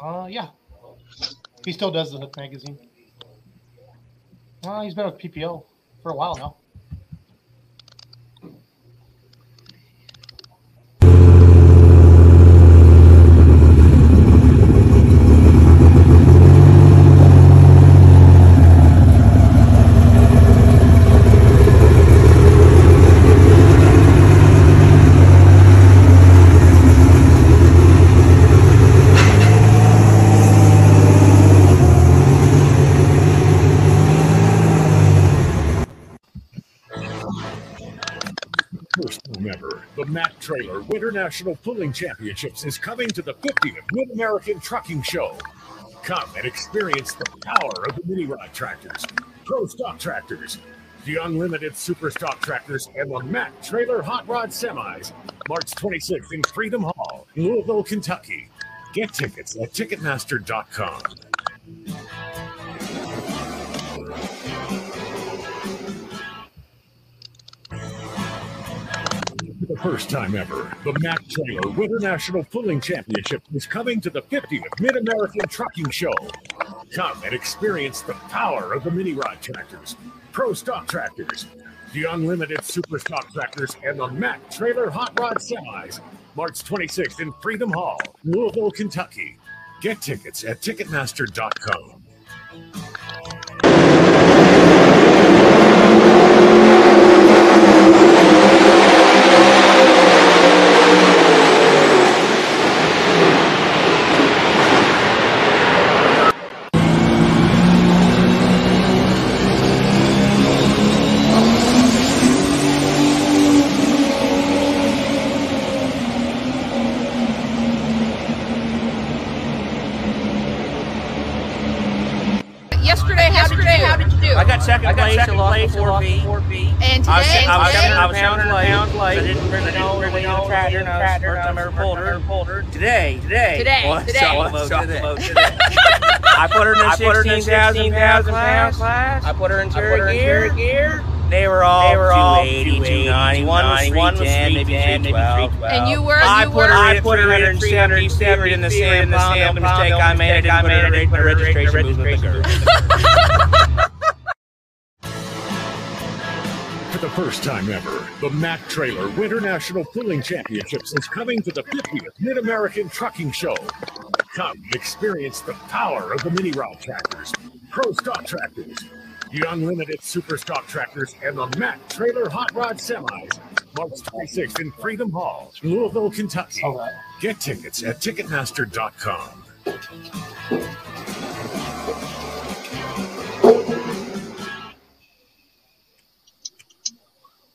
Uh, yeah. He still does the Hook magazine. Uh, he's been with PPO for a while now. First time ever, the Mac Trailer Winter National Pulling Championships is coming to the 50th Mid American Trucking Show. Come and experience the power of the mini rod tractors, pro stock tractors, the unlimited super stock tractors, and the Mac Trailer Hot Rod Semis. March 26th in Freedom Hall, Louisville, Kentucky. Get tickets at Ticketmaster.com. the first time ever, the Mac Trailer Winter National Pulling Championship is coming to the 50th Mid American Trucking Show. Come and experience the power of the mini rod tractors, pro stock tractors, the unlimited super stock tractors, and the Mac Trailer Hot Rod Semis. March 26th in Freedom Hall, Louisville, Kentucky. Get tickets at Ticketmaster.com. Yesterday, how did you do? How did you do? I got second I got place. second I lost place, I four lost feet. four feet. And today, I was, I was, today- I was pound seven late. pounds late. I didn't really I didn't know really really know know the tractor. and I was tractor, first time I ever pulled her. pulled her. Today, today, Today, was today. shot Was load shot today. load today. I put her in a I put a 16,000 16,000 pound pound class. I put her in I put Terra her in gear. Gear. They were all They were 280, 280, 290. One was 1 was 310, maybe 310, 312. 312. And you were- I put were- her I in put her in 370 370 in the feet sand in the pond. The sand only pond. mistake The I only made, I mistake didn't I put made, I her didn't put her registration registration movement movement the For the first time ever, the Mac Trailer Winter National Pulling Championships is coming to the 50th Mid American Trucking Show. Come experience the power of the mini rod tractors, pro stock tractors, the unlimited super stock tractors, and the Mac Trailer Hot Rod Semis. March 26th in Freedom Hall, Louisville, Kentucky. Get tickets at Ticketmaster.com.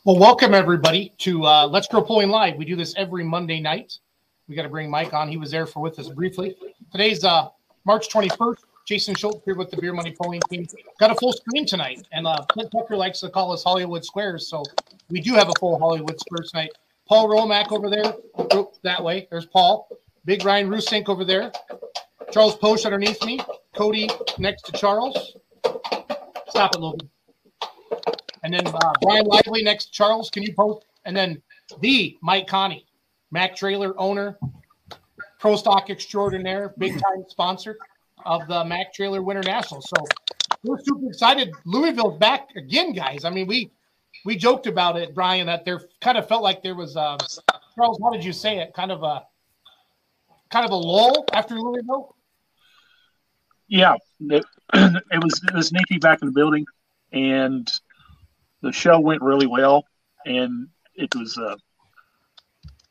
Well, welcome everybody to uh, Let's Grow Pulling Live. We do this every Monday night. We got to bring Mike on. He was there for with us briefly. Today's uh, March 21st. Jason Schultz here with the Beer Money Pulling team. Got a full screen tonight, and uh, Clint Tucker likes to call us Hollywood Squares, so we do have a full Hollywood Squares tonight. Paul Romack over there, oh, that way. There's Paul. Big Ryan Rusink over there. Charles Post underneath me. Cody next to Charles. Stop it, Logan. And then uh, Brian Lively next Charles. Can you post? And then the Mike Conny, Mac Trailer owner, Pro Stock extraordinaire, big time sponsor of the Mac Trailer Winter National. So we're super excited. Louisville's back again, guys. I mean, we we joked about it, Brian, that there kind of felt like there was uh, Charles. How did you say it? Kind of a kind of a lull after Louisville. yeah, it, it was it was be back in the building, and the show went really well, and it was uh,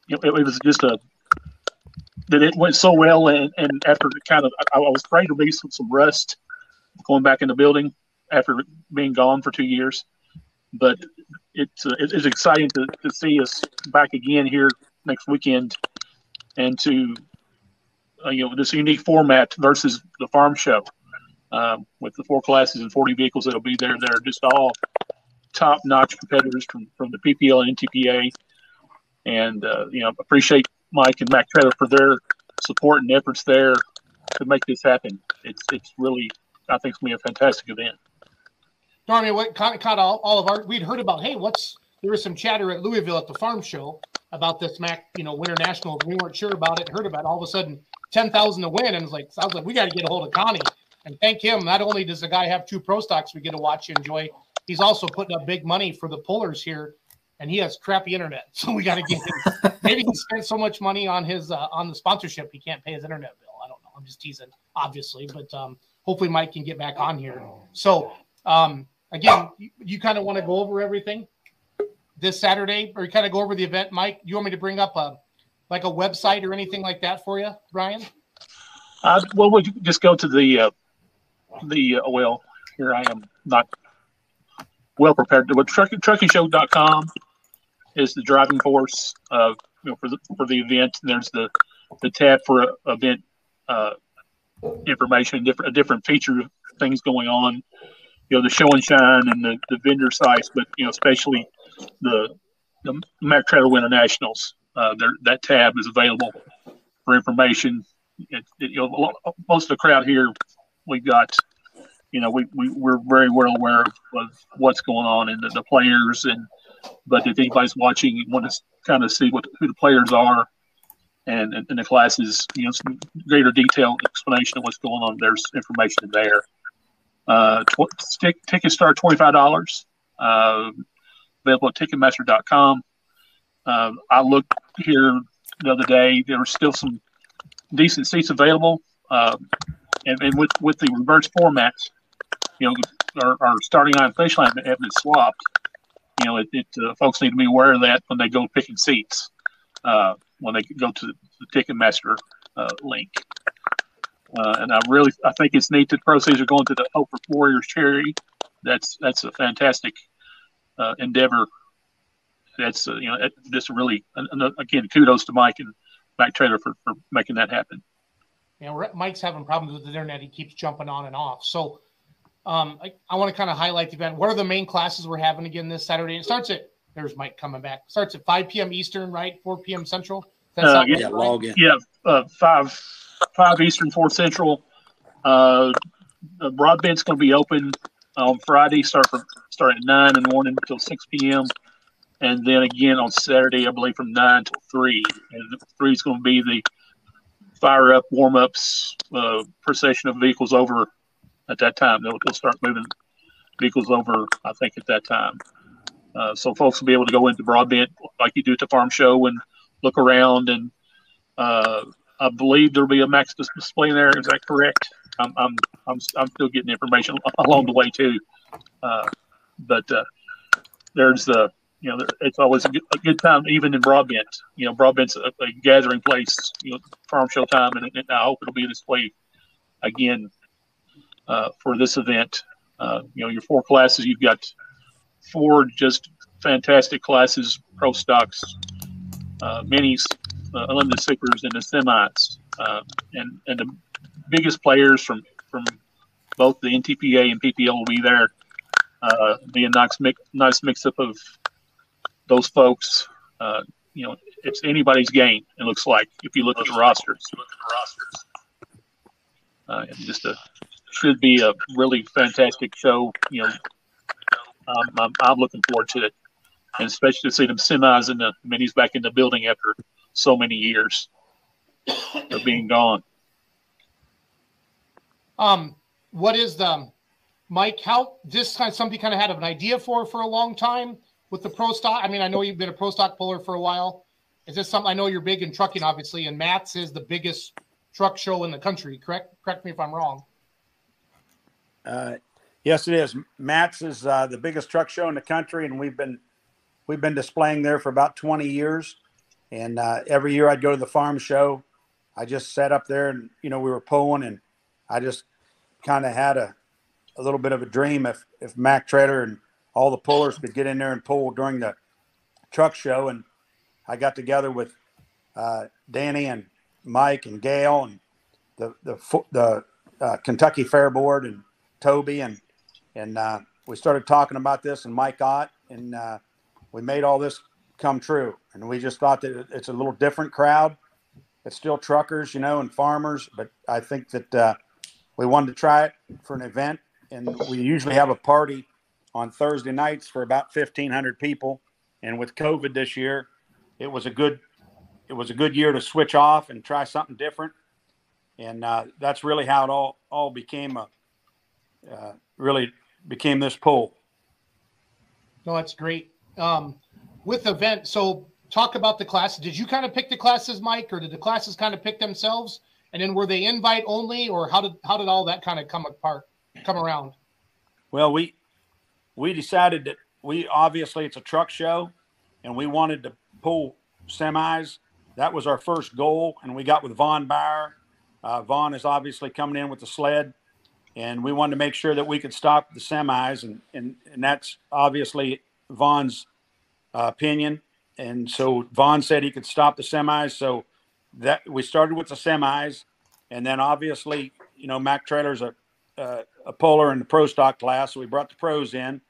it, it was just a that it went so well, and, and after kind of I, I was afraid to be some, some rust going back in the building after being gone for two years, but it's uh, it's exciting to, to see us back again here next weekend, and to uh, you know this unique format versus the farm show um, with the four classes and 40 vehicles that'll be there. They're just all top notch competitors from, from the PPL and NTPA. And, uh, you know, appreciate Mike and Mac Trailer for their support and efforts there to make this happen. It's, it's really, I think it's going to be a fantastic event. Darn what kind of caught all, all of our we'd heard about, hey, what's there was some chatter at Louisville at the farm show about this Mac, you know, Winter National. We weren't sure about it, heard about it. All of a sudden, 10,000 to win. And it's like, sounds like we got to get a hold of Conny and thank him. Not only does the guy have two pro stocks we get to watch and enjoy, he's also putting up big money for the pullers here. And he has crappy internet. So we got to get him. Maybe he spent so much money on his, uh, on the sponsorship, he can't pay his internet bill. I don't know. I'm just teasing, obviously, but um, hopefully Mike can get back on here. So, um, again, you, you kind of want to go over everything this Saturday, or you kind of go over the event, Mike? You want me to bring up a like a website or anything like that for you, Brian? Uh, well, we just go to the uh, the uh, well. Here I am, not well prepared. But truck, truckingshow.com is the driving force uh, you know, for the for the event. There's the the tab for event uh, information, different a different feature things going on. You know, the show and shine and the, the vendor sites, but you know, especially the the Mac Trailer Winter Nationals. Uh, that tab is available for information. It, it, you know, most of the crowd here, we've got, you know, we, we we're very well aware of, what's going on and the, the, players. And but if anybody's watching, you want to kind of see what who the players are, and and, and the classes, you know, some greater detailed explanation of what's going on. There's information there. Uh, tw- tickets start twenty five dollars. Uh, available at Ticketmaster.com. Uh, I looked here the other day. There were still some decent seats available, uh, and, and, with with the reverse formats, you know, our, our starting line finish line have been swapped. You know, it, it uh, folks need to be aware of that when they go picking seats uh, when they go to the Ticketmaster uh, link. Uh, and I really, I think it's neat that proceeds are going to the Hope for Warriors charity. That's that's a fantastic uh, endeavor. That's uh, you know just really again kudos to Mike and Mac Trailer for, for making that happen. Yeah, Mike's having problems with the internet. He keeps jumping on and off. So um, I, I want to kind of highlight the event. What are the main classes we're having again this Saturday? It starts at there's Mike coming back. It starts at 5 p.m. Eastern, right? 4 p.m. Central. Uh, yeah, right? log in. Yeah, uh, five five Eastern, four Central. Uh, the Broadbent's going to be open on Friday. Start from start at nine in the morning until six p.m. And then again on Saturday, I believe from nine till three. And three is going to be the fire up warm ups uh, procession of vehicles over at that time. They'll, they'll, start moving vehicles over, I think, at that time. Uh, so folks will be able to go into Broadbent like you do at the farm show and look around. And uh, I believe there'll be a max display there. Is that correct? I'm, I'm, I'm, I'm still getting information along the way too. Uh, but uh, there's the you know it's always a good, a good, time even in broadbent. You know, broadbent's a, a gathering place. You know, farm show time, and, and, I hope it'll be this way again uh, for this event. Uh, you know, your four classes, you've got four just fantastic classes: pro stocks, uh, minis, uh, unlimited stickers, and the semis. Uh, and and the biggest players from from both the NTPA and PPL will be there uh, be a nice mix, nice mix up of those folks. You know, it's anybody's game. It looks like if you look at the rosters. Uh, just a should be a really fantastic show. You know, um, I'm, I'm looking forward to it, and especially to see them semis and the minis back in the building after so many years of being gone. Um, what is the Mike, how this kind of something kind of had an idea for for a long time with the pro stock? I mean, I know you've been a pro stock puller for a while. Is this something I know you're big in trucking, obviously, and MATS is the biggest truck show in the country. Correct? Correct me if I'm wrong. Uh, yes, it is. MATS is uh, the biggest truck show in the country, and we've been we've been displaying there for about 20 years. And uh, every year I'd go to the farm show. I just sat up there, and you know we were pulling, and I just kind of had a a little bit of a dream if if Mac Trailer and all the pullers could get in there and pull during the truck show. And I got together with uh, Danny and Mike and Gail and the the the uh, Kentucky Fair Board and Toby and and uh, we started talking about this and Mike Ott and uh, we made all this come true. And we just thought that it's a little different crowd. It's still truckers, you know, and farmers, but I think that uh, we wanted to try it for an event and we usually have a party on Thursday nights for about 1,500 people. And with COVID this year, it was a good it was a good year to switch off and try something different, and uh, that's really how it all all became a uh, really became this poll. No, that's great. Um, with event, so talk about the classes. Did you kind of pick the classes, Mike, or did the classes kind of pick themselves? And then were they invite only, or how did how did all that kind of come apart, come around? Well, we we decided that we obviously it's a truck show, and we wanted to pull semis. That was our first goal, and we got with Vaughn Bauer. Uh, Vaughn is obviously coming in with the sled, and we wanted to make sure that we could stop the semis, and and, and that's obviously Vaughn's uh, opinion. And so Vaughn said he could stop the semis. So that we started with the semis, and then obviously, you know, Mac Trailer's a uh, a polar in the pro stock class, so we brought the pros in,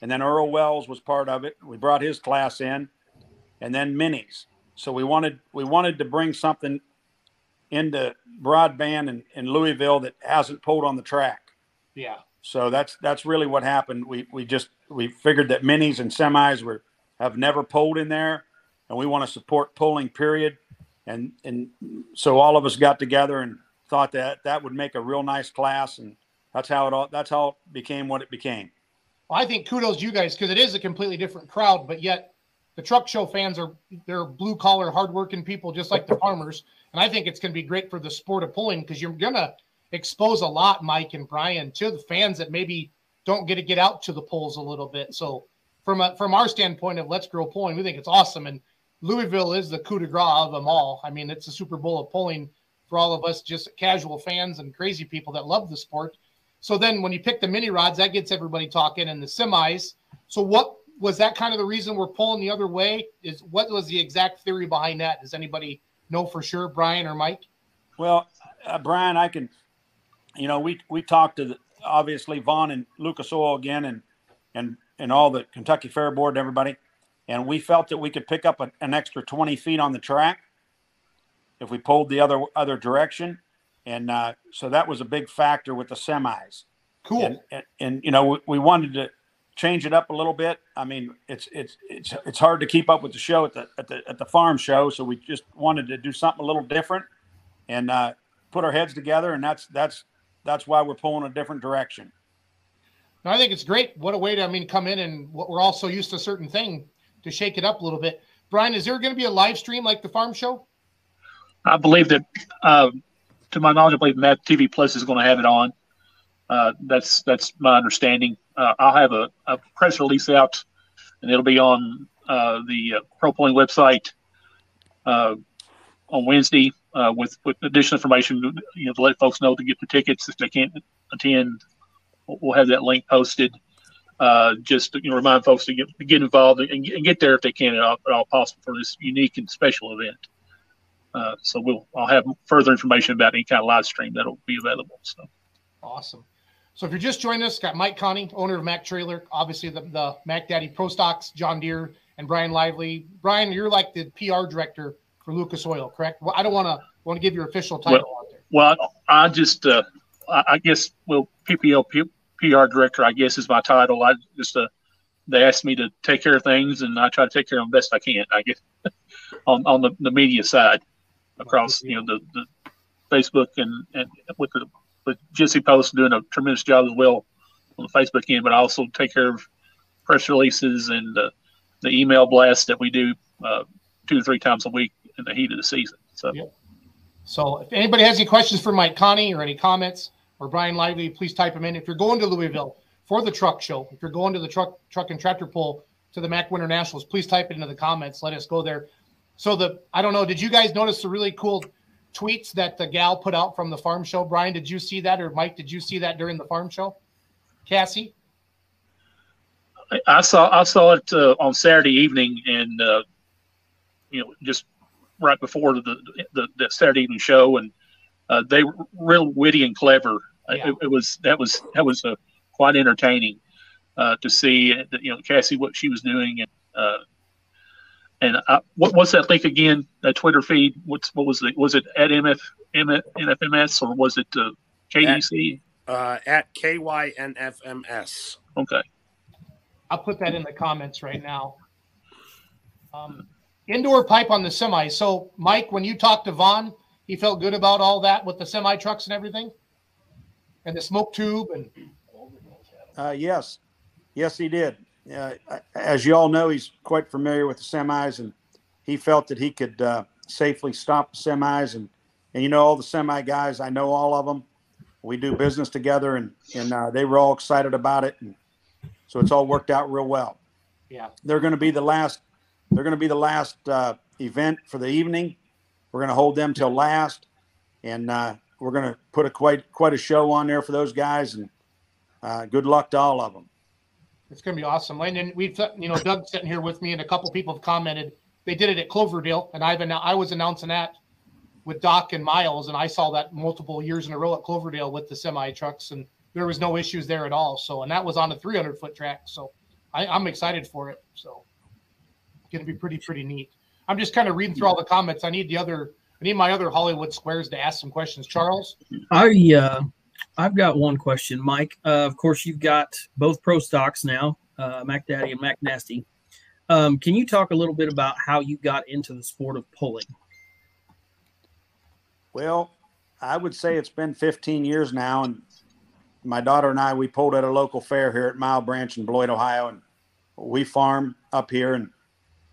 and then Earl Wells was part of it. We brought his class in, and then minis. So we wanted we wanted to bring something into Broadbent in, in Louisville that hasn't pulled on the track. Yeah. So that's that's really what happened. We we just we figured that minis and semis were have never pulled in there, and we want to support pulling. Period. And and so all of us got together and thought that that would make a real nice class, and that's how it all that's how it became what it became. Well, I think kudos to you guys because it is a completely different crowd, but yet the truck show fans are they're blue collar, hardworking people just like the farmers, and I think it's going to be great for the sport of pulling because you're gonna expose a lot, Mike and Brian, to the fans that maybe don't get to get out to the polls a little bit. So from a, from our standpoint of Let's Grow Pulling, we think it's awesome, and Louisville is the coup de grace of them all. I mean, it's the Super Bowl of pulling for all of us, just casual fans and crazy people that love the sport. So then when you pick the mini rods, that gets everybody talking and the semis. So what was that kind of the reason we're pulling the other way? Is what was the exact theory behind that? Does anybody know for sure, Brian or Mike? Well, uh, Brian, I can, you know, we we talked to the, obviously Vaughn and Lucas Oil again, and and and all the Kentucky Fair Board and everybody, and we felt that we could pick up a, an extra twenty feet on the track if we pulled the other other direction, and uh, so that was a big factor with the semis. Cool. And, and, and you know, we, we wanted to change it up a little bit. I mean, it's it's it's it's hard to keep up with the show at the at the at the farm show, so we just wanted to do something a little different and uh, put our heads together, and that's that's that's why we're pulling a different direction. No, I think it's great. What a way to I mean come in and what we're all so used to a certain thing to shake it up a little bit. Brian, is there going to be a live stream like the farm show? I believe that, uh, to my knowledge, I believe Matt TV Plus is going to have it on. Uh, that's that's my understanding. Uh, I'll have a, a, press release out, and it'll be on uh, the uh, Pro Pulling website uh, on Wednesday uh, with with additional information. You know, to let folks know to get the tickets if they can't attend. We'll have that link posted. just to you know, remind folks to get to get involved and, and, get there if they can at all, at all possible for this unique and special event. Uh, so we'll I'll have further information about any kind of live stream that'll be available. So awesome. So if you're just joining us, got Mike Conny, owner of Mac Trailer, obviously the, the Mac Daddy Pro Stocks, John Deere, and Brian Lively. Brian, you're like the PR director for Lucas Oil, correct? Well, I don't want to want to give your official title well, out there. Well, I just uh, I guess well PPL PR director, I guess is my title. I just uh, they asked me to take care of things, and I try to take care of them best I can. I guess on on the, the media side across you know the, the Facebook and and with the with Jesse Post doing a tremendous job as well on the Facebook end, but I also take care of press releases and uh, the email blast that we do uh, two to three times a week in the heat of the season. So, yep. so if anybody has any questions for Mike Conny or any comments or Brian Lively, please type them in. If you're going to Louisville for the truck show, if you're going to the truck truck and tractor pull to the Mac Winter Nationals, please type it into the comments. Let us go there. So the I don't know. Did you guys notice the really cool tweets that the gal put out from the farm show? Brian, did you see that, or Mike, did you see that during the farm show? Cassie, I saw I saw it uh, on Saturday evening, and uh, you know just right before the the, the Saturday evening show, and uh, they were real witty and clever. Yeah. It, it, was that was that was uh, quite entertaining uh, to see. You know, Cassie what she was doing, and uh, and I, what was that link again? That Twitter feed? What's what was it? Was it at MF, MF NFMS or was it uh, KDC? At, uh, at KYNFMS. Okay. I'll put that in the comments right now. Um, indoor pipe on the semi. So, Mike, when you talked to Vaughn, he felt good about all that with the semi trucks and everything, and the smoke tube and. Uh, yes, yes, he did. Uh, as you all know, he's quite familiar with the semis, and he felt that he could uh, safely stop the semis. And and you know all the semi guys, I know all of them. We do business together, and and uh, they were all excited about it, and so it's all worked out real well. Yeah, they're going to be the last. They're going to be the last uh, event for the evening. We're going to hold them till last, and uh, we're going to put a quite quite a show on there for those guys. And uh, good luck to all of them. It's going to be awesome. And then we've, you know, Doug sitting here with me, and a couple people have commented. They did it at Cloverdale, and I've been I was announcing that with Doc and Miles, and I saw that multiple years in a row at Cloverdale with the semi trucks, and there was no issues there at all. So, and that was on a 300 foot track. So, I, I'm excited for it. So, it's going to be pretty pretty neat. I'm just kind of reading through all the comments. I need the other, I need my other Hollywood squares to ask some questions. Charles, I uh, I've got one question, Mike. Uh, of course, you've got both pro stocks now, uh, Mac Daddy and Mac Nasty. Um, can you talk a little bit about how you got into the sport of pulling? Well, I would say it's been 15 years now, and my daughter and I we pulled at a local fair here at Mile Branch in Beloit, Ohio, and we farm up here. And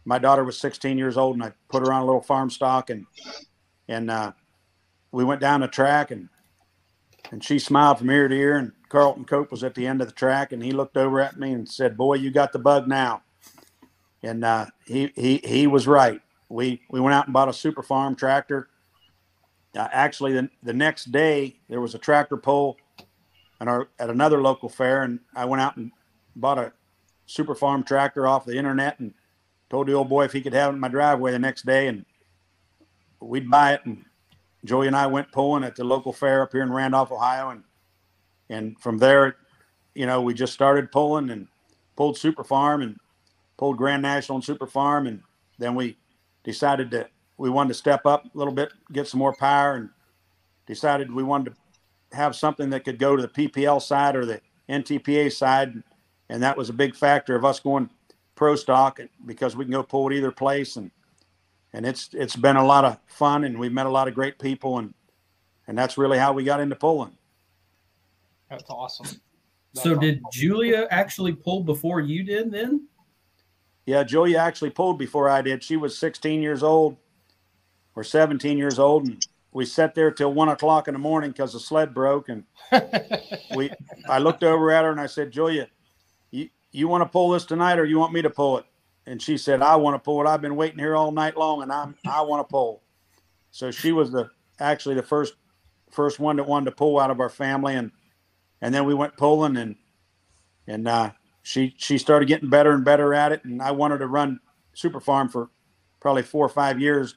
my daughter was 16 years old, and I put her on a little farm stock, and and uh, we went down the track, and and she smiled from ear to ear. And Carlton Cope was at the end of the track, and he looked over at me and said, "Boy, you got the bug now." And uh, he he he was right. We we went out and bought a super farm tractor uh, actually, the, the next day there was a tractor pull at, our, at another local fair, and I went out and bought a super farm tractor off the internet and told the old boy if he could have it in my driveway the next day, and we'd buy it. And Joey and I went pulling at the local fair up here in Randolph, Ohio, and and from there, you know, we just started pulling and pulled super farm and pulled Grand National and super farm, and then we decided that we wanted to step up a little bit, get some more power, and decided we wanted to have something that could go to the PPL side or the NTPA side, and that was a big factor of us going pro stock because we can go pull at either place, and and it's it's been a lot of fun, and we've met a lot of great people, and and that's really how we got into pulling. That's awesome. That's so, awesome. did Julia actually pull before you did then? Yeah, Julia actually pulled before I did. She was 16 years old we're 17 years old and we sat there till one o'clock in the morning because the sled broke and we i looked over at her and i said julia you, you want to pull this tonight or you want me to pull it and she said i want to pull it i've been waiting here all night long and i'm i want to pull so she was the actually the first first one that wanted to pull out of our family and and then we went pulling and and uh, she she started getting better and better at it and i wanted to run super farm for probably four or five years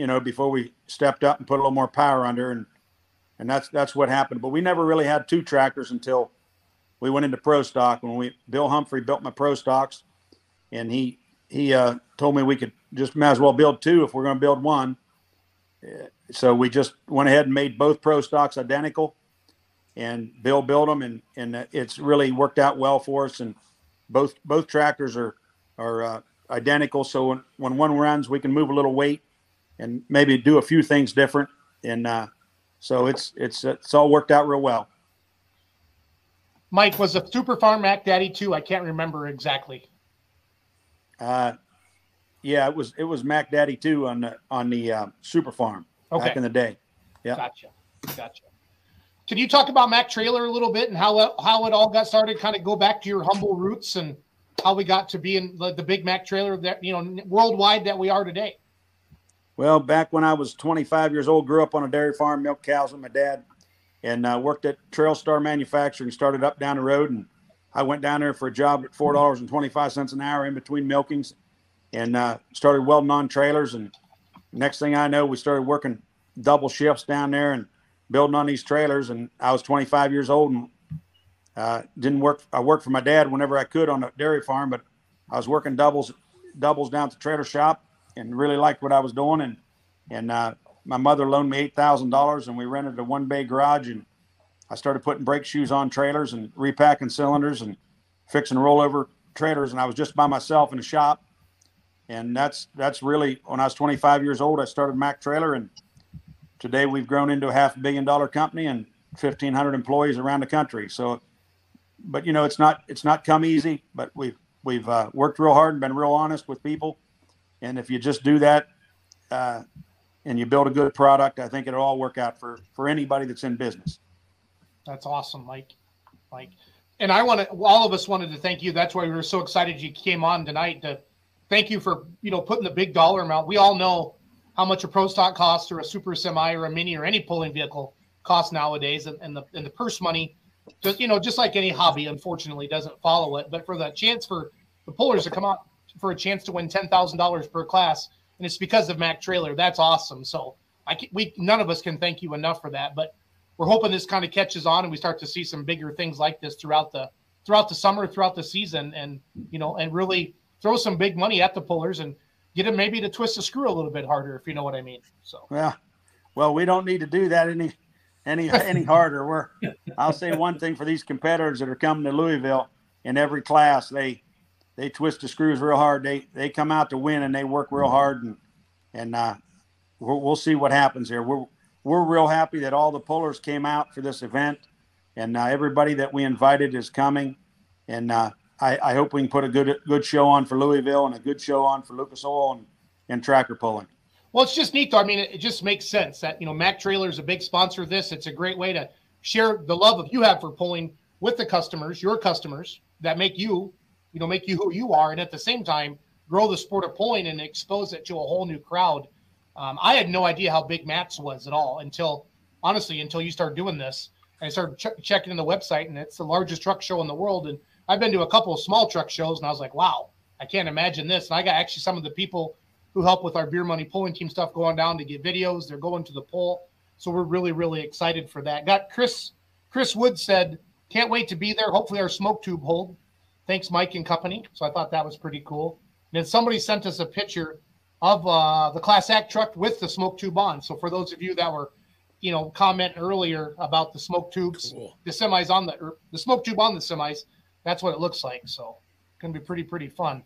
you know, before we stepped up and put a little more power under, and and that's that's what happened. But we never really had two tractors until we went into pro stock. When we Bill Humphrey built my pro stocks, and he he uh, told me we could just might as well build two if we're going to build one. So we just went ahead and made both pro stocks identical, and Bill built them, and and it's really worked out well for us. And both both tractors are are uh, identical. So when, when one runs, we can move a little weight and maybe do a few things different. And uh, so it's it's it's all worked out real well. Mike was a Super Farm Mac Daddy too. I can't remember exactly. Uh, yeah, it was it was Mac Daddy too on the on the uh, Super Farm okay. back in the day. Yeah, gotcha, gotcha. Can you talk about Mac Trailer a little bit and how how it all got started? Kind of go back to your humble roots and how we got to be in the, the big Mac Trailer that you know worldwide that we are today. Well, back when I was 25 years old, grew up on a dairy farm, milk cows with my dad, and uh, worked at Trail Star Manufacturing. Started up down the road, and I went down there for a job at four dollars and 25 cents an hour in between milkings, and uh, started welding on trailers. And next thing I know, we started working double shifts down there and building on these trailers. And I was 25 years old and uh, didn't work. I worked for my dad whenever I could on a dairy farm, but I was working doubles doubles down at the trailer shop and really liked what I was doing. And and uh, my mother loaned me eight thousand dollars, and we rented a one bay garage. And I started putting brake shoes on trailers and repacking cylinders and fixing rollover trailers. And I was just by myself in the shop. and that's that's really when I was 25 years old, I started Mac Trailer, and today we've grown into a half a billion dollar company and 1,500 employees around the country. So, but you know, it's not it's not come easy, but we've we've uh, worked real hard and been real honest with people, and if you just do that. Uh, and you build a good product, I think it'll all work out for for anybody that's in business. That's awesome, Mike. Mike, and I want to. All of us wanted to thank you. That's why we were so excited you came on tonight. To thank you for you know putting the big dollar amount. We all know how much a pro stock costs, or a super semi, or a mini, or any pulling vehicle costs nowadays, and, and the and the purse money, just you know, just like any hobby, unfortunately, doesn't follow it. But for the chance for the pullers to come out for a chance to win ten thousand dollars per class and it's because of Mac Trailer. That's awesome. So I can, we none of us can thank you enough for that. But we're hoping this kind of catches on and we start to see some bigger things like this throughout the throughout the summer, throughout the season, and you know, and really throw some big money at the pullers and get them maybe to twist the screw a little bit harder, if you know what I mean. So yeah, well, we don't need to do that any any any harder. We're I'll say one thing for these competitors that are coming to Louisville in every class, they they twist the screws real hard. They they come out to win and they work real hard and and uh, we'll, we'll see what happens here. We're we're real happy that all the pullers came out for this event, and uh, everybody that we invited is coming. And uh, I, I, hope we can put a good good show on for Louisville and a good show on for Lucas Oil and, and Tracker Pulling. Well, it's just neat though. I mean, it, just makes sense that you know Mac Trailer is a big sponsor of this. It's a great way to share the love of you have for pulling with the customers, your customers that make you you know, make you who you are, and at the same time grow the sport of pulling and expose it to a whole new crowd. Um, I had no idea how big MATS was at all until, honestly, until you started doing this. I started ch- checking in the website, and it's the largest truck show in the world. And I've been to a couple of small truck shows, and I was like, wow, I can't imagine this. And I got actually some of the people who help with our beer money pulling team stuff going down to get videos. They're going to the pull, so we're really, really excited for that. Got Chris. Chris Wood said, can't wait to be there. Hopefully, our smoke tube hold. Thanks, Mike and company. So I thought that was pretty cool. And then somebody sent us a picture of uh, the Class Act truck with the smoke tube on. So for those of you that were, you know, commenting earlier about the smoke tubes, cool. the semis on the the smoke tube on the semis, that's what it looks like. So gonna be pretty pretty fun.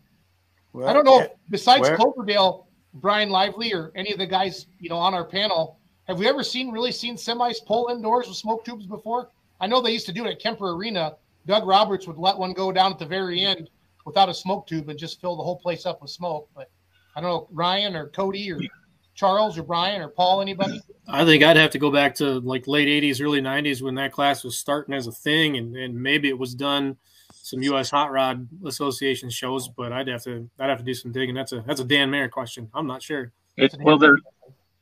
Well, I don't know. If, besides where? Cloverdale, Brian Lively, or any of the guys, you know, on our panel, have we ever seen really seen semis pull indoors with smoke tubes before? I know they used to do it at Kemper Arena Doug Roberts would let one go down at the very end without a smoke tube and just fill the whole place up with smoke. But I don't know, Ryan or Cody or Charles or Brian or Paul, anybody? I think I'd have to go back to like late 80s, early 90s when that class was starting as a thing. And, and maybe it was done some U.S. Hot Rod Association shows, but I'd have to I'd have to do some digging. That's a that's a Dan Mayer question. I'm not sure. It, well, there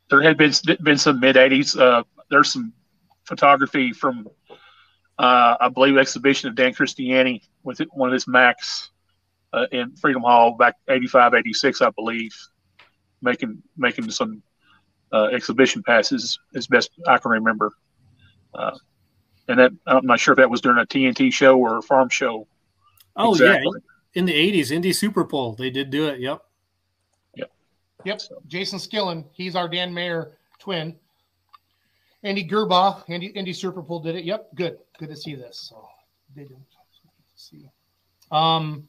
there had been been some mid 80s. Uh, there's some photography from uh, I believe exhibition of Dan Christiani with one of his Macs uh, in Freedom Hall back 85, 86, I believe, making making some uh, exhibition passes as best I can remember. Uh, and that I'm not sure if that was during a TNT show or a farm show. Oh exactly. yeah, in the 80s, Indy Super Pull, they did do it. Yep. Yep. Yep. So. Jason Skillen, he's our Dan Mayer twin. Andy Gerbaugh, Andy Indy Superpool did it. Yep, good, good to see this. So they didn't See, um,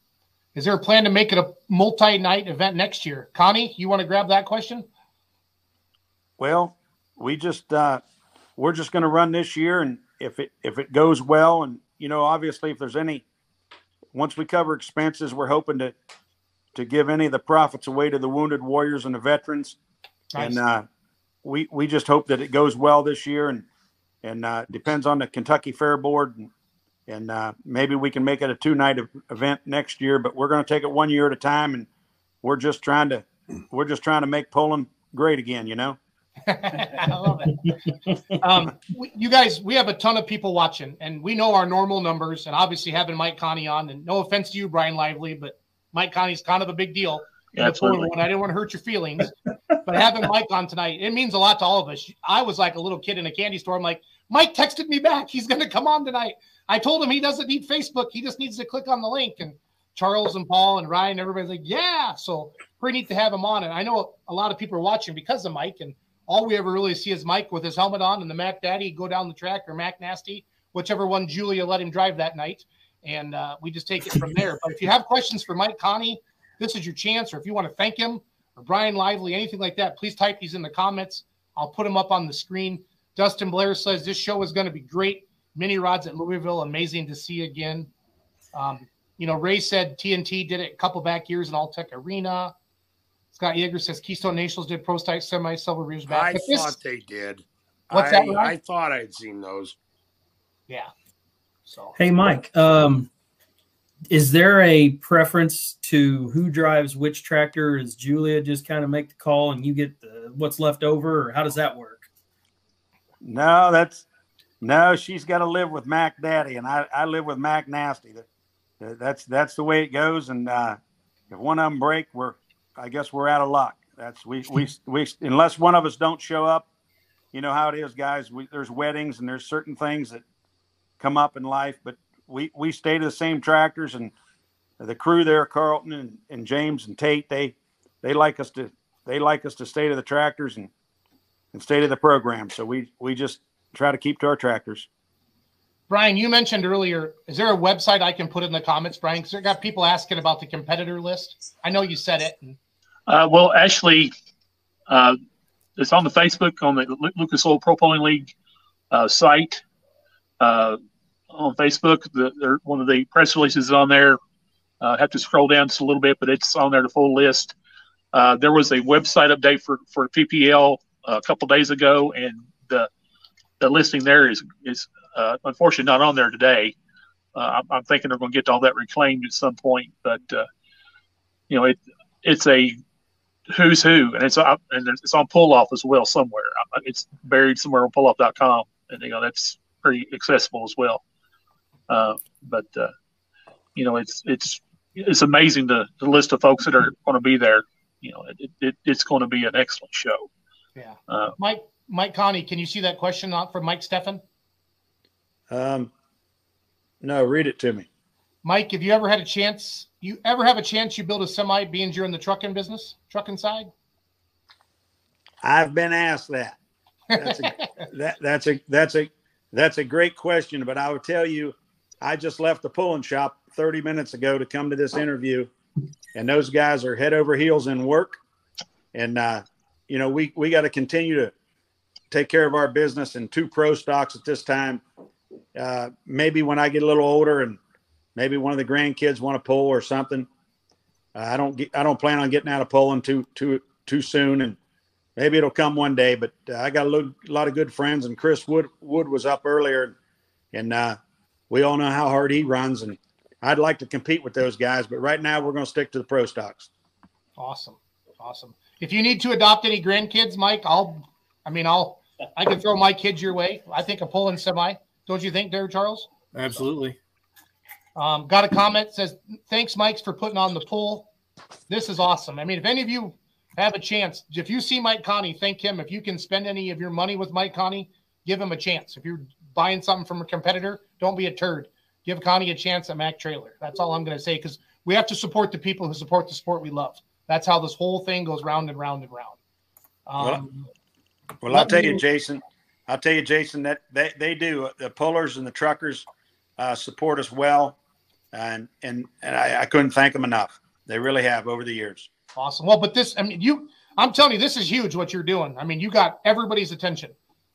is there a plan to make it a multi-night event next year? Conny, you want to grab that question? Well, we just uh, we're just going to run this year, and if it if it goes well, and you know, obviously, if there's any, once we cover expenses, we're hoping to to give any of the profits away to the wounded warriors and the veterans, nice. and uh, we we just hope that it goes well this year, and and uh, depends on the Kentucky Fair Board, and, and uh, maybe we can make it a two night event next year. But we're going to take it one year at a time, and we're just trying to we're just trying to make pulling great again. You know. I love it. Um, we, you guys, we have a ton of people watching, and we know our normal numbers. And obviously, having Mike Conny on, and no offense to you, Brian Lively, but Mike Conny's kind of a big deal. Yeah, absolutely. One. I didn't want to hurt your feelings, but having Mike on tonight, it means a lot to all of us. I was like a little kid in a candy store. I'm like, Mike texted me back. He's going to come on tonight. I told him he doesn't need Facebook. He just needs to click on the link. And Charles and Paul and Ryan, everybody's like, yeah. So pretty neat to have him on. And I know a lot of people are watching because of Mike. And all we ever really see is Mike with his helmet on and the Mac Daddy go down the track or Mac Nasty, whichever one Julia let him drive that night. And uh, we just take it from there. But if you have questions for Mike Conny, this is your chance, or if you want to thank him or Brian Lively, anything like that, please type these in the comments. I'll put them up on the screen. Dustin Blair says this show is going to be great. Mini rods at Louisville, amazing to see again. Um, you know, Ray said TNT did it a couple back years in Alltech Arena. Scott Yeager says Keystone Nationals did Pro Type semi several years back. I But this- thought they did. What's I, that, Ryan? I thought I'd seen those. yeah. So Hey, Mike, um, is there a preference to who drives which tractor? Is Julia just kind of make the call and you get the, what's left over, or how does that work? No, that's no. She's got to live with Mac Daddy, and I, I live with Mac Nasty. That, that- that's that's the way it goes. And uh, if one of them break, we're I guess we're out of luck. That's we we we unless one of us don't show up. You know how it is, guys. We, there's weddings and there's certain things that come up in life, but we we stay to the same tractors and the crew there, Carlton and, and James and Tate. They they like us to they like us to stay to the tractors and and stay to the program. So we we just try to keep to our tractors. Brian, you mentioned earlier, is there a website I can put in the comments, Brian? Because I got people asking about the competitor list. I know you said it. And Uh, well, actually, uh, it's on the Facebook on the Lucas Oil Pro Pulling League uh, site uh, on Facebook. The, there, one of the press releases is on there. Uh, have to scroll down just a little bit, but it's on there the full list. Uh, there was a website update for for PPL a couple days ago, and the the listing there is is uh, unfortunately not on there today. Uh, I'm, I'm thinking they're going to get all that reclaimed at some point, but uh, you know it it's a who's who, and it's up and it's on pull off as well somewhere. Uh, It's buried somewhere on pulloff.com, and you know that's pretty accessible as well. Uh, but uh, you know, it's it's it's amazing the, the list of folks that are going to be there. You know, it, it, it's going to be an excellent show. yeah. Uh, Mike, Mike Conny, can you see that question out from Mike Steffen? Um, no, read it to me. Mike, have you ever had a chance? You ever have a chance you build a semi being you're in the trucking business, trucking side? I've been asked that. That's a, that that's a that's a that's a great question, but I would tell you, I just left the pulling shop 30 minutes ago to come to this interview, and those guys are head over heels in work, and uh, you know we we got to continue to take care of our business and two pro stocks at this time. Uh, maybe when I get a little older and maybe one of the grandkids want to pull or something. Uh, I don't get, I don't plan on getting out of pulling too too too soon, and maybe it'll come one day. But uh, I got a lo- lot of good friends, and Chris Wood Wood was up earlier, and uh, we all know how hard he runs, and I'd like to compete with those guys. But right now, we're going to stick to the pro stocks. Awesome. Awesome. If you need to adopt any grandkids, Mike, I'll, I mean, I'll, I can throw my kids your way. I think a pulling semi. Don't you think, Derek Charles? Absolutely. Um, got a comment says, thanks, Mike's, for putting on the pull. This is awesome. I mean, if any of you have a chance, if you see Mike Conny, thank him. If you can spend any of your money with Mike Conny, give him a chance. If you're buying something from a competitor, don't be a turd. Give Conny a chance at Mac Trailer. That's all I'm going to say because we have to support the people who support the sport we love. That's how this whole thing goes round and round and round. Um, Well, I'll tell you, Jason. I'll tell you, Jason, that they, they do. The pullers and the truckers uh, support us well, and and and I, I couldn't thank them enough. They really have over the years. Awesome. Well, but this, I mean, you, I'm telling you, this is huge what you're doing. I mean, you got everybody's attention,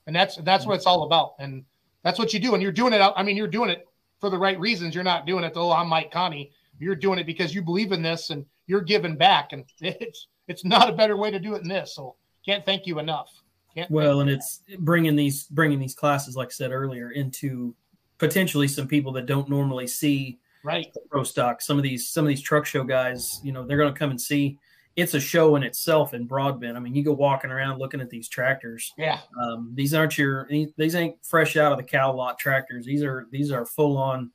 and that's that's what it's all about, and that's what you do. And you're doing it. I mean, you're doing it for the right reasons. You're not doing it. Oh, I'm Mike Conny. You're doing it because you believe in this and you're giving back, and it's it's not a better way to do it than this. So can't thank you enough. Can't Well, and it's bringing these bringing these classes, like I said earlier, into potentially some people that don't normally see right. pro stock. Some of these some of these truck show guys, you know, they're going to come and see. It's a show in itself in Broadbent. I mean, you go walking around looking at these tractors. Yeah. Um, these aren't your these ain't fresh out of the cow lot tractors. These are these are full on,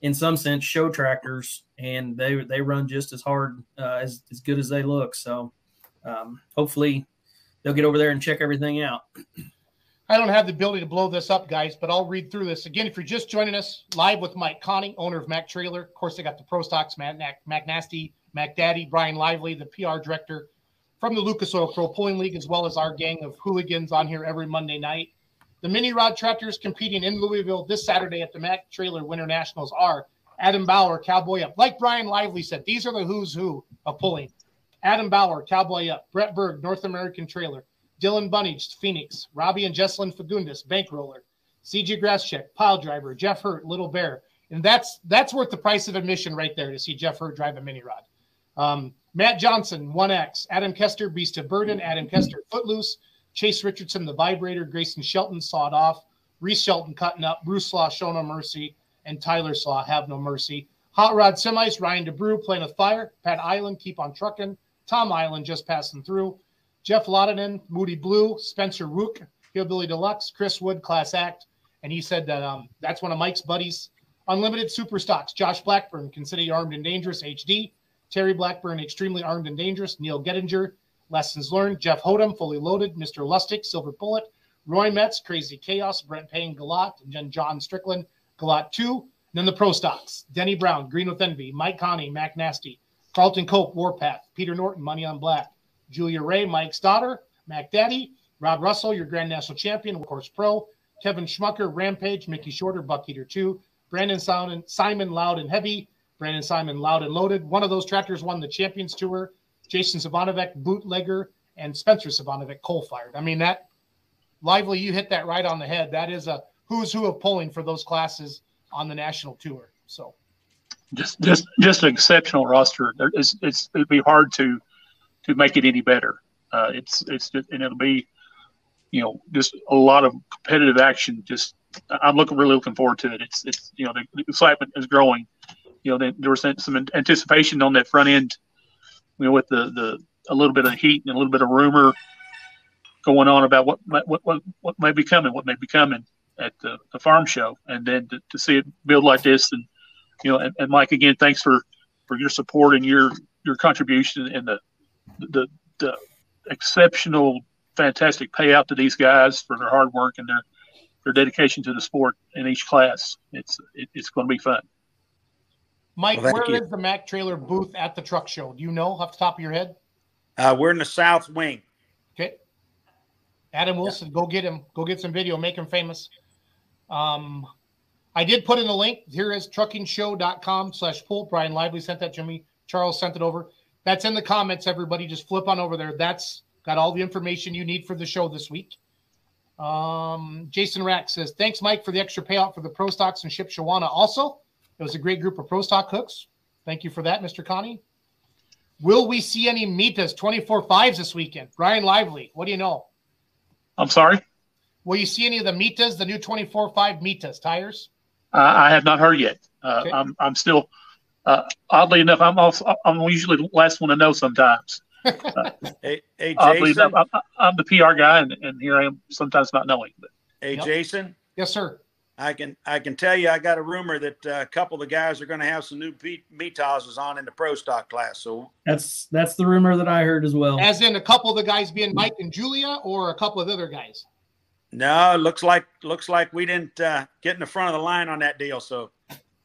in some sense, show tractors, and they they run just as hard uh, as as good as they look. So, um, hopefully, they'll get over there and check everything out. I don't have the ability to blow this up, guys, but I'll read through this again. If you're just joining us live with Mike Conny, owner of Mac Trailer, of course, they got the Pro Stocks, Matt, Mac, Mac Nasty, Mac Daddy, Brian Lively, the PR director from the Lucas Oil Pro Pulling League, as well as our gang of hooligans on here every Monday night. The mini rod tractors competing in Louisville this Saturday at the Mac Trailer Winter Nationals are Adam Bauer, Cowboy Up. Like Brian Lively said, these are the who's who of pulling. Adam Bauer, Cowboy Up, Brett Berg, North American Trailer, Dylan Bunnage, Phoenix, Robbie and Jesselyn Fagundes, Bankroller, CJ Grasscheck, Pile Driver, Jeff Hurt, Little Bear. And that's that's worth the price of admission right there to see Jeff Hurt drive a mini rod. Um, Matt Johnson, 1X, Adam Kester, Beast of Burden, Adam Kester, Footloose, Chase Richardson, The Vibrator, Grayson Shelton, Sawed Off, Reese Shelton, Cutting Up, Bruce Slaw, Show No Mercy, and Tyler Slaw, Have No Mercy. Hot Rod Semis, Ryan DeBrew, Playing with Fire, Pat Island, Keep on Trucking, Tom Island, Just Passing Through, Jeff Loudon, Moody Blue, Spencer Rook, Hillbilly Deluxe, Chris Wood, Class Act. And he said that um, that's one of Mike's buddies. Unlimited Super Stocks, Josh Blackburn, Considered Armed and Dangerous, HD. Terry Blackburn, Extremely Armed and Dangerous, Neil Gettinger, Lessons Learned, Jeff Hodem, Fully Loaded, Mr. Lustig, Silver Bullet, Roy Metz, Crazy Chaos, Brent Payne, Galat, and then John Strickland, Galat 2. And then the pro stocks, Denny Brown, Green with Envy, Mike Conny, Mac Nasty, Carlton Cope, Warpath, Peter Norton, Money on Black, Julia Ray, Mike's daughter, Mac Daddy, Rob Russell, your Grand National Champion, of course, pro, Kevin Schmucker, Rampage, Mickey Shorter, Buck Eater 2, Brandon Simon, Simon Loud and Heavy, Brandon Simon Loud and Loaded. One of those tractors won the Champions Tour, Jason Savanovic, Bootlegger, and Spencer Savanovic, Coal Fired. I mean, that lively, you hit that right on the head. That is a who's who of pulling for those classes on the national tour. So just just just an exceptional roster. It's, it's it'd be hard to to make it any better. Uh, it's it's just, and it'll be you know just a lot of competitive action. Just I'm looking really looking forward to it. It's it's you know the, excitement is growing. You know there was some anticipation on that front end. You know with the the a little bit of heat and a little bit of rumor going on about what what what what may be coming, what may be coming at the, the farm show, and then to, to see it build like this and you know, and, and Mike, again, thanks for, for your support and your, your contribution and the, the, the exceptional, fantastic payout to these guys for their hard work and their, their dedication to the sport in each class. It's, it, it's going to be fun. Mike, well, where you. is the Mac trailer booth at the truck show? Do you know off the top of your head? Uh, we're in the south wing. Okay. Adam Wilson, yeah. go get him. Go get some video. Make him famous. Um, I did put in the link. Here is truckingshow.com slash pull. Brian Lively sent that to me. Charles sent it over. That's in the comments, everybody. Just flip on over there. That's got all the information you need for the show this week. Um, Jason Rack says, Thanks, Mike, for the extra payout for the Pro Stocks and Shipshewana. Also, it was a great group of Pro Stock hooks. Thank you for that, Mr. Conny. Will we see any Mitas 24 5s this weekend? Brian Lively, what do you know? I'm sorry? Will you see any of the Mitas, the new 24 5 Mitas tires? Uh, I have not heard yet. Uh, okay. I'm I'm still uh, oddly enough I'm also I'm usually the last one to know sometimes. hey, hey Jason, enough, I'm, I'm, the PR guy, and, and here I am sometimes not knowing. But. Hey, yep. Jason. Yes, sir. I can I can tell you I got a rumor that uh, a couple of the guys are going to have some new Mitazes on in the pro stock class. So that's that's the rumor that I heard as well. As in a couple of the guys being Mike and Julia, or a couple of other guys. No, looks like looks like we didn't uh, get in the front of the line on that deal. So,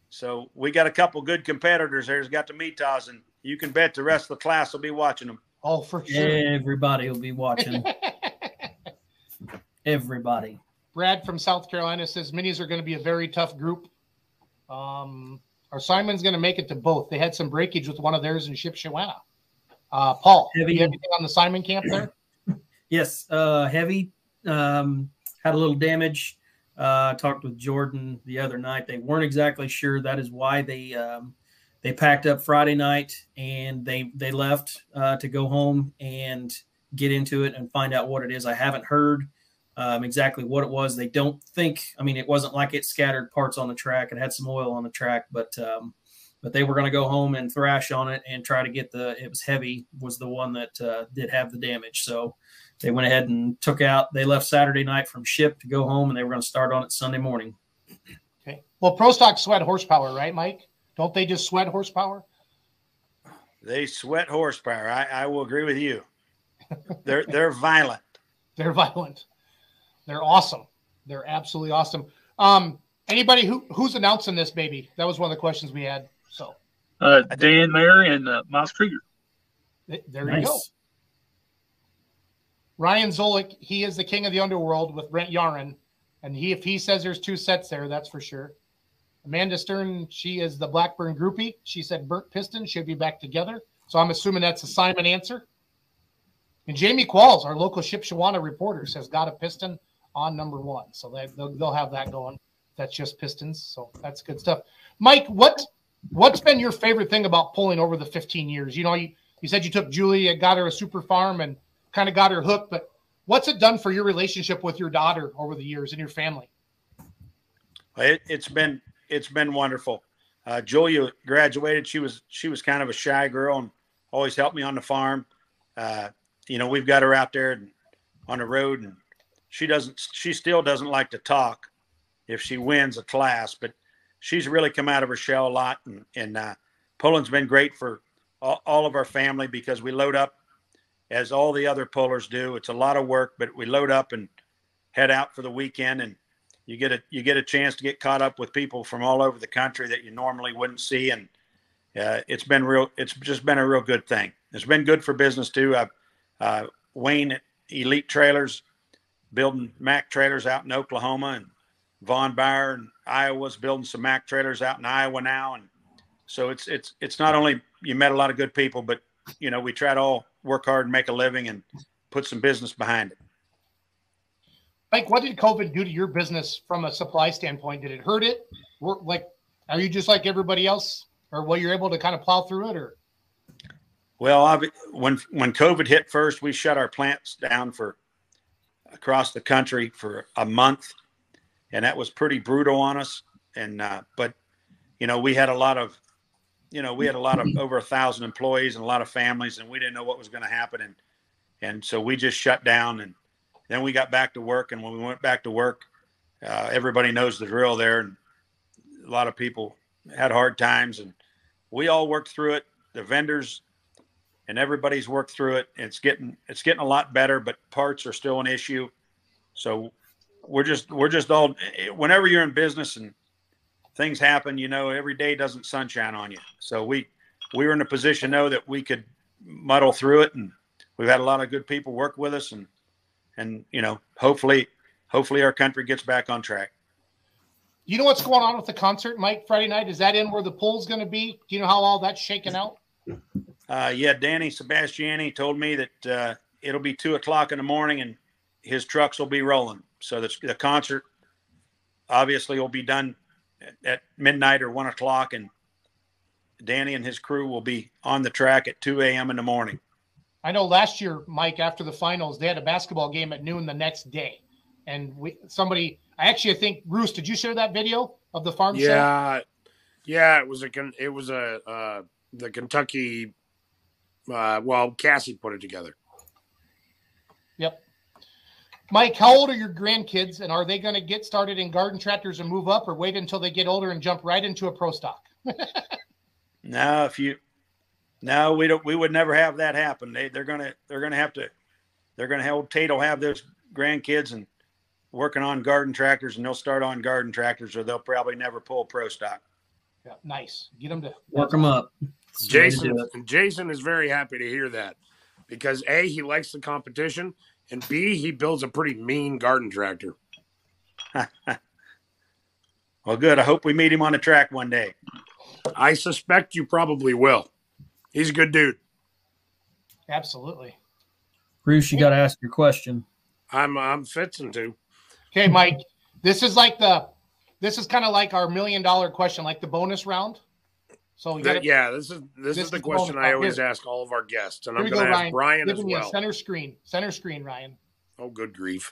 so we got a couple good competitors there. Has got to meet Taz, and you can bet the rest of the class will be watching them. Oh, for sure. Everybody will be watching. Everybody. Brad from South Carolina says minis are going to be a very tough group. Um, our Simon's going to make it to both. They had some breakage with one of theirs in Shipshewana. Uh, Paul, heavy. anything on the Simon camp there? yes, uh, heavy um, had a little damage. Uh, talked with Jordan the other night. They weren't exactly sure. That is why they um, they packed up Friday night and they they left uh, to go home and get into it and find out what it is. I haven't heard um, exactly what it was. They don't think. I mean, it wasn't like it scattered parts on the track. It had some oil on the track, but um, but they were going to go home and thrash on it and try to get the. It was heavy. Was the one that uh, did have the damage. So they went ahead and took out. They left Saturday night from ship to go home, and they were going to start on it Sunday morning. Okay. Well, Pro Stock sweat horsepower, right, Mike? Don't they just sweat horsepower? They sweat horsepower. I, I will agree with you. They're they're violent. They're violent. They're awesome. They're absolutely awesome. Um, anybody who who's announcing this baby? That was one of the questions we had. So, uh, Dan Mayer and uh, Miles Krieger. There nice. you go. Ryan Zolik, he is the king of the underworld with Brent Yaron. And he, if he says there's two sets there, that's for sure. Amanda Stern, she is the Blackburn groupie. She said Burt Piston should be back together. So I'm assuming that's a Simon answer. And Jamie Qualls, our local Shipshewana reporter, says got a piston on number one. So they, they'll, they'll have that going. That's just pistons. So that's good stuff. Mike, what what's been your favorite thing about pulling over the 15 years? You know, you, you said you took Julie, got her a super farm, and kind of got her hooked. But what's it done for your relationship with your daughter over the years and your family? It, has been it's been wonderful. Uh, Julia graduated. She was she was kind of a shy girl and always helped me on the farm. Uh, you know, we've got her out there and on the road, and she doesn't. She still doesn't like to talk if she wins a class, but she's really come out of her shell a lot. And, and uh, pulling's been great for all, all of our family because we load up as all the other pullers do. It's a lot of work, but we load up and head out for the weekend and you get a you get a chance to get caught up with people from all over the country that you normally wouldn't see and uh, it's been real it's just been a real good thing it's been good for business too uh, uh, wayne at elite trailers building mac trailers out in oklahoma and vaughn Bayer in iowa's building some mac trailers out in iowa now and so it's it's it's not only you met a lot of good people but you know we try to all work hard and make a living and put some business behind it Mike, what did COVID do to your business from a supply standpoint? Did it hurt it? Like, are you just like everybody else, or were you able to kind of plow through it, or? Well, I've, when when COVID hit first, we shut our plants down for across the country for a month, and that was pretty brutal on us. And uh, but you know, we had a lot of, you know, we had a lot of over a thousand employees and a lot of families, and we didn't know what was going to happen, and and so we just shut down and then we got back to work, and when we went back to work, uh, everybody knows the drill there, and a lot of people had hard times, and we all worked through it. The vendors and everybody's worked through it. It's getting it's getting a lot better, but parts are still an issue. So we're just we're just all whenever you're in business and things happen, you know, every day doesn't sunshine on you. So we we were in a position though that we could muddle through it, and we've had a lot of good people work with us, and and you know, hopefully, hopefully our country gets back on track. You know what's going on with the concert, Mike? Friday night is that in where the pool's going to be? Do you know how all that's shaking out? Uh, yeah, Danny Sebastiani told me that uh, it'll be two o'clock in the morning and his trucks will be rolling. So the, the concert obviously will be done at, at midnight or one o'clock, and Danny and his crew will be on the track at 2 a.m. in the morning. I know last year, Mike, after the finals, they had a basketball game at noon the next day, and we somebody. I actually I think Bruce, did you share that video of the farm? Yeah, show? yeah. It was a it was a uh, the Kentucky. Uh, well, Cassie put it together. Yep. Mike, how old are your grandkids, and are they going to get started in garden tractors and move up, or wait until they get older and jump right into a pro stock? no, if you no, we don't. We would never have that happen. They they're gonna they're gonna have to they're gonna have Tate will have those grandkids and working on garden tractors, and they'll start on garden tractors, or they'll probably never pull pro stock. Yeah, nice. Get them to work them up. Jason Jason is very happy to hear that because a he likes the competition, and b he builds a pretty mean garden tractor. well, good. I hope we meet him on the track one day. I suspect you probably will. He's a good dude. Absolutely. Bruce, you got to ask your question. I'm I'm fixing to. Okay, Mike. This is like the this is kind of like our million dollar question, like the bonus round. So gotta, yeah, this is this, this is the is question the I always Here. ask all of our guests, and Here I'm going to ask Brian Give as well. center screen, center screen, Ryan. Oh, good grief,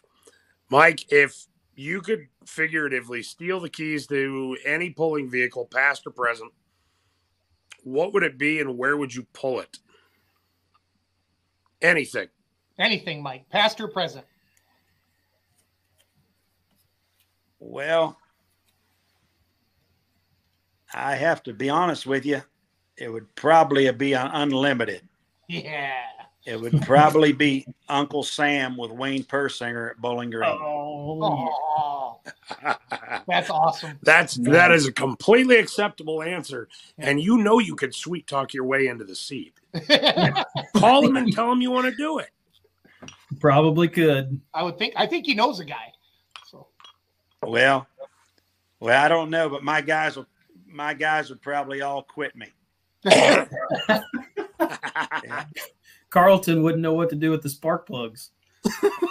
Mike! If you could figuratively steal the keys to any pulling vehicle, past or present, what would it be and where would you pull it? Anything. Anything, Mike, past or present. Well, I have to be honest with you. It would probably be unlimited. Yeah. It would probably be Uncle Sam with Wayne Persinger at Bowling Green. Oh, oh. that's awesome. That's that is a completely acceptable answer, and you know you could sweet talk your way into the seat. Call him and tell him you want to do it. Probably could. I would think. I think he knows a guy. So. Well, well, I don't know, but my guys will. My guys would probably all quit me. Carlton wouldn't know what to do with the spark plugs.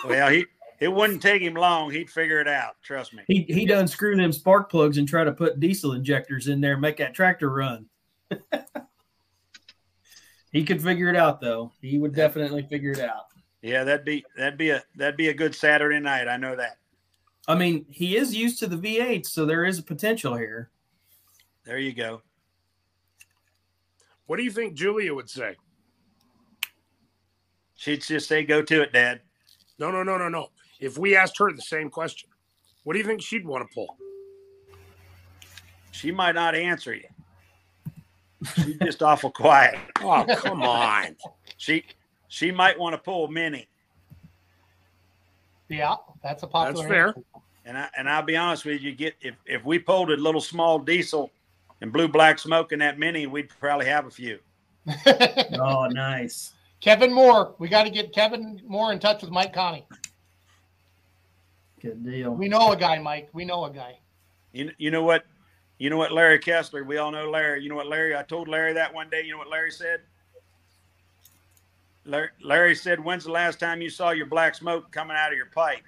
well, he it wouldn't take him long. He'd figure it out. Trust me. He he done screw them spark plugs and try to put diesel injectors in there and make that tractor run. he could figure it out though. He would definitely figure it out. Yeah, that'd be that'd be a that'd be a good Saturday night. I know that. I mean, he is used to the V8, so there is a potential here. There you go. What do you think Julia would say? She'd just say, "Go to it, Dad." No, no, no, no, no. If we asked her the same question, what do you think she'd want to pull? She might not answer you. She's just awful quiet. Oh, come on. She she might want to pull Mini. Yeah, that's a popular. That's fair. answer. And I and I'll be honest with you, get if if we pulled a little small diesel and blue black smoke in that Mini, we'd probably have a few. Oh, nice. Kevin Moore. We got to get Kevin Moore in touch with Mike Conny. Good deal. We know a guy, Mike. We know a guy. You you know what? You know what Larry Kessler, we all know Larry. You know what Larry, I told Larry that one day. You know what Larry said? Larry, Larry said, When's the last time you saw your black smoke coming out of your pipe?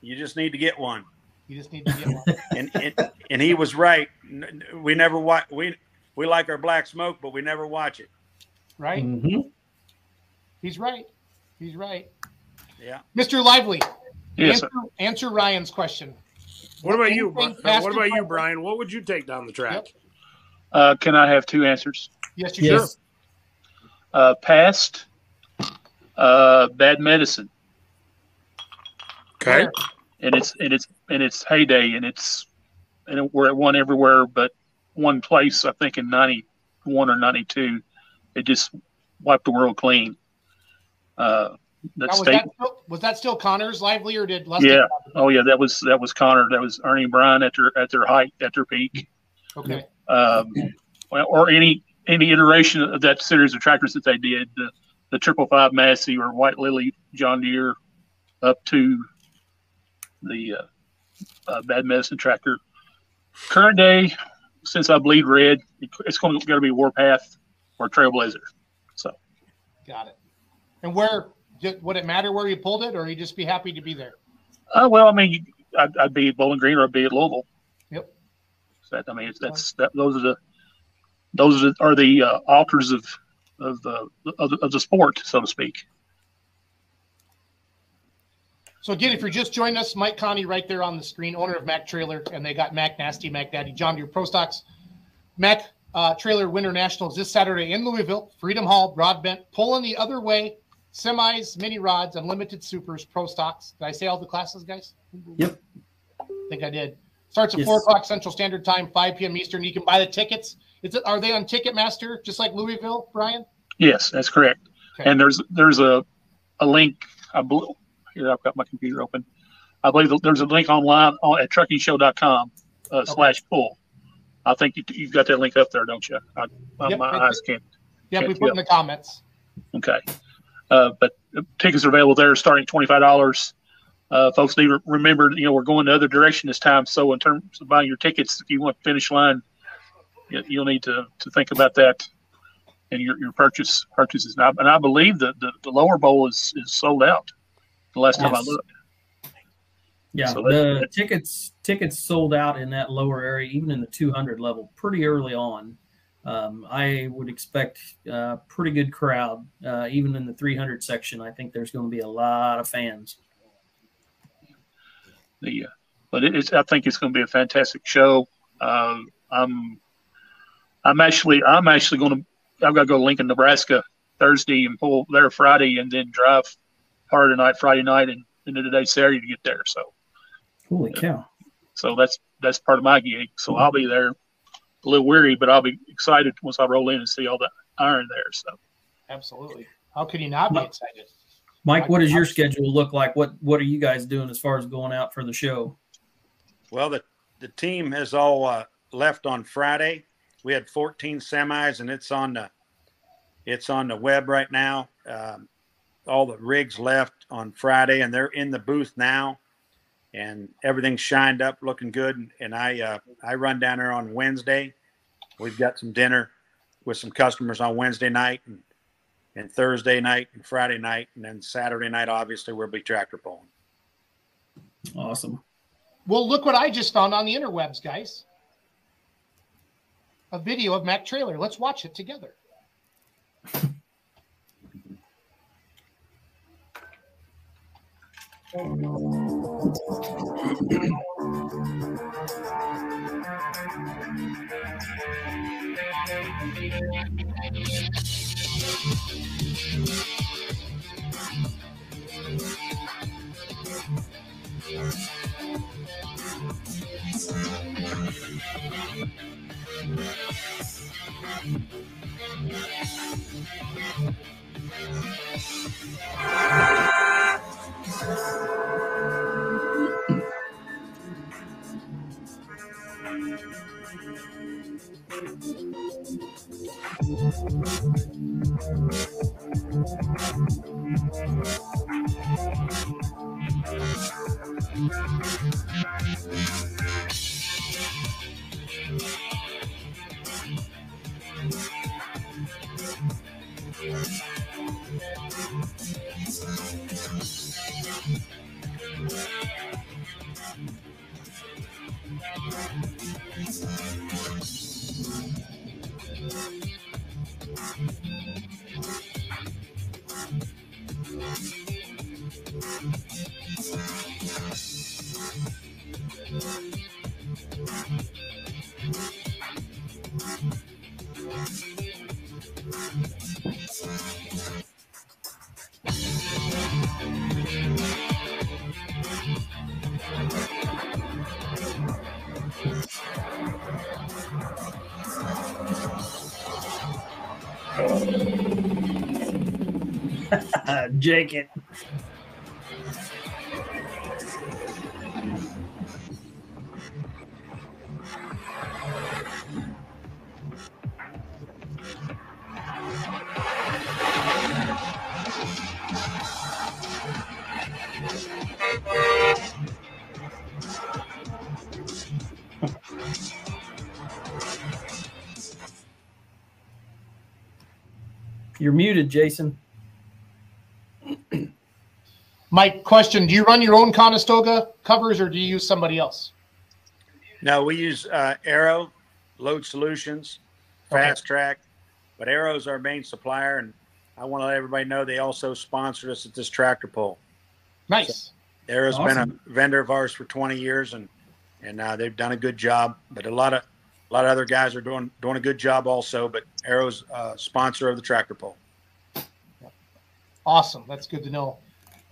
You just need to get one. You just need to get one. And and, and he was right. N- n- We never watch we we like our black smoke, but we never watch it. right? hmm He's right. He's right. Yeah. Mr. Lively, Yes, answer, answer Ryan's question. What about you? Anything Bri- faster What about you. Brian? What would you take down the track? uh, can I have two answers? Yes, you Yes. Uh, past, uh, bad medicine, Okay. and it's and it's and it's heyday, and it's and it, we're at one everywhere but one place. I think in ninety one or ninety two, it just wiped the world clean. Uh, Now, that was, state, that still, was that still Connor's Lively or did Lustig? yeah, oh yeah, that was that was Connor, that was Ernie and Brian at their at their height, at their peak. Okay. um, well, or any any iteration of that series of tractors that they did, the the triple five Massey or White Lily John Deere, up to the uh, uh, Bad Medicine tractor. Current day, since I bleed red, it's going to, be Warpath or Trailblazer. So Got it. And where would it matter where you pulled it, or you just be happy to be there? Uh, well, I mean, you- I'd, I'd be at Bowling Green or I'd be at Louisville. Yep. So that, I mean, it's, that's that. Those are the those are the, are the uh, altars of of the of the, of the sport, so to speak. So again, if you're just joining us, Mike Conny right there on the screen, owner of Mac Trailer, and they got Mac Nasty, Mac Daddy, John Deere Pro Stocks. Mac uh, Trailer Winter Nationals this Saturday in Louisville, Freedom Hall, Broadbent, pulling the other way, semis, mini rods, unlimited supers, Pro Stocks. Did I say all the classes, guys? Yep. I think I did. Starts at Yes. four o'clock Central Standard Time, five p.m. Eastern. You can buy the tickets. Is it, are they on Ticketmaster, just like Louisville, Brian? Yes, that's correct. Okay. And there's there's a a link. I believe here I've got my computer open. I believe there's a link online on, at truckingshow.com uh, slash pull. I think you, you've got that link up there, don't you? I, my- Yep, my it- eyes can't. Yeah, we put in the comments. Okay. Uh, but tickets are available there starting at $25. Uh, folks need to remember, you know, we're going the other direction this time. So in terms of buying your tickets, if you want finish line, you, you'll need to, to think about that and your, your purchase purchases. And I, and I believe that the, the lower bowl is, is sold out the last time I looked. Yeah, So the tickets tickets sold out in that lower area, even in the 200 level, pretty early on. Um, I would expect a pretty good crowd, uh, even in the 300 section. I think there's going to be a lot of fans. Uh, but it's, I think it's going to be a fantastic show. Um, I'm, I'm actually, I'm actually going to, I've got to go to Lincoln, Nebraska Thursday and pull there Friday and then drive part of the night, Friday night and into the day Saturday to get there. So, Holy cow! so that's, that's part of my gig. So I'll be there a little weary, but I'll be excited once I roll in and see all that iron there. So, Absolutely. How could you not be Mike- excited? Mike, what does your schedule look like? What What are you guys doing as far as going out for the show? Well, the the team has all uh, left on Friday. We had 14 semis, and it's on the it's on the web right now. Um, all the rigs left on Friday, and they're in the booth now, and everything's shined up, looking good. And, and I uh, I run down there on Wednesday. We've got some dinner with some customers on Wednesday night, and and Thursday night and Friday night, and then Saturday night, obviously, we'll be tractor pulling. Awesome. Well, look what I just found on the interwebs, guys. A video of Mac Trailer. Let's watch it together. Ah! Thank it. You're muted, Jason. Mike, question: Do you run your own Conestoga covers, or do you use somebody else? No, we use uh, Arrow, Load Solutions, Fast Okay. Track, but Arrow's our main supplier, and I want to let everybody know they also sponsored us at this tractor pull. Nice. Arrow's Awesome. been a vendor of ours for 20 years, and and uh, they've done a good job. But a lot of a lot of other guys are doing doing a good job also. But Arrow's uh, sponsor of the tractor pull. Awesome. That's good to know.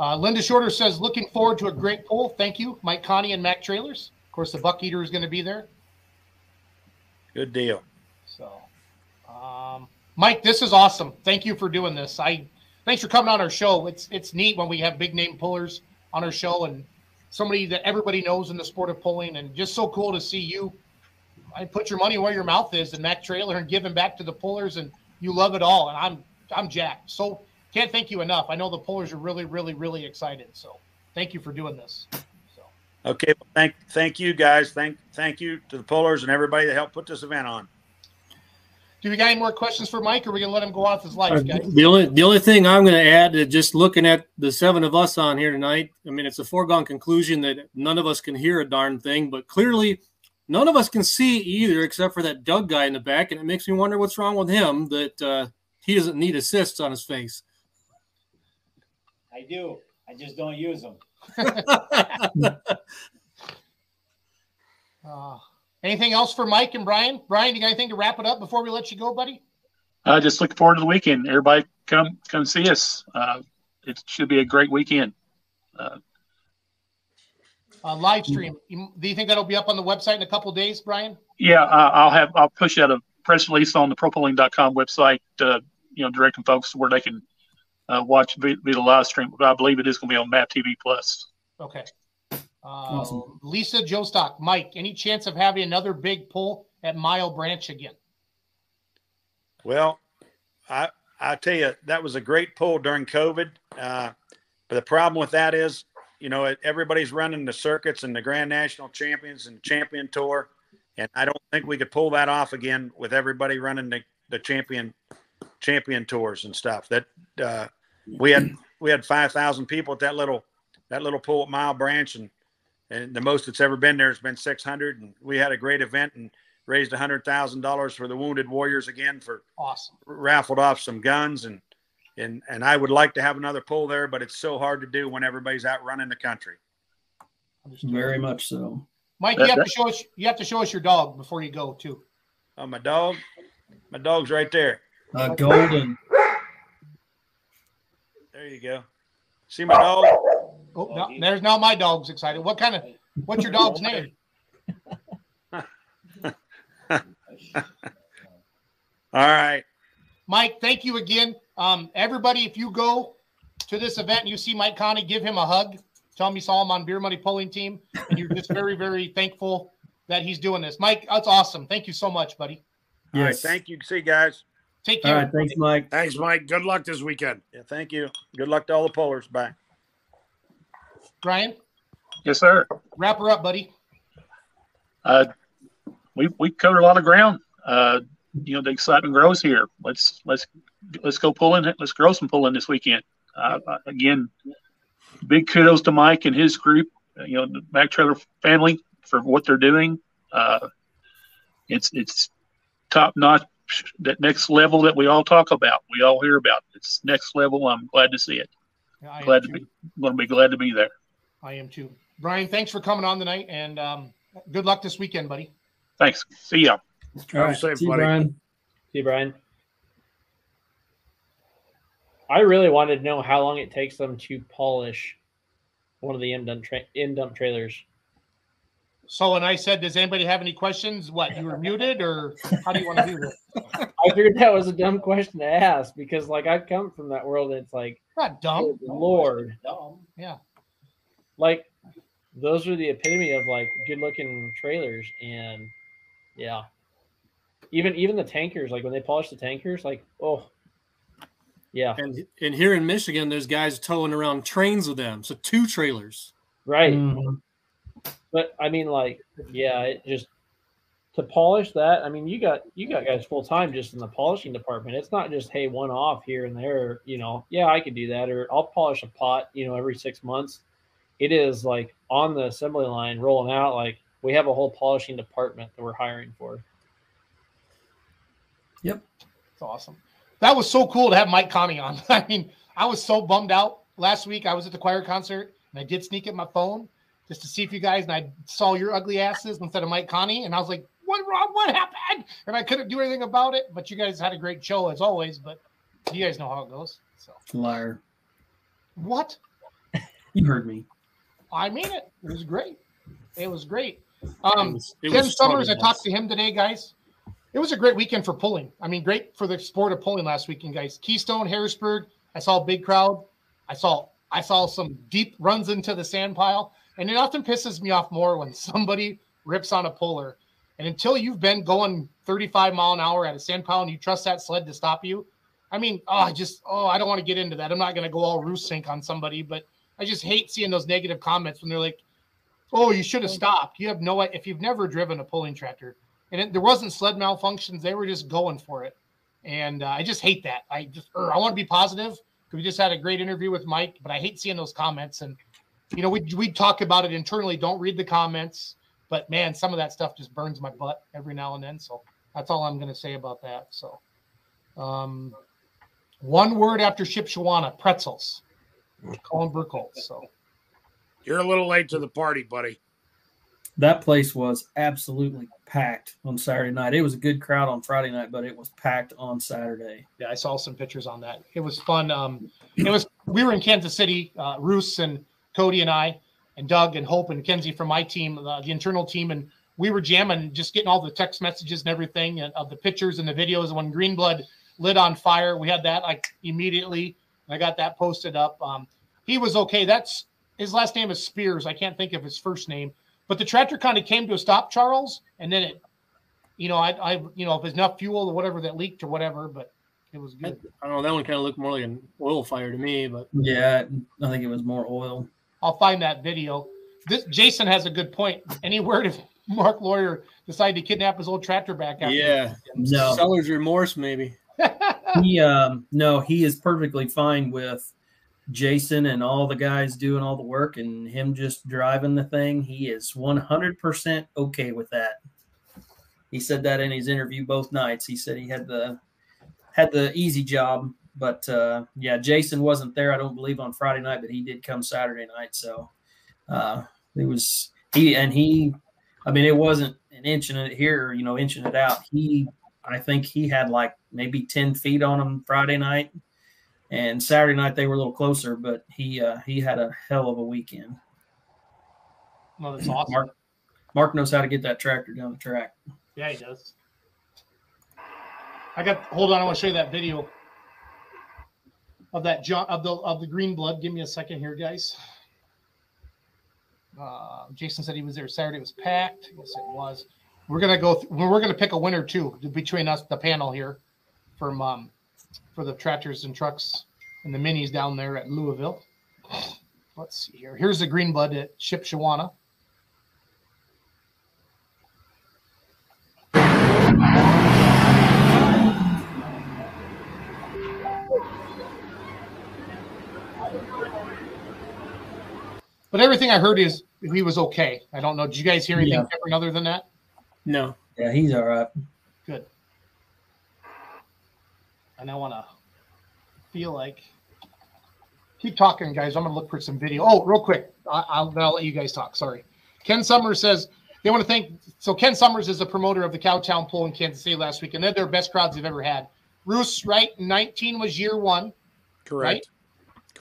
Uh, Linda Shorter says, looking forward to a great poll. Thank you, Mike Conny and Mac Trailers. Of course, the Buck Eater is going to be there. Good deal. So, um, Mike, this is awesome. Thank you for doing this. I thanks for coming on our show. It's it's neat when we have big name pullers on our show and somebody that everybody knows in the sport of pulling, and just so cool to see you. I put your money where your mouth is, and Mac Trailer, and giving back to the pullers, and you love it all. And I'm I'm jacked. So can't thank you enough. I know the pullers are really, really, really excited. So thank you for doing this. So Okay, well, thank thank you guys. Thank thank you to the pullers and everybody that helped put this event on. do we got any more questions for Mike, or are we gonna let him go off his life, Uh, guys? The only the only thing I'm going to add, is just looking at the seven of us on here tonight, I mean, it's a foregone conclusion that none of us can hear a darn thing, but clearly none of us can see either, except for that Doug guy in the back, and it makes me wonder what's wrong with him that uh, he doesn't need assists on his face. I do. I just don't use them. Uh, anything else for Mike and Brian? Brian, you got anything to wrap it up before we let you go, buddy? Uh, just looking forward to the weekend. Everybody come come see us. Uh, it should be a great weekend. Uh, Uh, live stream. Do you think that'll be up on the website in a couple days, Brian? yeah, uh, I'll have I'll push out a press release on the propulling.com website. Uh, you know, directing folks to where they can uh, watch via, via the live stream. But I believe it is going to be on MAVTV Plus. Okay. Uh, Awesome. Lisa Joe Stock, Mike, any chance of having another big pull at Mile Branch again? Well, I I tell you that was a great pull during COVID. Uh, but the problem with that is, you know, everybody's running the circuits and the Grand National Champions and Champion Tour, and I don't think we could pull that off again with everybody running the, the Champion champion tours and stuff. That uh, we had we had five thousand people at that little that little pool at Mile Branch, and and the most that's ever been there has been six hundred. And we had a great event and raised a hundred thousand dollars for the wounded warriors again for awesome. Raffled off some guns and and and I would like to have another pool there, but it's so hard to do when everybody's out running the country. Very much so. Mike, you have to show us. You have to show us your dog before you go too. Oh, my dog. My dog's right there. Uh, golden. There you go. See my dog? Oh, no, there's now my dog's excited. What kind of? What's your dog's name? All right. Mike, thank you again. Um, everybody, if you go to this event and you see Mike Conny, give him a hug. Tell him you saw him on Beer Money Pulling Team, and you're just very, very thankful that he's doing this. Mike, that's awesome. Thank you so much, buddy. All right. Thank you. See you guys. Take care. right. Thanks, Mike. Thanks, Mike. Good luck this weekend. Yeah, thank you. Good luck to all the pullers. Bye. Brian, Yes, sir. wrap her up, buddy. Uh, we we covered a lot of ground. Uh, you know, the excitement grows here. Let's let's let's go pulling. Let's grow some pulling this weekend. Uh, again, big kudos to Mike and his group. uh, You know, the Mac Trailer family for what they're doing. Uh, it's it's top notch. That next level that we all talk about, we all hear about. It's next level. I'm glad to see it. Yeah, I am Glad to too. be. Going to be glad to be there. I am too. Brian, thanks for coming on tonight, and um, good luck this weekend, buddy. Thanks. See ya. All right. safe, See you, buddy. Brian. See, Brian. I really wanted to know how long it takes them to polish one of the end dump tra- end dump trailers. So, when I said, "Does anybody have any questions?" What you were muted, or how do you want to do this? I figured that was a dumb question to ask because, like, I've come from that world. And it's like, Not dumb. good Lord, Dumb. Yeah. like those are the epitome of like good looking trailers, and yeah, even even the tankers, like when they polish the tankers, like oh, yeah, And and here in Michigan, there's guys towing around trains with them, so two trailers. right. Mhm. But I mean, like, yeah, it just to polish that. I mean, you got you got guys full time just in the polishing department. It's not just hey one off here and there. You know, yeah, I could do that, or I'll polish a pot. You know, every six months. It is like on the assembly line rolling out. Like we have a whole polishing department that we're hiring for. Yep, it's awesome. That was so cool to have Mike Conny on. I mean, I was so bummed out last week. I was at the choir concert and I did sneak at my phone just to see if you guys and I saw your ugly asses instead of Mike Conny, and I was like, "What wrong? What happened?" And I couldn't do anything about it. But you guys had a great show as always. But you guys know how it goes. So Liar. what? You heard me. I mean it. It was great. It was great. Um, It was- it Ken Summers, I fun. talked to him today, guys. It was a great weekend for pulling. I mean, great for the sport of pulling last weekend, guys. Keystone, Harrisburg. I saw a big crowd. I saw I saw some deep runs into the sand pile, and it often pisses me off more when somebody rips on a puller. And until you've been going 35 mile an hour at a sand pile and you trust that sled to stop you, I mean, oh, I just oh, I don't want to get into that. I'm not going to go all roost sink on somebody, but I just hate seeing those negative comments when they're like, "Oh, you should have stopped." You have no if you've never driven a pulling tractor, and it, there wasn't sled malfunctions. They were just going for it, and uh, I just hate that. I just er, I want to be positive because we just had a great interview with Mike, but I hate seeing those comments. And you know, we we talk about it internally. Don't read the comments, but man, some of that stuff just burns my butt every now and then. So that's all I'm going to say about that. So, um, one word after Shipshewana, pretzels. Colin Burkholz. So You're a little late to the party, buddy. That place was absolutely packed on Saturday night. It was a good crowd on Friday night, but it was packed on Saturday. yeah, I saw some pictures on that. It was fun. Um, it was we were in Kansas City, uh, Roos and Cody and I, and Doug and Hope and Kenzie from my team, uh, the internal team, and we were jamming, just getting all the text messages and everything, and of the pictures and the videos. And when Greenblood lit on fire, we had that like immediately. I got that posted up. Um, he was okay. That's his last name is Spears. I can't think of his first name, but the tractor kind of came to a stop, Charles, and then it, you know, I, I, you know, if there's enough fuel or whatever that leaked or whatever, but it was I, good. I don't know. That one kind of looked more like an oil fire to me, but Yeah, I think it was more oil. I'll find that video. This Jason has a good point. Any word if Mark Lawyer decided to kidnap his old tractor back after yeah, No. seller's remorse maybe. he um no, he is perfectly fine with Jason and all the guys doing all the work and him just driving the thing. He is 100% okay with that. He said that in his interview both nights. He said he had the had the easy job, but uh, yeah, Jason wasn't there. I don't believe on Friday night, but he did come Saturday night. So uh, it was he and he. I mean, it wasn't an inching it here, you know, inching it out. He, I think he had like maybe ten feet on him Friday night, and Saturday night they were a little closer. But he uh, he had a hell of a weekend. Well, that's awesome. Mark, Mark knows how to get that tractor down the track. Yeah, he does. I got. Hold on, I want to show you that video of that John of the of the green blood. Give me a second here, guys. Uh, Jason said he was there Saturday. It was packed. Yes, it was. We're gonna go. Th- we're gonna pick a winner too between us, the panel here, from um, for the tractors and trucks and the minis down there at Louisville. Let's see here. Here's the green blood at Shipshewana. But everything I heard is he was okay. I don't know. Did you guys hear anything Yeah. different other than that? No. Yeah, he's all right. Good. And I want to feel like keep talking, guys. I'm going to look for some video. Oh, real quick, I, I'll, then I'll let you guys talk. Sorry. Ken Summers says they want to thank. So Ken Summers is the promoter of the Cowtown Pull in Kansas City last week, and they're their best crowds they've ever had. Roos, right? 19 was year one. Correct.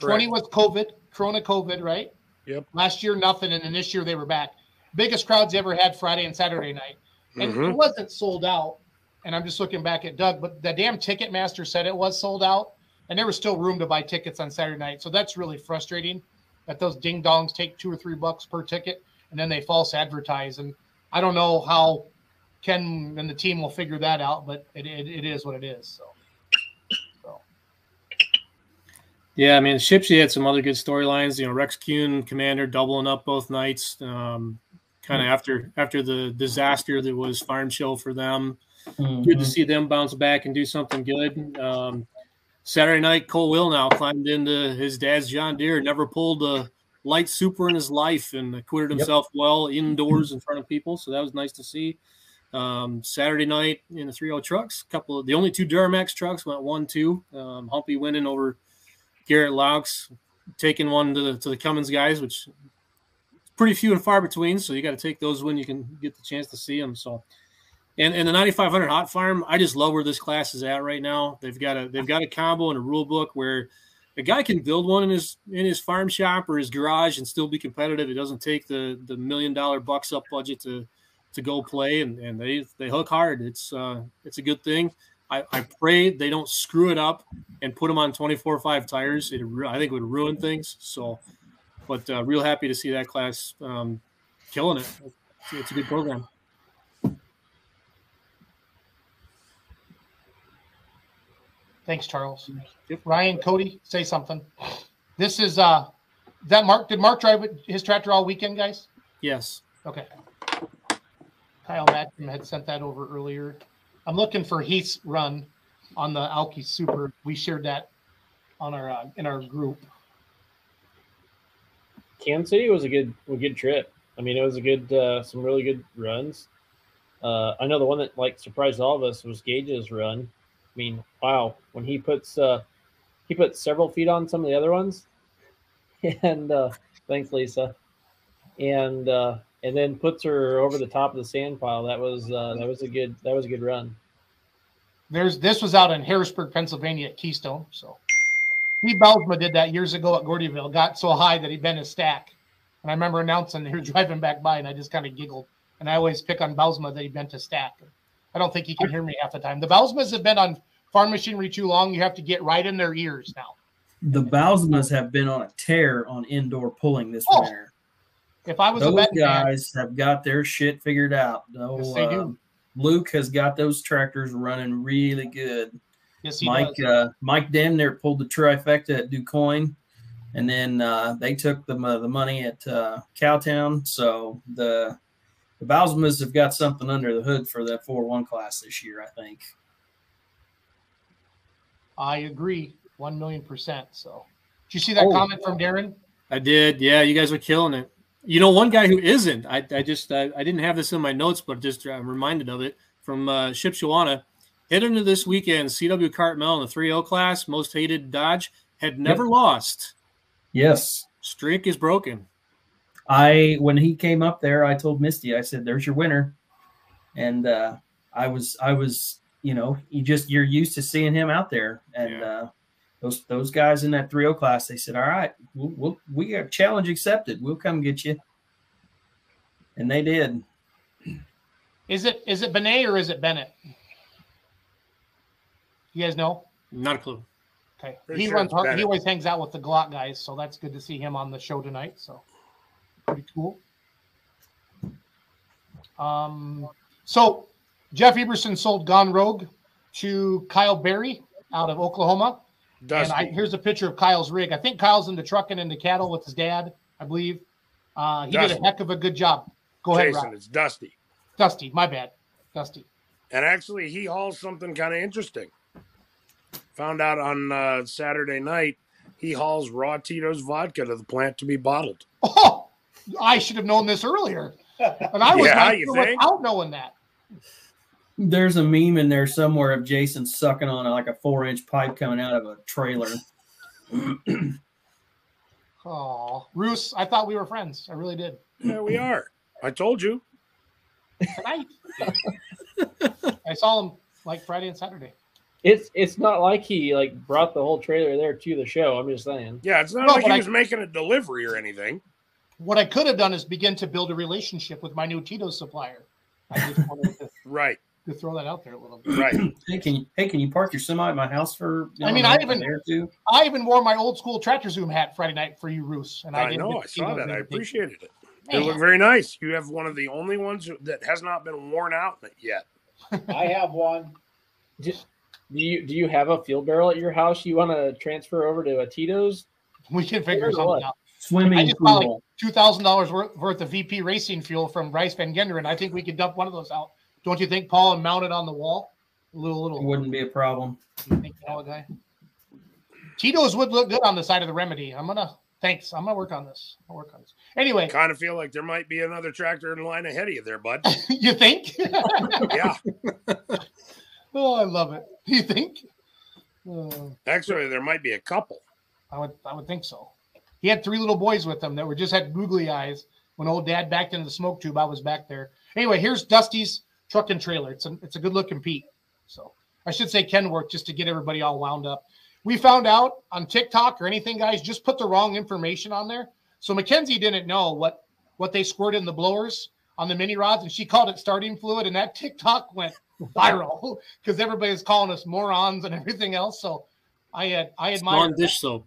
Right? 20 was COVID, Corona COVID, right? Yep. Last year, nothing. And then this year, they were back. Biggest crowds ever had Friday and Saturday night. And Mhm. it wasn't sold out. And I'm just looking back at Doug, but the damn Ticketmaster said it was sold out. And there was still room to buy tickets on Saturday night. So that's really frustrating that those ding dongs take two or three bucks per ticket and then they false advertise. And I don't know how Ken and the team will figure that out, but it, it, it is what it is. So. Yeah, I mean, Shipsy had some other good storylines. You know, Rex Kuhn, Commander, doubling up both nights. Um, kind of after after the disaster that was Farm Show for them. Good to see them bounce back and do something good. Um, Saturday night, Cole Will now climbed into his dad's John Deere. Never pulled a light super in his life and acquitted Yep. himself well indoors in front of people. So that was nice to see. Um, Saturday night in the 3 0 trucks, couple of the only two Duramax trucks went one two. Um, Humpy winning over Garrett Laux, taking one to the, to the Cummins guys, which pretty few and far between. So you got to take those when you can get the chance to see them. So, and and the 9500 Hot Farm, I just love where this class is at right now. They've got a they've got a combo and a rule book where a guy can build one in his in his farm shop or his garage and still be competitive. It doesn't take the the million dollar bucks up budget to to go play and, and they they hook hard. It's uh it's a good thing. I, I pray they don't screw it up and put them on 24 5 tires. It I think it would ruin things. So, but uh, real happy to see that class um, killing it. It's, it's a good program. Thanks, Charles. Ryan, Cody, say something. This is uh that Mark did Mark drive his tractor all weekend, guys? Yes. Okay. Kyle Matson had sent that over earlier. I'm looking for Heath's run on the Alki Super. We shared that on our uh, in our group. Kansas City was a good a good trip. I mean, it was a good uh, some really good runs. Uh, I know the one that like surprised all of us was Gage's run. I mean, wow, when he puts uh, he puts several feet on some of the other ones, and uh, thanks, Lisa, and uh, and then puts her over the top of the sand pile. That was uh, that was a good that was a good run. There's this was out in Harrisburg, Pennsylvania at Keystone. So Steve Belsma did that years ago at Gordyville. Got so high that he bent his stack. And I remember announcing he was driving back by, and I just kind of giggled. And I always pick on Belsma that he bent his stack. I don't think he can hear me half the time. The Belsmas have been on farm machinery too long. You have to get right in their ears now. The Bausmas have been on a tear on indoor pulling this Oh, winter. If I was a Those betting man, guys have got their shit figured out. No, Yes, they do. um, Luke has got those tractors running really good. yes, he Mike does. uh, Mike Damner pulled the trifecta at DuQuoin, and then uh, they took the mo- the money at uh, Cowtown. So the the Bausmas have got something under the hood for that four one class this year, I think. I agree, one million percent. So, did you see that Oh. comment from Darren? I did. Yeah, you guys are killing it. You know, one guy who isn't, I, I just, I, I didn't have this in my notes, but just I'm reminded of it from uh, Shipshewana. Head into this weekend, CW Cartmel in the 3 0 class, most hated Dodge, had never lost. Yes. Streak is broken. I when he came up there, I told Misty, I said, "There's your winner," and uh, I was I was you know you just you're used to seeing him out there, and uh, those those guys in that 3-0 class, they said, "All right, we'll, we'll we got challenge accepted. We'll come get you," and they did. Is it is it Benet or is it Bennett? You guys know? Not a clue. Okay. Pretty he sure runs hard, he always hangs out with the Glock guys, so that's good to see him on the show tonight. So pretty cool. Um so Jeff Eberson sold Gone Rogue to Kyle Berry out of Oklahoma. Dusty. And I, here's a picture of Kyle's rig. I think Kyle's into trucking into cattle with his dad, I believe. Uh, he did a heck of a good job. Go ahead, Rob. it's Dusty. Dusty, my bad. Dusty. And actually, he hauls something kind of interesting. Found out on uh, Saturday night, he hauls raw Tito's vodka to the plant to be bottled. Oh, I should have known this earlier. And I was Yeah, not sure without knowing that. There's a meme in there somewhere of Jason sucking on like a four inch pipe coming out of a trailer. Oh, Roos, I thought we were friends. I really did. Yeah, we are. I told you. Tonight. I saw him like Friday and Saturday. It's it's not like he like brought the whole trailer there to the show. I'm just saying. Yeah, it's not No, like he I- was making a delivery or anything. What I could have done is begin to build a relationship with my new Tito supplier. I just wanted to, Right. To throw that out there a little bit. Right. hey, can you hey can you park your semi at my house for? you I mean, I even there too? I even wore my old school tractor zoom hat Friday night for you, Roos. And I, I didn't know. I saw those that. I appreciated it. Man. They look very nice. You have one of the only ones that has not been worn out yet. I have one. Do, do you do you have a fuel barrel at your house? You want to transfer over to a Tito's? We can figure something what? out. Swimming I just bought like pool. two thousand dollars worth worth of VP racing fuel from Rice Van Genderen. I think we could dump one of those out. Don't you think, Paul, and mount it on the wall? A little It little wouldn't be a problem. You think yellow guy. Tito's would look good on the side of the remedy. I'm gonna thanks. I'm gonna work on this. I'll work on this. Anyway, Kind of feel like there might be another tractor in line ahead of you there, bud. you think? yeah. oh, I love it. You think? Uh, Actually, there might be a couple. I would I would think so. He had three little boys with him that were just had googly eyes. When old dad backed into the smoke tube, I was back there. Anyway, here's Dusty's truck and trailer. It's a it's a good looking Pete. So I should say Kenworth just to get everybody all wound up. We found out on TikTok or anything, guys, just put the wrong information on there. So Mackenzie didn't know what what they squirted in the blowers on the mini rods, and she called it starting fluid, and that TikTok went viral because everybody's calling us morons and everything else. So I had I It's admire Dawn dish soap.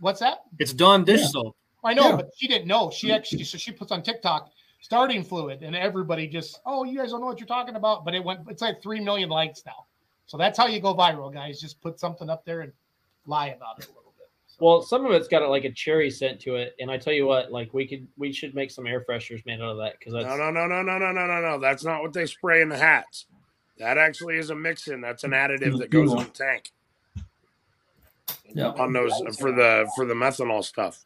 what's that? It's Dawn dish Yeah. soap. I know, Yeah. but she didn't know. She actually so she puts on TikTok starting fluid, and everybody just oh you guys don't know what you're talking about. But it went it's like three million likes now. So that's how you go viral, guys. Just put something up there and lie about it a little bit. Well, some of it's got like a cherry scent to it, and I tell you what, like we could we should make some air fresheners made out of that because that's No, no, no, no, no, no, no, no, no. That's not what they spray in the hats. That actually is a mix-in. That's an additive that goes in the tank Yeah. on those for the for the methanol stuff.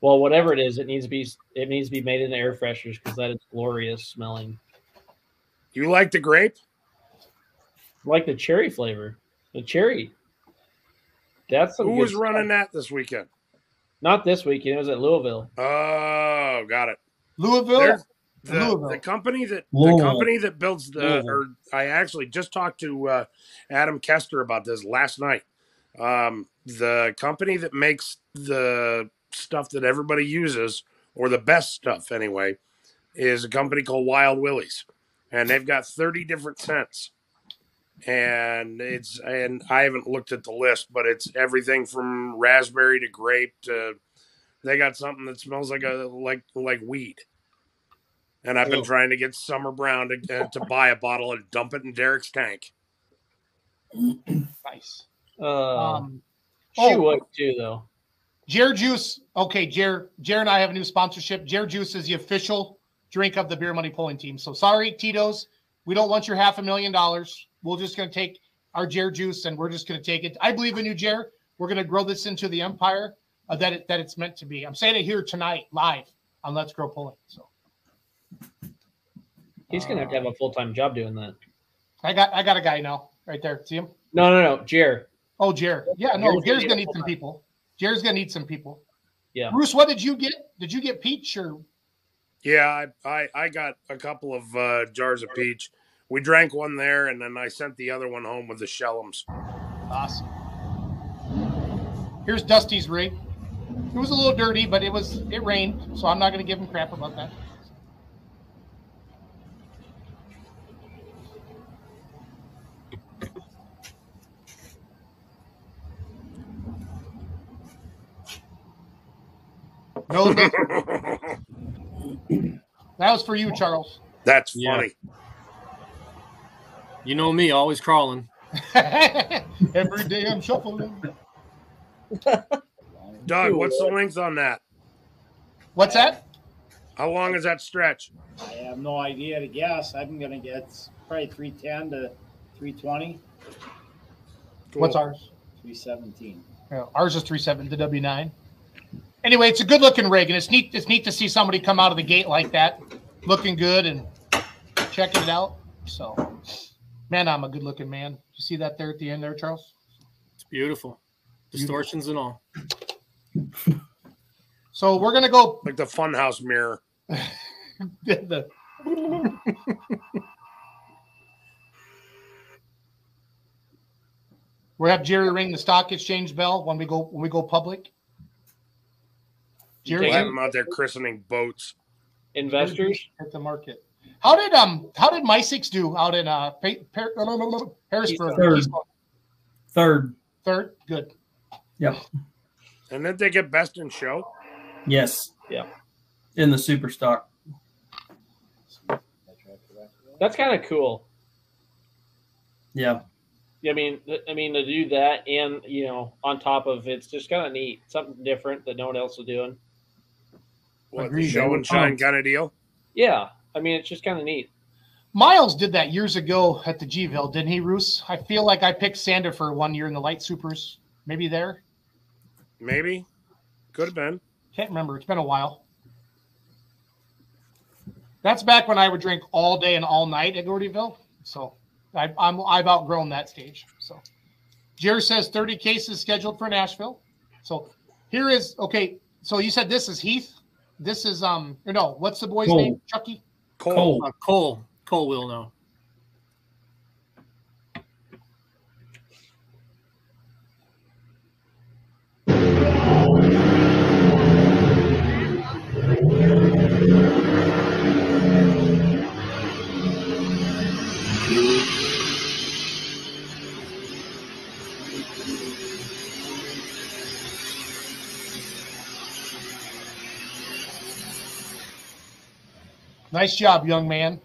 Well, whatever it is, it needs to be it needs to be made into air fresheners because that is glorious smelling, Do You like the grape? like the cherry flavor, the cherry. That's some Who was stuff. running that this weekend? Not this weekend. It was at Louisville. Oh, got it. Louisville, the, Louisville. the company that the company that builds the Louisville. or I actually just talked to uh, Adam Kester about this last night. Um, the company that makes the stuff that everybody uses, or the best stuff anyway, is a company called Wild Willies, and they've got thirty different scents. And it's and I haven't looked at the list, but it's everything from raspberry to grape to they got something that smells like a like like weed. And I've been Oh. trying to get Summer Brown to, uh, to buy a bottle and dump it in Derek's tank. nice. Uh, Um, she oh. would too, though. Jer Juice. Okay, Jer. Jer and I have a new sponsorship. Jer Juice is the official drink of the Beer Money Pulling Team. So sorry, Tito's. We don't want your half a million dollars. We're just going to take our Jer juice, and we're just going to take it. I believe in you, Jer. We're going to grow this into the empire uh, that it, that it's meant to be. I'm saying it here tonight, live on Let's Grow Pulling. So He's gonna have to have a full time job doing that. I got I got a guy now right there. See him? No, no, no, Jer. Oh, Jer. Yeah, no, Jer's Jer's need gonna need some people. Jer's gonna need some people. Yeah. Bruce, what did you get? Did you get peach or Yeah, I, I, I got a couple of uh, jars of peach. We drank one there, and then I sent the other one home with the shellums. awesome? Here's Dusty's rig. It was a little dirty, but it was it rained, so I'm not gonna give him crap about that. No, that was for you, Charles. That's Yeah. funny. You know me, always crawling. Every day I'm shuffling. Doug, what's the length on that? What's that? How long is that stretch? I have no idea to guess. I'm gonna get probably three ten to three twenty, What's ours? three seventeen. Yeah, ours is three seven the W nine. Anyway, it's a good looking rig, and it's neat. It's neat to see somebody come out of the gate like that, looking good and checking it out. So, man, I'm a good looking man. You see that there at the end there, Charles? It's beautiful. Distortions and all. So we're gonna go. Like the funhouse mirror. the, we have Jerry ring the stock exchange bell when we go when we go public. Jerry, We'll have them out there christening boats. Investors. at the market. How did um how did MySix do out in uh Pa- Pa- Harrisburg? Third. Third. Third, good. Yep. And then they get best in show. Yes. Yeah. In the super stock. That's kind of cool. Yeah. I mean, I mean to do that, and you know, on top of it's just kind of neat, something different that no one else is doing. What, the show and shine pumped. kind of deal? Yeah, I mean, it's just kind of neat. Miles did that years ago at the G-Ville, didn't he, Roos? I feel like I picked Sander for one year in the light supers. Maybe there. Maybe. Could have been. Can't remember. It's been a while. That's back when I would drink all day and all night at Gordyville. So I, I'm I've outgrown that stage. So Jerry says 30 cases scheduled for Nashville. So here is okay. So you said this is Heath. This is um or no, what's the boy's Cole. name? Chucky. Cole. Cole. Uh, Cole. Cole will know. Nice job, young man.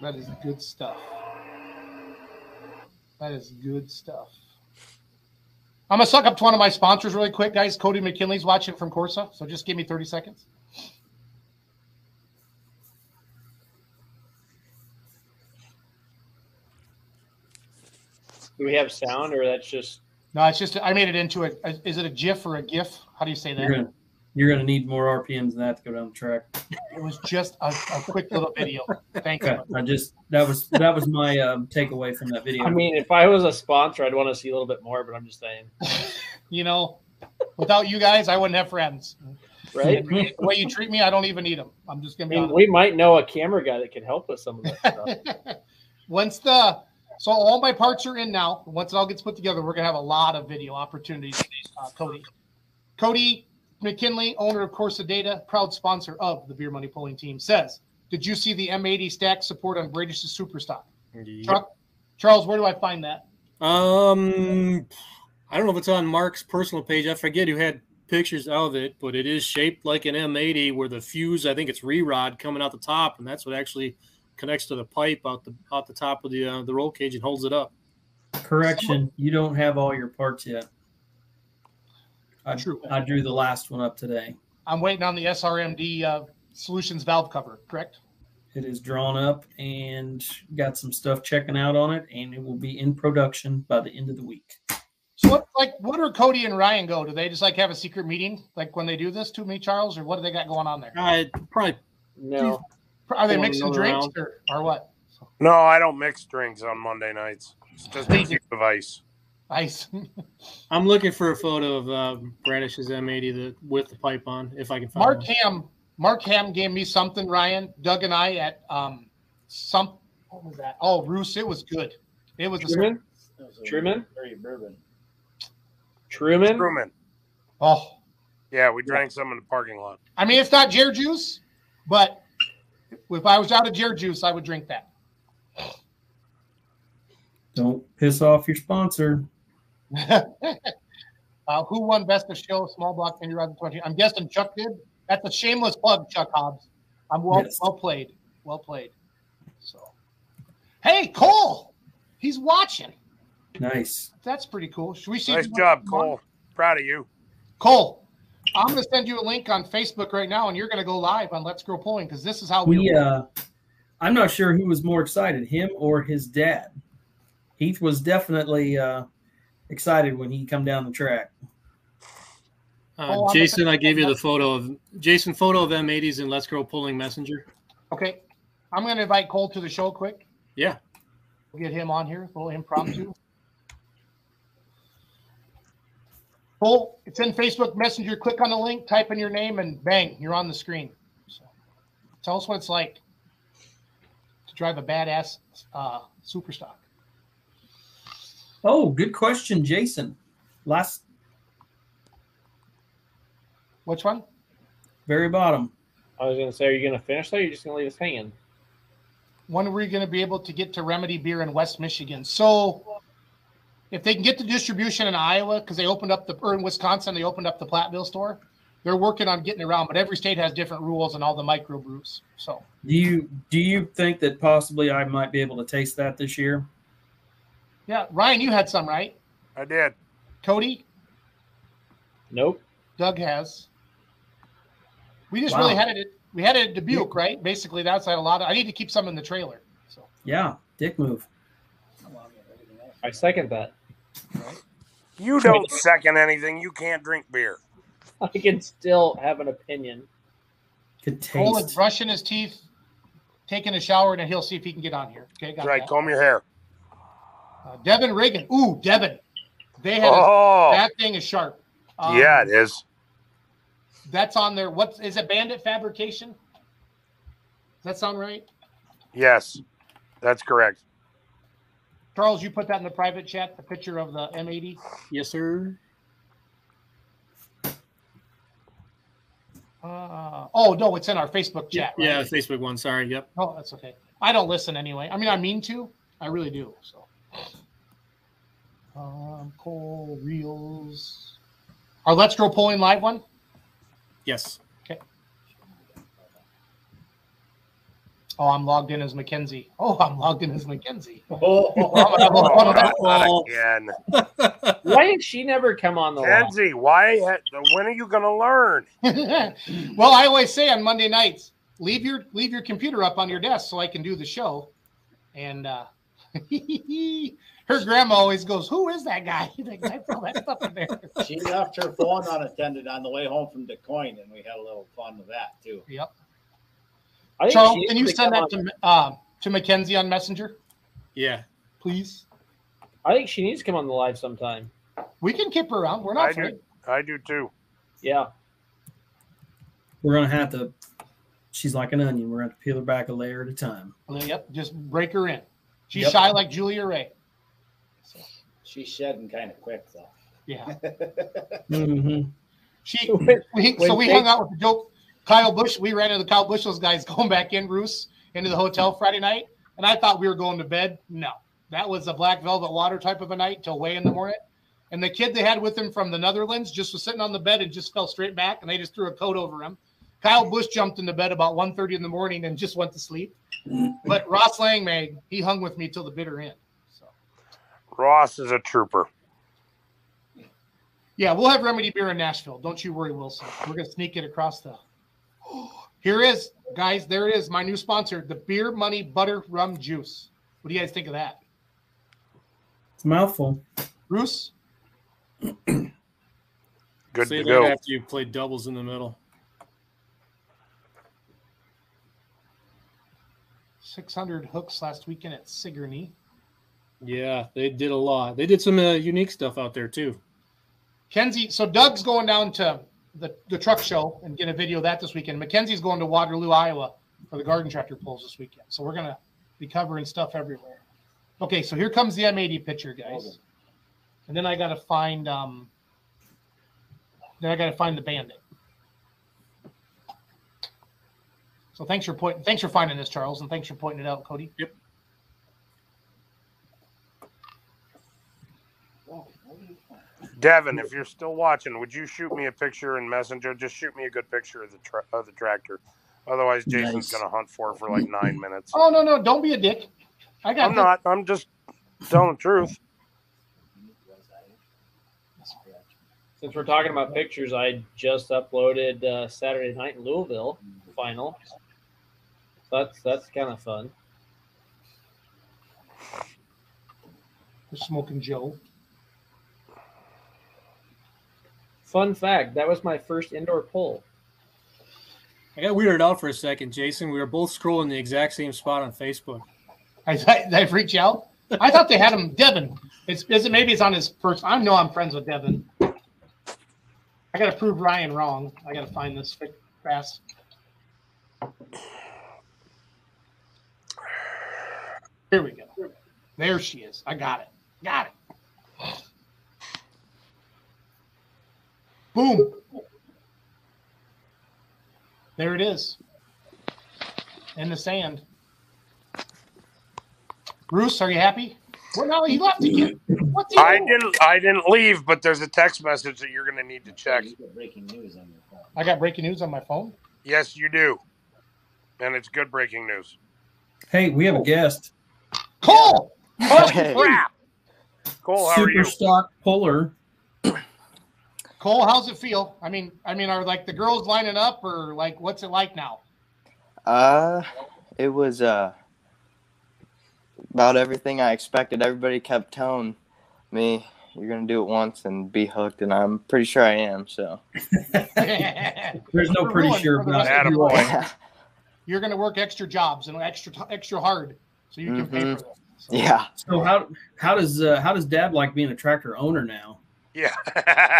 That is good stuff. That is good stuff. I'm gonna suck up to one of my sponsors really quick, guys. Cody McKinley's watching from Corsa, so just give me 30 seconds. Do we have sound, or that's just No, it's just I made it into a. Is it a GIF or a GIF? How do you say You're that? Gonna you're gonna need more RPMs than that to go down the track. It was just a, a quick little video. Thank Okay. you. I just that was that was my um, takeaway from that video. I mean, if I was a sponsor, I'd want to see a little bit more, but I'm just saying, You know, without you guys, I wouldn't have friends. right? The way you treat me, I don't even need them. I'm just gonna be mean, honest. we might know a camera guy that could help with some of that stuff. Once the so all my parts are in now. Once it all gets put together, we're gonna have a lot of video opportunities. Uh, Cody, Cody McKinley, owner of Corsa Data, proud sponsor of the Beer Money Pulling Team, says, "Did you see the M80 stack support on Bradish's Superstock?" Chuck, Charles, where do I find that? Um, I don't know if it's on Mark's personal page. I forget who had pictures of it, but it is shaped like an M80, where the fuse, I think it's re-rod coming out the top, and that's what actually connects to the pipe out the out the top of the uh, the roll cage and holds it up. Correction, you don't have all your parts yet. I, True. I drew the last one up today. I'm waiting on the SRMD uh, Solutions valve cover. Correct? It is drawn up and got some stuff checking out on it, and it will be in production by the end of the week. So what like what are Cody and Ryan go? Do they just like have a secret meeting like when they do this to me, Charles, or what do they got going on there? I probably No. Are they mixing drinks or, or what? No, I don't mix drinks on Monday nights. It's just a cube of ice. Ice. I'm looking for a photo of uh, Bradish's M80 the, with the pipe on, if I can find it. Mark one. Ham, Mark Ham gave me something, Ryan, Doug and I at um some what was that? Oh, Roos, it was good. It was a Truman? That was a Truman? Very bourbon. Truman? Truman. oh Yeah, we drank some in the parking lot. I mean it's not Jer juice, but if I was out of Jer juice, I would drink that. Don't piss off your sponsor. uh, who won best of show? Small block Indy Rod 20. I'm guessing Chuck did. That's a shameless plug, Chuck Hobbs. I'm well Yes. well played. Well played. So hey, Cole, he's watching. Nice. That's pretty cool. Should we see? Nice job, Cole. Proud of you. Cole, I'm going to send you a link on Facebook right now, and you're going to go live on Let's Grow Pulling because this is how we. We uh I'm not sure who was more excited, him or his dad. Heath was definitely uh excited when he come down the track. Uh, Oh, I'm Jason, a- I gave you the photo of Jason photo of M80s and Let's Grow Pulling Messenger. Okay, I'm going to invite Cole to the show quick. Yeah. We'll get him on here, a little impromptu. Cole, it's in Facebook Messenger. Click on the link, type in your name, and bang, you're on the screen. So, tell us what it's like to drive a badass uh, super stock. Oh, good question, Jason. Last Which one? very bottom. I was gonna say, are you gonna finish that? Or are you just gonna leave us hanging? When are we going to be able to get to Remedy Beer in West Michigan? So, if they can get the distribution in Iowa, because they opened up the, or in Wisconsin, they opened up the Platteville store. They're working on getting around, but every state has different rules and all the microbrews. So, Do you do you think that possibly I might be able to taste that this year? Yeah, Ryan, you had some, right? I did. Cody, Nope. Doug has. We just Wow. really had it. We had it at Dubuque, right? Basically, that's had a lot of. I need to keep some in the trailer. So, Yeah, dick move. I second that. You don't second anything. You can't drink beer. I can still have an opinion. Good Cole is brushing his teeth, taking a shower, and he'll see if he can get on here. Okay, got That's right. that. Comb your hair. Uh, Devin Reagan. Ooh, Devin. They had a, Oh, that thing is sharp. Um, yeah, it is. That's on there. What is it? Bandit Fabrication. Does that sound right? Yes, that's correct. Charles, you put that in the private chat, the picture of the M80. Yes, sir. Uh, oh, no, it's in our Facebook chat. Yeah, right? the Facebook one. Sorry. Yep. Oh, that's okay. I don't listen anyway. I mean, I mean to. I really do. So, um, Cole Reels. Our Let's Grow Pulling Live one. Yes. Okay. Oh, I'm logged in as Mackenzie. Oh, I'm logged in as Mackenzie. Oh, I'm gonna have a little fun with that. Not again. Why did she never come on the line? Kenzie, why? ha- When are you going to learn? well, I always say on Monday nights, leave your leave your computer up on your desk so I can do the show. And uh, her grandma always goes, "Who is that guy?" Like, I throw that stuff in there. she left her phone unattended on the way home from Des Moines, and we had a little fun with that too. Yep. I think Charles, can you send that to uh, to Mackenzie on Messenger, Yeah. please? I think she needs to come on the live sometime. We can keep her around. We're not I afraid. do. I do too. Yeah. We're gonna have to. She's like an onion. We're gonna have to peel her back a layer at a time. Yep, just break her in. She's Yep. shy like Julia Ray. She's shedding kind of quick though. Yeah. Mm-hmm. She When- we, when so we Jake- hung out with the dope Kyle Bush. We ran into the Kyle Bush those guys going back in Roos into the hotel Friday night, and I thought we were going to bed. No, that was a black velvet water type of a night till way in the morning. And the kid they had with him from the Netherlands just was sitting on the bed and just fell straight back, and they just threw a coat over him. Kyle Bush jumped into bed about 1.30 in the morning and just went to sleep. But Ross Langmag, he hung with me till the bitter end. So Ross is a trooper. yeah, we'll have Remedy beer in Nashville. Don't you worry, Wilson. We're gonna sneak it across the Here is, guys. There it is. My new sponsor, the Beer Money Butter Rum Juice. What do you guys think of that, It's a mouthful. Bruce? Good Say to that go. after you played doubles in the middle. Six hundred hooks last weekend at Sigourney. Yeah, they did a lot. They did some uh, unique stuff out there too. Kenzie, so Doug's going down to the, the truck show and get a video of that this weekend. Mackenzie's going to Waterloo, Iowa for the garden tractor pulls this weekend. So we're gonna be covering stuff everywhere. Okay, so here comes the M80 picture, guys. And then I gotta find um then I gotta find the bandit. So thanks for pointing thanks for finding this, Charles, and thanks for pointing it out, Cody. Yep. Devin, if you're still watching, would you shoot me a picture in Messenger? Just shoot me a good picture of the tra- of the tractor. Otherwise, Jason's Nice. gonna hunt for it for like nine minutes. Oh no, no, don't be a dick. I got I'm not. I'm just telling the truth. Since we're talking about pictures, I just uploaded uh, Saturday night in Louisville final. So that's that's kind of fun. the smoking Joe. Fun fact: that was my first indoor pull. I got weirded out for a second, Jason. We were both scrolling the exact same spot on Facebook. I, I, I reach out. I thought they had him, Devin. It's is it maybe it's on his first. I know I'm friends with Devin. I got to prove Ryan wrong. I got to find this fi- fast. Here we go. There she is. I got it. Got it. Boom. There it is. In the sand. Bruce, are you happy? Well, no, he left again. What's he I didn't. I didn't leave, but there's a text message that you're gonna need to check. Breaking news on your phone. I got breaking news on my phone. Yes, you do, and it's good breaking news. Hey, we have a guest. Cole. Hey. Crap. Cole, how are Super you? stock puller. Cole, how's it feel? I mean, I mean, are like the girls lining up, or like what's it like now? Uh, it was uh about everything I expected. Everybody kept telling me you're gonna do it once and be hooked, and I'm pretty sure I am. So There's no We're pretty sure about rest of it. your Attaboy. life. You're going to work extra jobs and extra extra hard so you can pay Mhm. for this. So- yeah, So how how does uh, how does Dad like being a tractor owner now? Yeah.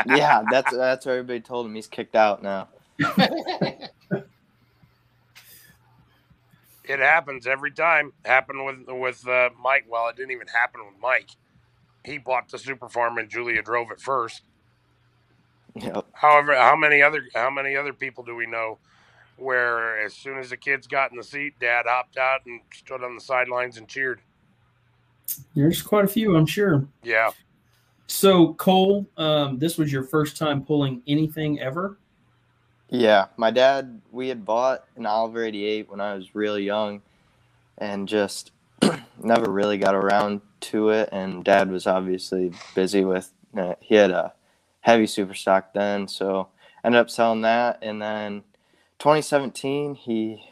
yeah. That's that's what everybody told him. He's kicked out now. It happens every time. Happened with with uh, Mike. Well, it didn't even happen with Mike. He bought the super farm and Julia drove it first. Yep. However, how many other how many other people do we know where as soon as the kids got in the seat, Dad hopped out and stood on the sidelines and cheered? There's quite a few, I'm sure. Yeah. So Cole, um, this was your first time pulling anything ever. Yeah, my dad, we had bought an Oliver 88 when I was really young and just never really got around to it. And dad was obviously busy with, uh, he had a heavy super stock then. So ended up selling that. And then 2017, he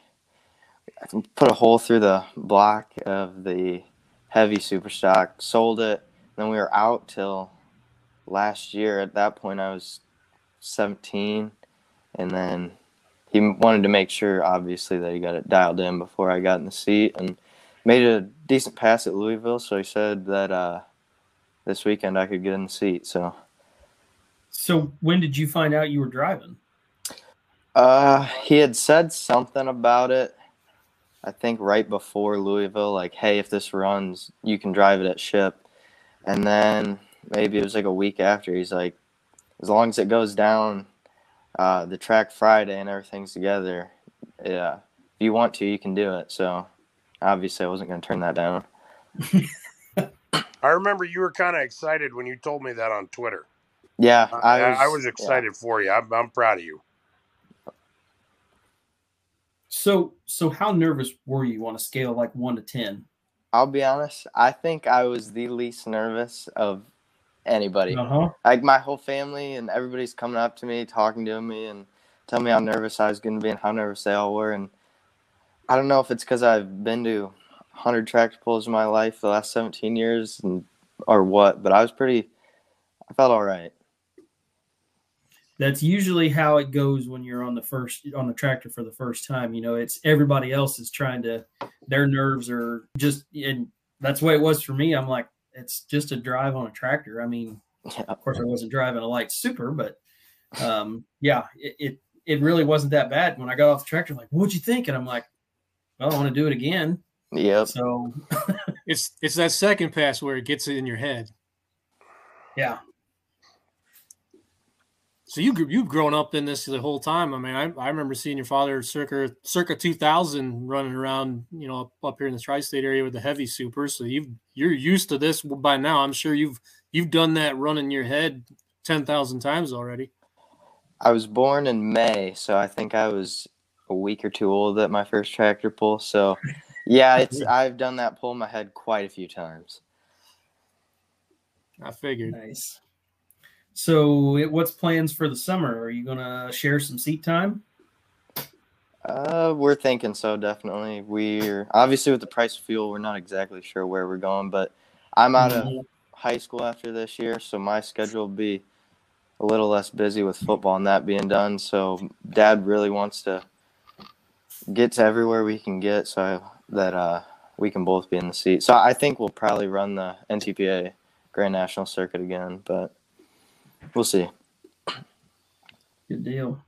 put a hole through the block of the heavy super stock, sold it. Then we were out till last year. At that point, I was 17 and then he wanted to make sure obviously that he got it dialed in before I got in the seat and made a decent pass at Louisville so he said that uh, this weekend I could get in the seat so So when did you find out you were driving? Uh, he had said something about it I think right before Louisville like hey if this runs you can drive it at ship and then maybe it was like a week after he's like as long as it goes down uh, the track Friday and everything's together, yeah, if you want to, you can do it. So obviously, I wasn't going to turn that down. I remember you were kind of excited when you told me that on Twitter. Yeah, I I was, I was excited for you. I'm, I'm proud of you. So so how nervous were you on a scale of like one to ten? I'll be honest. I think I was the least nervous of anybody. Uh huh. Like my whole family and everybody's coming up to me, talking to me, and tell me how nervous I was going to be and how nervous they all were. And I don't know if it's because I've been to 100 tractor pulls in my life the last 17 years and or what, but I was pretty, I felt all right. That's usually how it goes when you're on the first on the tractor for the first time. You know, it's everybody else is trying to, their nerves are just, and that's the way it was for me. I'm like, it's just a drive on a tractor. I mean, yeah. of course, I wasn't driving a light super, but um, yeah, it, it, it really wasn't that bad. When I got off the tractor, I'm like, what'd you think? And I'm like, well, I want to do it again. yeah So it's it's that second pass where it gets it in your head. Yeah. So you you've grown up in this the whole time. I mean, I, I remember seeing your father circa circa 2000 running around, you know, up, up here in the tri-state area with the heavy super. So you've you're used to this by now. I'm sure you've you've done that running your head 10,000 times already. I was born in May, so I think I was a week or two old at my first tractor pull. So yeah, it's I've done that pull in my head quite a few times. I figured. Nice. So, it, what's plans for the summer? Are you gonna share some seat time? Uh, we're thinking so. Definitely. We're obviously with the price of fuel, we're not exactly sure where we're going, but I'm out of mm-hmm. high school after this year, so my schedule will be a little less busy with football and that being done. So, Dad really wants to get to everywhere we can get, so that uh, we can both be in the seat. So I think we'll probably run the NTPA Grand National Circuit again, but we'll see. Good deal.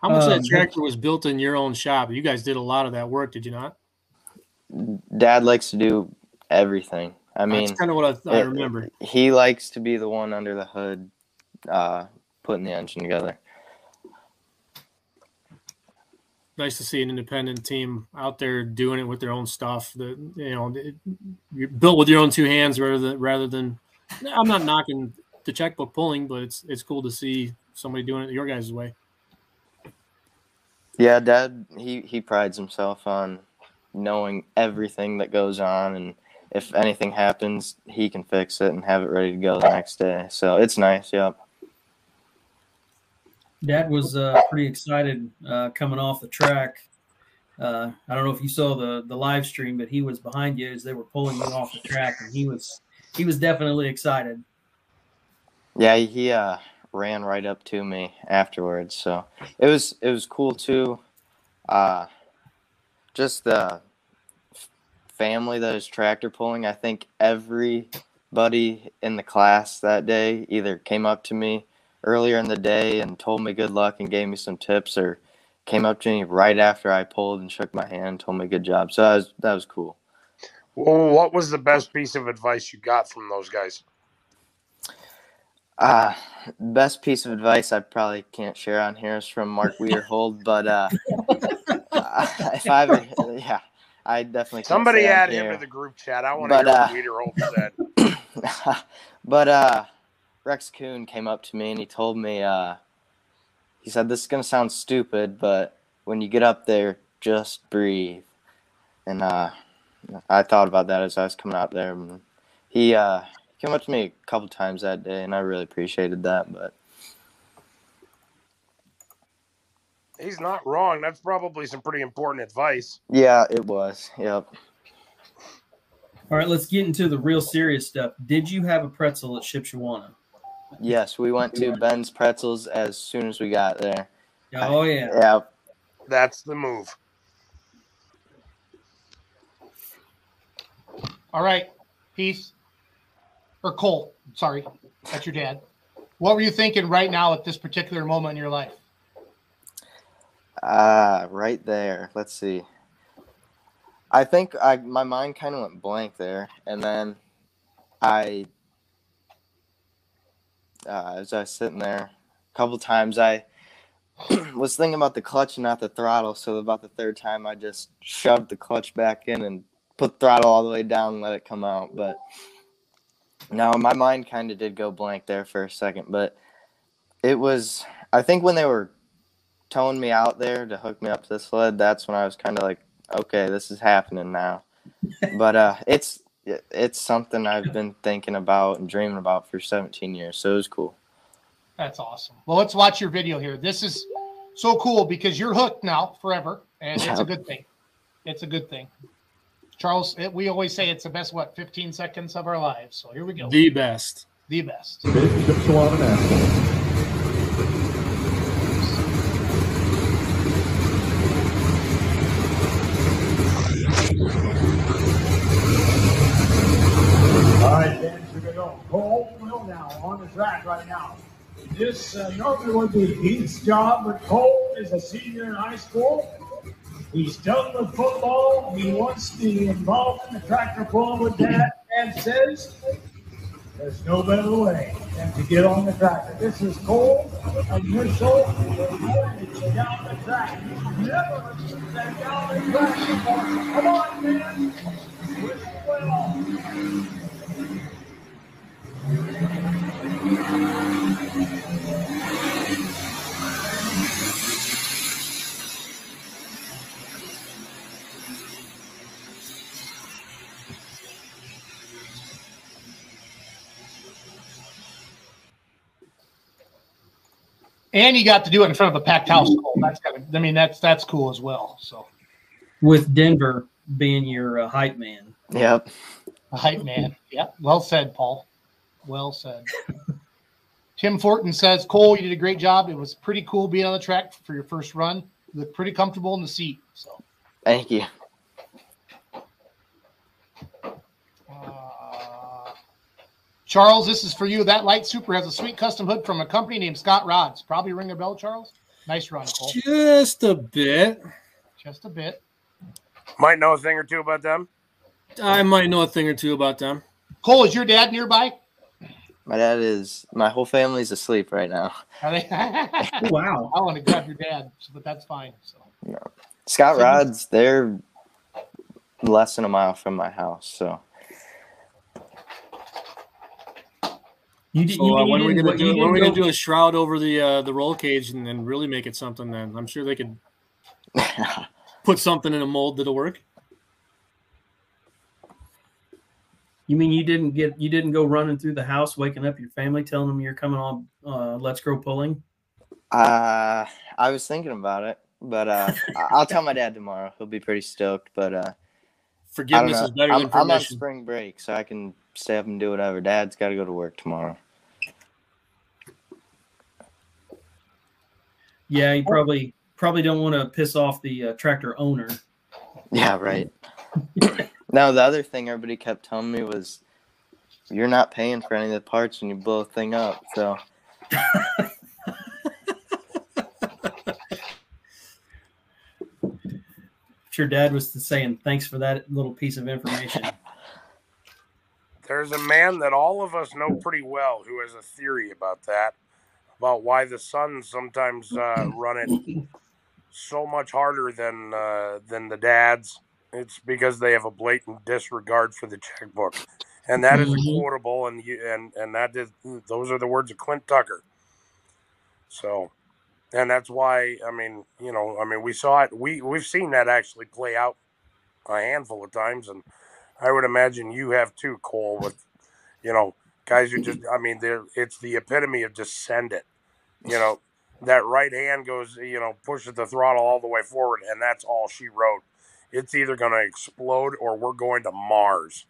How much um, of that tractor was built in your own shop? You guys did a lot of that work, did you not? Dad likes to do everything. I mean, that's kind of what I, I remember. he likes to be the one under the hood, uh, putting the engine together nice to see an independent team out there doing it with their own stuff. That you know, you're built with your own two hands rather than rather than. I'm not knocking the checkbook pulling, but it's it's cool to see somebody doing it your guys' way. Yeah, Dad, he he prides himself on knowing everything that goes on, and if anything happens, he can fix it and have it ready to go the next day. So it's nice. Yep. Dad was uh, pretty excited uh, coming off the track. Uh, I don't know if you saw the the live stream, but he was behind you as they were pulling you off the track, and he was he was definitely excited. Yeah, he uh, ran right up to me afterwards, so it was it was cool too. Uh, just the family that is tractor pulling. I think everybody in the class that day either came up to me earlier in the day and told me good luck and gave me some tips or came up to me right after I pulled and shook my hand, told me good job. So that was that was cool. Well, what was the best piece of advice you got from those guys? Uh, best piece of advice I probably can't share on here is from Mark Weirhold, but uh, if I ever, yeah, I definitely somebody add him to the group chat. I want to hear what uh, Weirhold said. but uh, Rex Kuhn came up to me and he told me, uh, he said, This is to sound stupid, but when you get up there, just breathe. And uh, I thought about that as I was coming out there. He uh, came up to me a couple times that day, and I really appreciated that. But he's not wrong. That's probably some pretty important advice. Yeah, it was. Yep. All right, let's get into the real serious stuff. Did you have a pretzel at Shipshewana? Yes, we went to Ben's Pretzels as soon as we got there. Oh yeah. Yeah. That's the move. All right, Heath or Cole. Sorry, that's your dad. What were you thinking right now at this particular moment in your life? Ah, uh, right there. Let's see. I think I my mind kind of went blank there, and then I uh, as I was sitting there a couple times, I was thinking about the clutch and not the throttle. So about the third time, I just shoved the clutch back in and put throttle all the way down and let it come out. But now my mind kind of did go blank there for a second. But it was, I think when they were towing me out there to hook me up to the sled, that's when I was kind of like, okay, this is happening now. but uh, it's it's something I've been thinking about and dreaming about for 17 years. So it was cool. That's awesome. Well, let's watch your video here. This is so cool because you're hooked now forever, and it's a good thing. It's a good thing. Charles, it, we always say it's the best, what, 15 seconds of our lives. So here we go. The best. The best. All right, Ben, here we go. Cole Will now on the track right now. This uh, normally would be Pete's job, but Cole is a senior in high school. He's done with football. He wants to be involved in the tractor pulling with dad and says there's no better way than to get on the tractor. This is Cole initial mortgage down the track. Never been down the track. Come on, man. Well. And you got to do it in front of a packed house. Cole. That's gotta, I mean, that's that's cool as well. So With Denver being your uh, hype man. Yep. a hype man. Yeah. Well said, Paul. Well said. Tim Fortin says, Cole, you did a great job. It was pretty cool being on the track for your first run. You looked pretty comfortable in the seat. So Thank you. Charles, this is for you. That light super has a sweet custom hood from a company named Scott Rods. Probably ring a bell, Charles. Nice run, Cole. Just a bit. Just a bit. Might know a thing or two about them. I might know a thing or two about them. Cole, is your dad nearby? My dad is. My whole family's asleep right now. Oh, wow. I want to grab your dad, but that's fine. So Scott Rods, they're less than a mile from my house, so You, did, So, you, uh, when are we going to do? When are we gonna do a shroud over the uh, the roll cage and, and really make it something? Then I'm sure they could put something in a mold that'll work. You mean you didn't get you didn't go running through the house, waking up your family, telling them you're coming on uh, Let's Grow Pulling? uh, I was thinking about it, but uh, I- I'll tell my dad tomorrow. He'll be pretty stoked. But uh, Forgiveness is better I'm, than I'm on spring break, so I can stay up and do whatever. Dad's got to go to work tomorrow. Yeah, you probably probably don't want to piss off the uh, tractor owner. Yeah, right. now the other thing everybody kept telling me was, "You're not paying for any of the parts when you blow the thing up." So Sure, Dad was saying thanks for that little piece of information. There's a man that all of us know pretty well who has a theory about that, about why the sons sometimes uh, run it so much harder than uh, than the dads. It's because they have a blatant disregard for the checkbook, and that is a Mhm. quotable, and you, and and that is those are the words of Clint Tucker. So, and that's why I mean, you know, I mean, we saw it. We we've seen that actually play out a handful of times, and I would imagine you have too, Cole. With you know, guys who just I mean, they're it's the epitome of just send it. You know, that right hand goes, you know, pushes the throttle all the way forward, and that's all she wrote. It's either going to explode or we're going to Mars.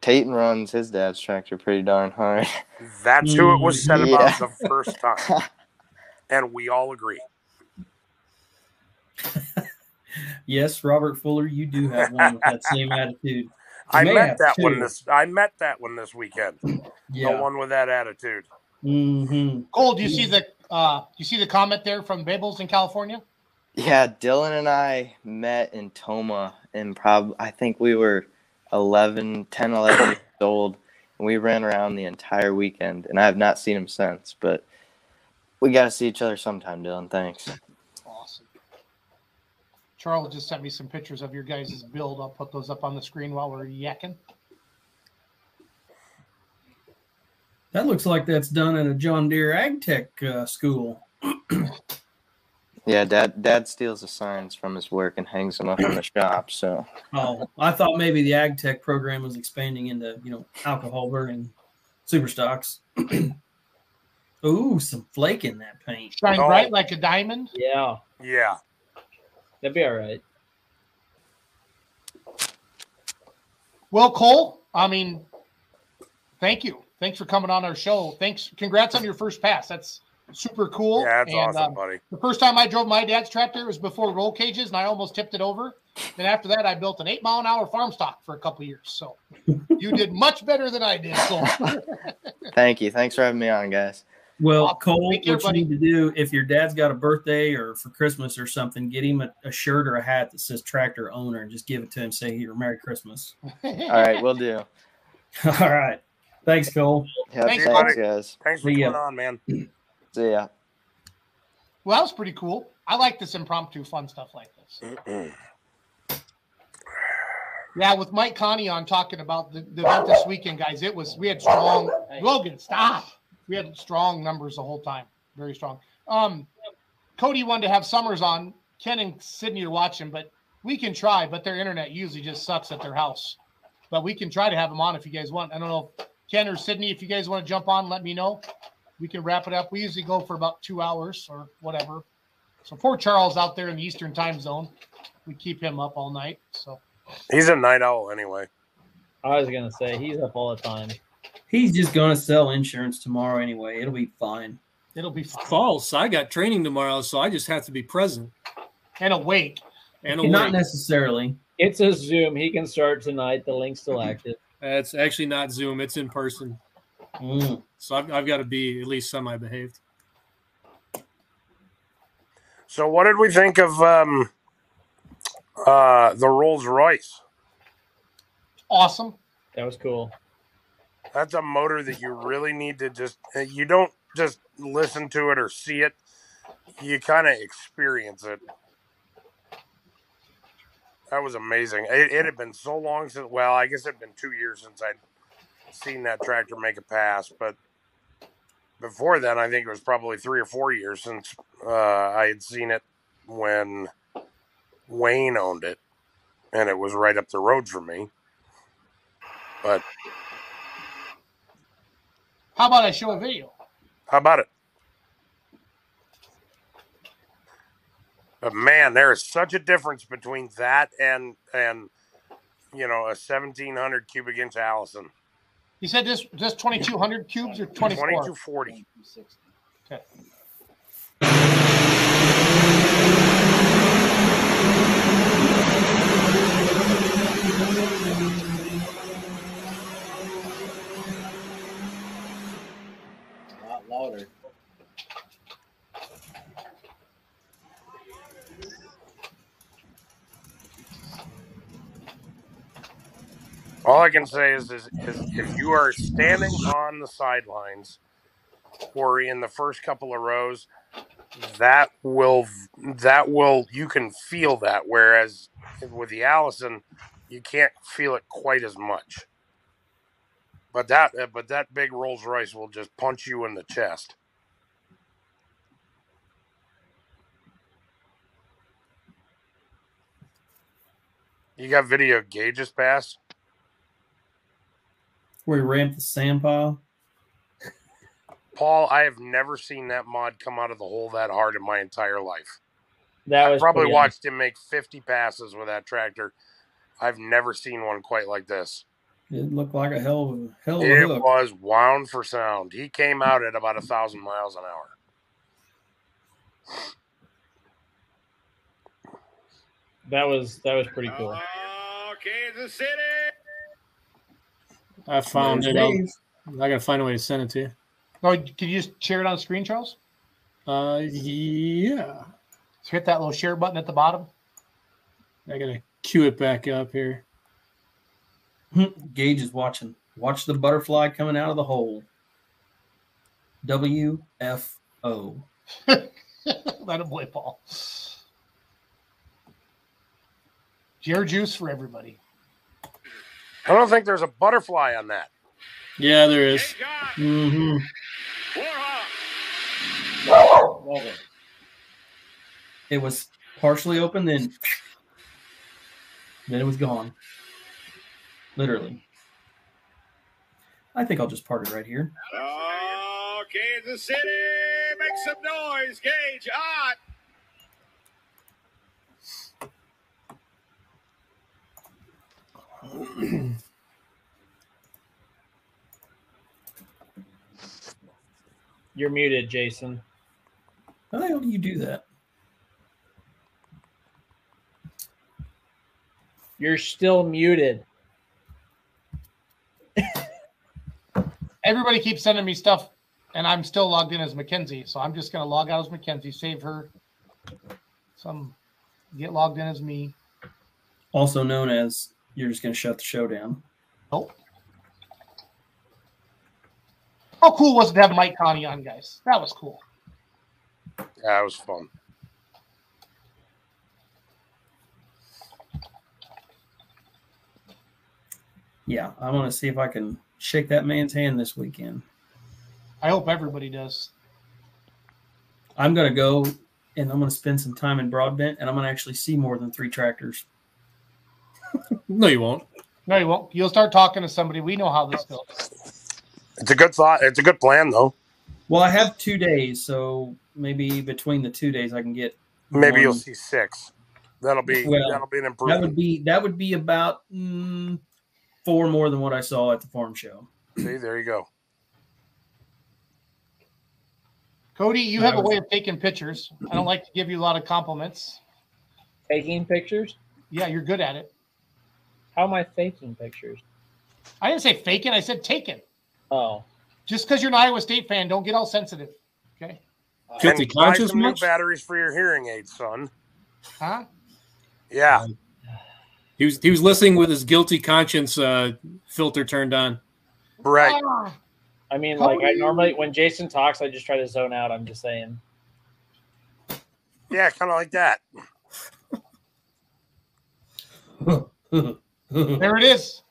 Tayton runs his dad's tractor pretty darn hard. That's who it was said about Yeah. the first time, and we all agree. yes, Robert Fuller, you do have one with that same attitude. You I met that two. one this. I met that one this weekend. Yeah. The one with that attitude. Mm-hmm. Cole, do you see the uh, do you see the comment there from Babels in California? Yeah, Dylan and I met in Tomah and prob I think we were 11, 10, 11 years old. And we ran around the entire weekend and I have not seen him since, but we got to see each other sometime, Dylan. Thanks. Awesome. Charles just sent me some pictures of your guys' build. I'll put those up on the screen while we're yakking. That looks like that's done at a John Deere AgTech uh, school. Yeah, dad dad steals the signs from his work and hangs them up in the shop, so Oh, I thought maybe the AgTech program was expanding into you know alcohol burning super stocks. Ooh, some flake in that paint. Shine Oh. bright like a diamond. Yeah, Yeah. That'd be all right. Well, Cole, I mean, thank you. Thanks for coming on our show. Thanks. Congrats on your first pass. That's super cool. Yeah, that's And, awesome, um, buddy. The first time I drove my dad's tractor it was before roll cages, and I almost tipped it over. Then after that, I built an eight mile an hour farm stock for a couple years. So you did much better than I did. Cole. Thank you. Thanks for having me on, guys. Well, Awesome. Cole, Take care, what you buddy. need to do if your dad's got a birthday or for Christmas or something, get him a, a shirt or a hat that says tractor owner and just give it to him. Say here, Merry Christmas. All right, we'll do. All right. Thanks, Cole. Yeah, Thanks, thanks, guys. Thanks for See ya. coming on, man. See ya. Well, that was pretty cool. I like this impromptu fun stuff like this. Yeah, with Mike Conny on talking about the, the event this weekend, guys. It was we had strong Logan, stop. We had strong numbers the whole time. Very strong. Um Cody wanted to have Summers on. Ken and Sydney are watching, but we can try, but their internet usually just sucks at their house. But we can try to have them on if you guys want. I don't know, Ken or Sydney, if you guys want to jump on, let me know. We can wrap it up. We usually go for about two hours or whatever. So poor Charles out there in the Eastern time zone. We keep him up all night. So He's a night owl anyway. I was gonna say he's up all the time. He's just going to sell insurance tomorrow anyway. It'll be fine. it'll be fun. False. I got training tomorrow, so I just have to be present And awake. and Not necessarily. It's a Zoom. He can start tonight. The link's still active. It's actually not Zoom; it's in person. Mm. So I've, I've got to be at least semi-behaved. So, what did we think of um, uh, the Rolls Royce? Awesome. That was cool. That's a motor that you really need to just, uh, you don't just listen to it or see it, you kind of experience it. That was amazing. It, it had been so long since, well, I guess it had been two years since I'd seen that tractor make a pass, but before then, I think it was probably three or four years since uh, I had seen it when Wayne owned it, and it was right up the road from me. But How about I show a video? How about it? But man, there is such a difference between that and and you know a seventeen hundred cubic inch Allison. He said this just 2200 cubes or 24? Twenty two forty. Okay. All I can say is, is, is if you are standing on the sidelines or in the first couple of rows, that will that will you can feel that. Whereas with the Allison, you can't feel it quite as much. But that uh, but that big Rolls Royce will just punch you in the chest. You got video gauges pass? Where he ramped the sand pile. Paul, I have never seen that mod come out of the hole that hard in my entire life. That I was probably pretty watched him make 50 passes with that tractor. I've never seen one quite like this. It looked like a hell of a hell of a It hook. was wound for sound. He came out at about a thousand miles an hour. That was that was pretty cool. Oh, Kansas City. I found There's it. I'll- Dave. I got to find a way to send it to you. Oh, can you just share it on the screen, Charles? Uh, yeah. So hit that little share button at the bottom. I gotta cue it back up here. Gage is watching. Watch the butterfly coming out of the hole. W F O. Let him play Paul. Jared juice for everybody. I don't think there's a butterfly on that. Yeah, there is. Mm-hmm. It was partially open, then then it was gone. Literally. I think I'll just part it right here. Oh, Kansas City, make some noise. Gage Ott. You're muted, Jason. How the hell do you do that? You're still muted. Everybody keeps sending me stuff, and I'm still logged in as Mackenzie. So I'm just going to log out as Mackenzie, save her. Some get logged in as me. Also known as you're just going to shut the show down. Nope. How cool was it to have Mike Conny on, guys? That was cool. Yeah, it was fun. Yeah, I want to see if I can shake that man's hand this weekend. I hope everybody does. I'm going to go and I'm going to spend some time in Broadbent and I'm going to actually see more than three tractors. No, you won't. No, you won't. You'll start talking to somebody. We know how this goes. It's a good thought. It's a good plan, though. Well, I have two days, so maybe between the two days I can get. Maybe one- you'll see six. That'll be Well, that'll be an improvement. That would be that would be about mm, four more than what I saw at the farm show. See, there you go. Cody, you have a way of taking pictures. I don't like to give you a lot of compliments. Taking pictures? Yeah, you're good at it. How am I faking pictures? I didn't say faking. I said taken. Oh. Just because you're an Iowa State fan, don't get all sensitive. Okay. Guilty and buy conscious some new batteries for your hearing aids, son. Huh? Yeah. He was he was listening with his guilty conscience uh, filter turned on. Right. Ah, I mean, like I normally when Jason talks, I just try to zone out. I'm just saying. Yeah, kind of like that. there it is.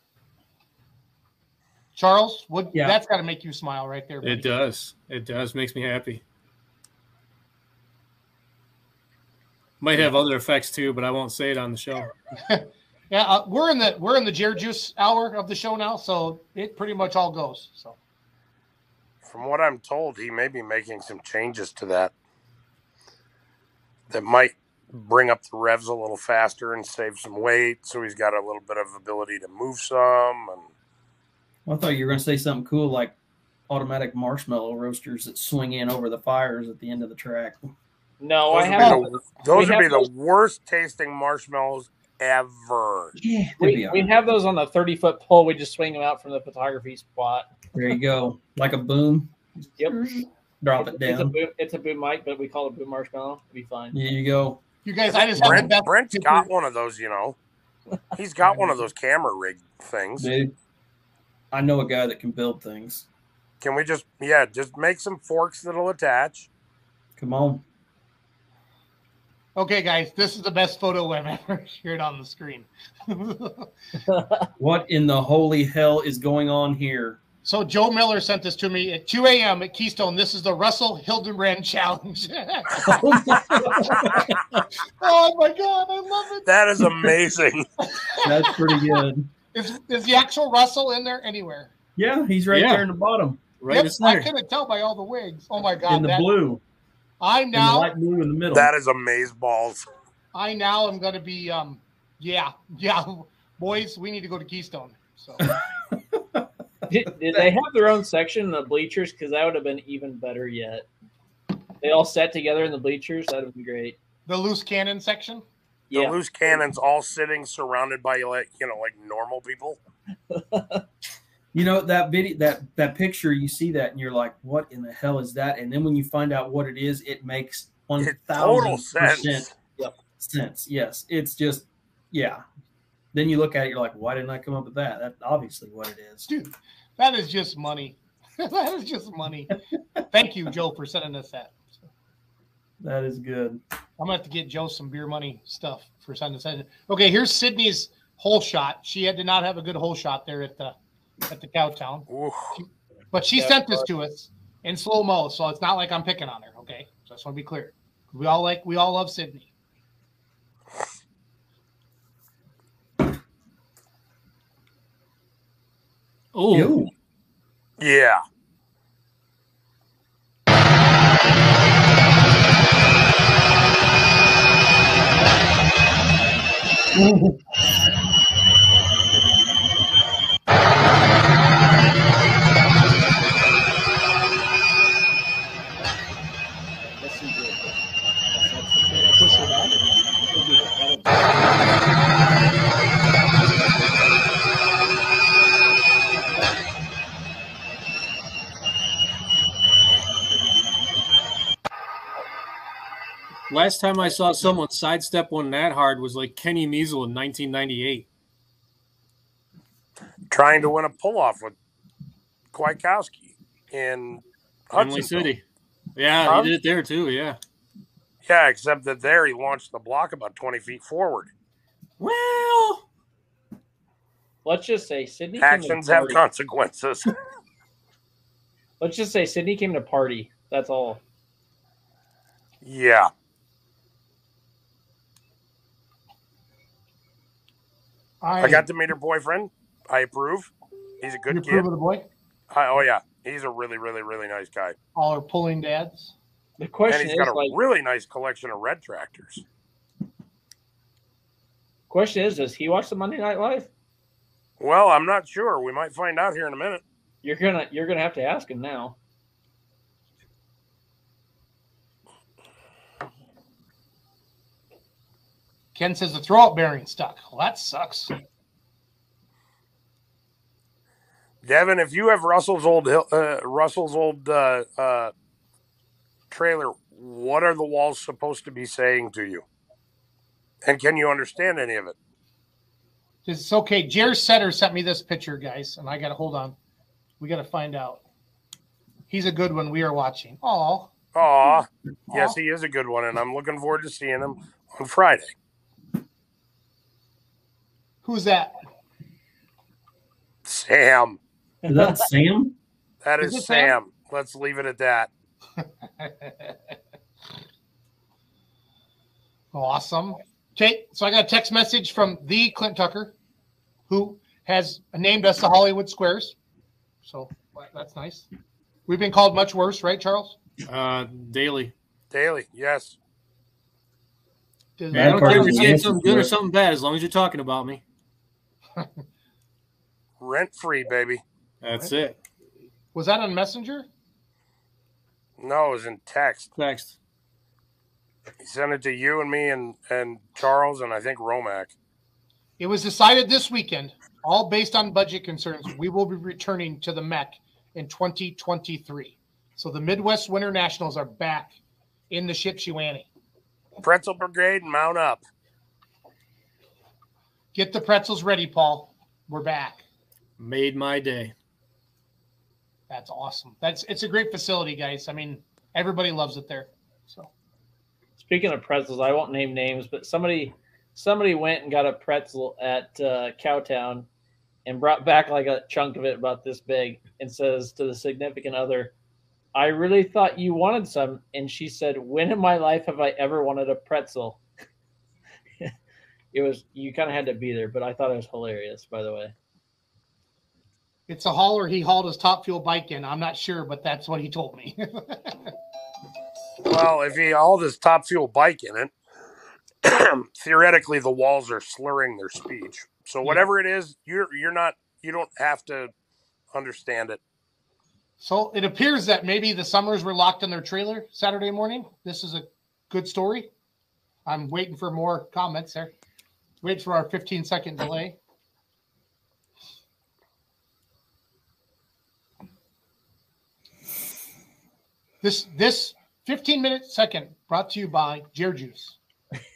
Charles, what Yeah. that's got to make you smile right there. It does. It does. Makes me happy. Might have other effects too, but I won't say it on the show. Yeah, uh, we're in the we're in the Jared Juice hour of the show now, so it pretty much all goes. So From what I'm told, he may be making some changes to that that might bring up the revs a little faster and save some weight. So he's got a little bit of ability to move some. And I thought you were going to say something cool like automatic marshmallow roasters that swing in over the fires at the end of the track. No, I those would have. be the, those we would be have the worst tasting marshmallows ever. Yeah, We, we have those on the 30 foot pole. We just swing them out from the photography spot. There you go, like a boom. Yep. Drop it It's a down. boom, it's a boom mic, but we call it boom marshmallow. It'll be fine. There you go. you guys, I just have the Brent, best. Brent's picture- got one of those, you know. He's got one of those camera rig things. Dude, I know a guy that can build things. Can we just, yeah, just make some forks that'll attach? Come on. Okay, guys, this is the best photo I've ever shared on the screen. What in the holy hell is going on here? so Joe Miller sent this to me at 2 a.m. at Keystone. This is the Russell Hildebrand Challenge. oh my god, I love it. That is amazing. That's pretty good. Is, is the actual Russell in there anywhere? Yeah, he's right Yeah. there in the bottom, Right Yep, in I couldn't tell by all the wigs. Oh my god, in the that- blue, I'm in the now light blue in the middle. that is amaze balls. I now am going to be um yeah yeah boys we need to go to Keystone. So Did, did they have their own section in the bleachers? Because that would have been even better yet. They all sat together in the bleachers. That would be great. the loose cannon section. The Yeah. loose cannons all sitting surrounded by like you know like normal people. You know that video, that that picture, you see that, and you're like, "What in the hell is that?" And then when you find out what it is, it makes one It total thousand sense. percent sense. Yes, it's just, yeah. Then you look at it, you're like, "Why didn't I come up with that?" That's obviously what it is. Dude, that is just money. that is just money. Thank you, Joe, for sending us that. That is good. I'm gonna have to get Joe some beer money stuff for sending us that. Okay, here's Sydney's hole shot. She had did not have a good hole shot there at the at the Cowtown. town, but she sent this to us in slow mo, so it's not like I'm picking on her. Okay, so I just want to be clear. We all like we all love Sydney. Oh, yeah. Last time I saw someone sidestep one that hard was like Kenny Measle in 1998. Trying to win a pull off with Kwiatkowski in Emily Hudsonville. City. Yeah, Huh? he did it there too. Yeah. Yeah, except that there he launched the block about 20 feet forward. Well, Let's just say Sydney Actions have consequences. Let's just say Sydney came to party. That's all. yeah. I, I got to meet her boyfriend. I approve. He's a good you kid. approve of the boy? I, oh, yeah. He's a really, really, really nice guy. All our pulling dads. The And question he's is got a like, really nice collection of red tractors. question is, does he watch the Monday Night Live? Well, I'm not sure. We might find out here in a minute. You're gonna you're gonna have to ask him now. Ken says the throwout bearing stuck. Well, that sucks. Devin, if you have Russell's old uh, Russell's old uh, uh, trailer, what are the walls supposed to be saying to you? And can you understand any of it? It's okay. Jer Setter sent me this picture, guys, and I got to hold on. We got to find out. He's a good one. We are watching. Oh, Aw, yes, he is a good one, and I'm looking forward to seeing him on Friday. Who's that? Sam, Is that Sam? that Is is, Sam? Sam. Let's leave it at that. awesome. Okay, so I got a text message from the Clint Tucker, who has named us the Hollywood Squares. So that's nice. We've been called much worse, right, Charles? Uh, daily. Daily, yes. Does- I don't care if you're saying something good or something bad, as long as you're talking about me. Rent free, baby. That's it. Was that on Messenger? No, it was in text. Text. He sent it to you and me and, and Charles and I think Romac. It was decided this weekend, all based on budget concerns. We will be returning to the MEC in 2023. So the Midwest Winter Nationals are back in the Shipshewana. Pretzel Brigade mount up. Get the pretzels ready, Paul. We're back. Made my day. That's awesome. That's it's a great facility, guys. I mean, everybody loves it there. So Speaking of pretzels, I won't name names, but somebody somebody went and got a pretzel at uh, Cowtown and brought back like a chunk of it about this big and says to the significant other, I really thought you wanted some. And she said, When in my life have I ever wanted a pretzel? It was, you kind of had to be there, but I thought it was hilarious, by the way. it's a hauler he hauled his top fuel bike in. I'm not sure, but that's what he told me. Well, if he hauled his top fuel bike in it, theoretically the walls are slurring their speech. So whatever it is, you're you're not you don't have to understand it. so it appears that maybe the Summers were locked in their trailer Saturday morning. This is a good story. I'm waiting for more comments there. Wait for our 15 second delay. This this 15 minute second brought to you by Jer Juice.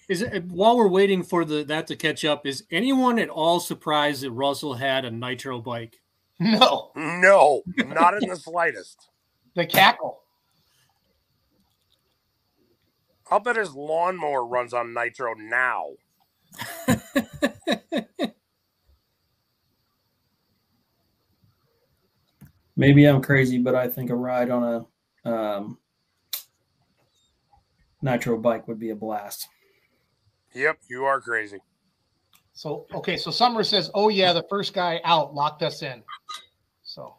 Is it while we're waiting for the that to catch up? Is anyone at all surprised that Russell had a nitro bike? No, No, not in the slightest. the cackle. I'll bet his lawnmower runs on nitro now. Maybe I'm crazy, but I think a ride on a um, nitro bike would be a blast. Yep, you are crazy. So okay, so Summer says, "Oh yeah, the first guy out locked us in." So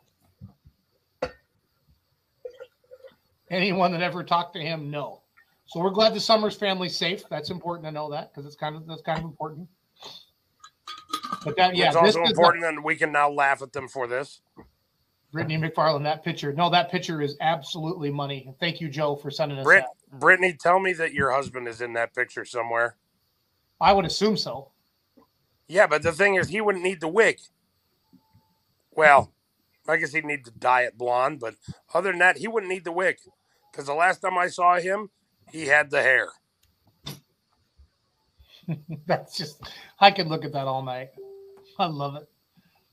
anyone that ever talked to him, no. So we're glad the Summers family's safe. That's important to know that because it's kind of that's kind of important. But that, yeah, it's this also important that we can now laugh at them for this. Brittany McFarland, that picture. No, that picture is absolutely money. Thank you, Joe, for sending us Brit, that. Brittany, tell me that your husband is in that picture somewhere. I would assume so. Yeah, but the thing is, he wouldn't need the wig. Well, I guess he'd need to dye it blonde, but other than that, he wouldn't need the wig. Because the last time I saw him, he had the hair. That's just, I could look at that all night. I love it.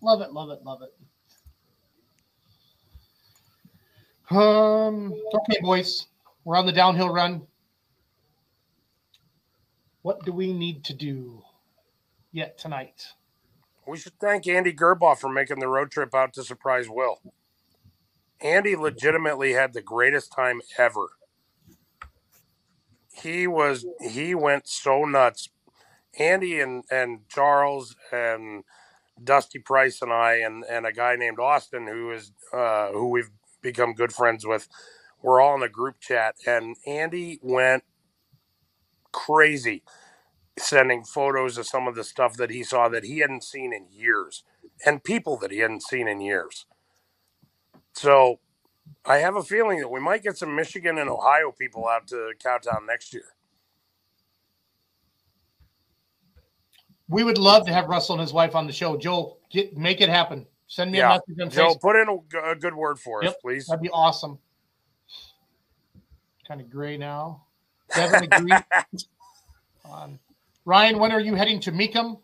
Love it, love it, love it. Um, okay, boys, we're on the downhill run. What do we need to do yet tonight? We should thank Andy Gerboff for making the road trip out to surprise Will. Andy legitimately had the greatest time ever. He was he went so nuts. Andy and and Charles and Dusty Price and I and and a guy named Austin who is uh, who we've become good friends with. We're all in a group chat, and Andy went crazy sending photos of some of the stuff that he saw that he hadn't seen in years and people that he hadn't seen in years. So I have a feeling that we might get some Michigan and Ohio people out to Cowtown next year. We would love to have Russell and his wife on the show. Joe, get make it happen. Send me a Yeah, message on Joe, Facebook. put in a, a good word for us, Yep, please. That'd be awesome. Kind of gray now. Devin um, Ryan, when are you heading to Meekum?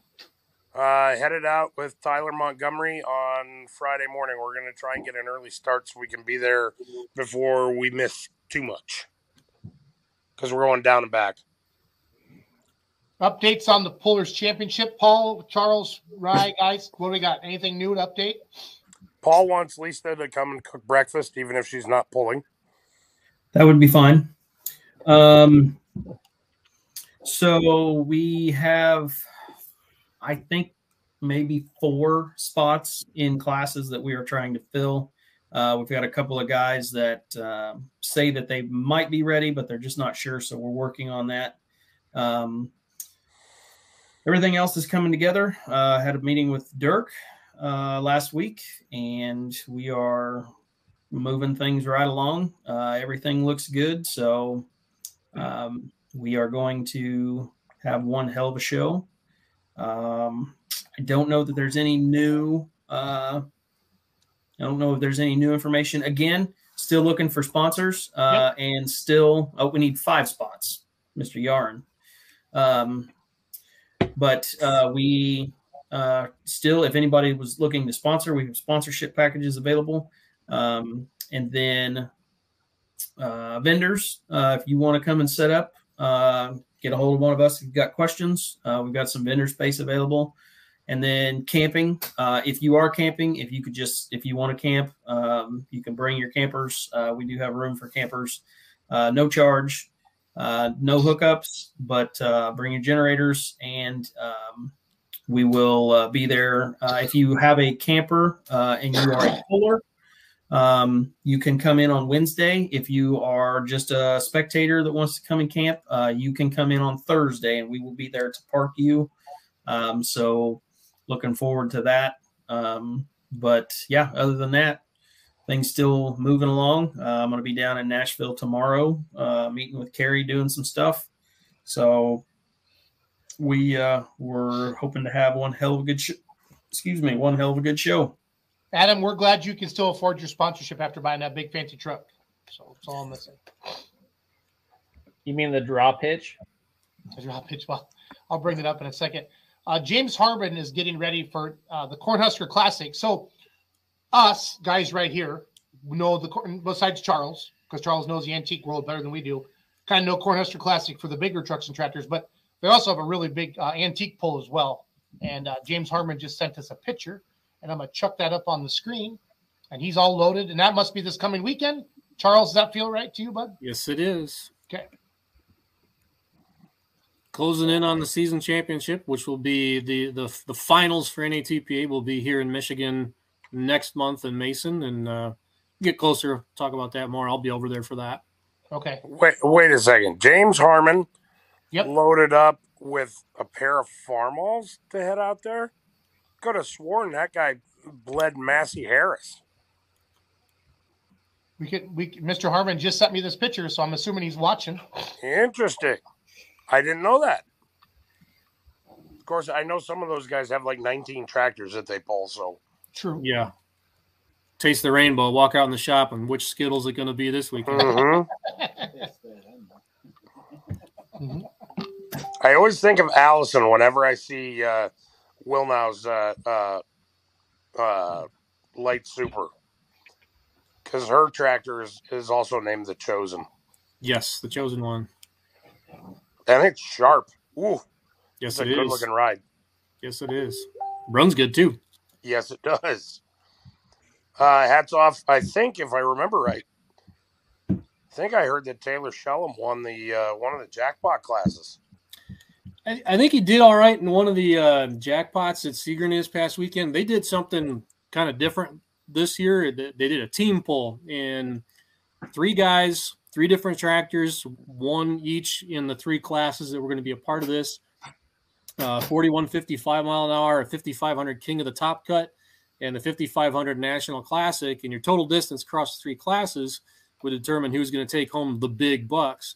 Uh, headed out with Tyler Montgomery on Friday morning. We're going to try and get an early start so we can be there before we miss too much because we're going down and back. Updates on the Pullers Championship. Paul, Charles, Rye, guys, what do we got? Anything new to update? Paul wants Lisa to come and cook breakfast, even if she's not pulling. That would be fine. Um, so we have, I think, maybe four spots in classes that we are trying to fill. Uh, we've got a couple of guys that um say that they might be ready, but they're just not sure. So we're working on that. Um, everything else is coming together. Uh, had a meeting with Dirk uh, last week, and we are moving things right along. Uh, everything looks good, so um, we are going to have one hell of a show. Um, I don't know that there's any new. Uh, I don't know if there's any new information. Again, still looking for sponsors, uh, and still. Oh, we need five spots, Mister Yarn. Um, but uh, we uh, still, if anybody was looking to sponsor, we have sponsorship packages available. Um, and then uh, vendors, uh, if you want to come and set up, uh, get a hold of one of us if you've got questions. Uh, we've got some vendor space available. And then camping, uh, if you are camping, if you could just, if you want to camp, um, you can bring your campers. Uh, we do have room for campers, uh, no charge, uh, no hookups, but uh, bring your generators and um, we will uh, be there. If you have a camper and you are a puller, um, you can come in on Wednesday. If you are just a spectator that wants to come and camp, you can come in on Thursday, and we will be there to park you. Um, so, looking forward to that. Um, but yeah, other than that, things still moving along. Uh, I'm going to be down in Nashville tomorrow, uh, meeting with Carrie, doing some stuff. So, we uh, were hoping to have one hell of a good, sh- excuse me, one hell of a good show. Adam, we're glad you can still afford your sponsorship after buying that big fancy truck. So that's all I'm missing. You mean the drop hitch? The drop hitch. Well, I'll bring it up in a second. Uh, James Harmon is getting ready for uh, the Cornhusker Classic. So, us guys right here know the corn besides Charles, because Charles knows the antique world better than we do. Kind of know Cornhusker Classic for the bigger trucks and tractors, but they also have a really big uh, antique pull as well. And uh, James Harmon just sent us a picture, and I'm gonna chuck that up on the screen. And he's all loaded, and that must be this coming weekend. Charles, does that feel right to you, bud? Yes, it is. Okay. Closing in on the season championship, which will be the the, the finals for NATPA, will be here in Michigan next month in Mason, and uh, get closer. Talk about that more. I'll be over there for that. Okay. Wait, wait a second. James Harmon Yep. loaded up with a pair of Farmalls to head out there. could have sworn that guy bled Massey Harris. We could we Mr. Harmon just sent me this picture, so I'm assuming he's watching. Interesting. I didn't know that. Of course, I know some of those guys have like 19 tractors that they pull. So True. Yeah. Taste the rainbow. Walk out in the shop, and which Skittles it going to be this weekend? Mhm. I always think of Allison whenever I see uh, Wilnow's uh, uh, uh, light super because her tractor is, is also named the Chosen, Yes, the chosen one. And it's sharp. Ooh, Yes, it's a it good is. looking ride. Yes, it is. Runs good too. Yes, it does. Uh, hats off. I think, if I remember right, I think I heard that Taylor Shellum won the uh, one of the jackpot classes. I, I think he did all right in one of the uh, jackpots at Seagren this past weekend. They did something kind of different this year. They they did a team pull, and three guys, three different tractors, one each in the three classes that were going to be a part of this. Uh, 4155 mile an hour, a 5500 King of the Top Cut, and the 5500 National Classic. And your total distance across the three classes would determine who's going to take home the big bucks.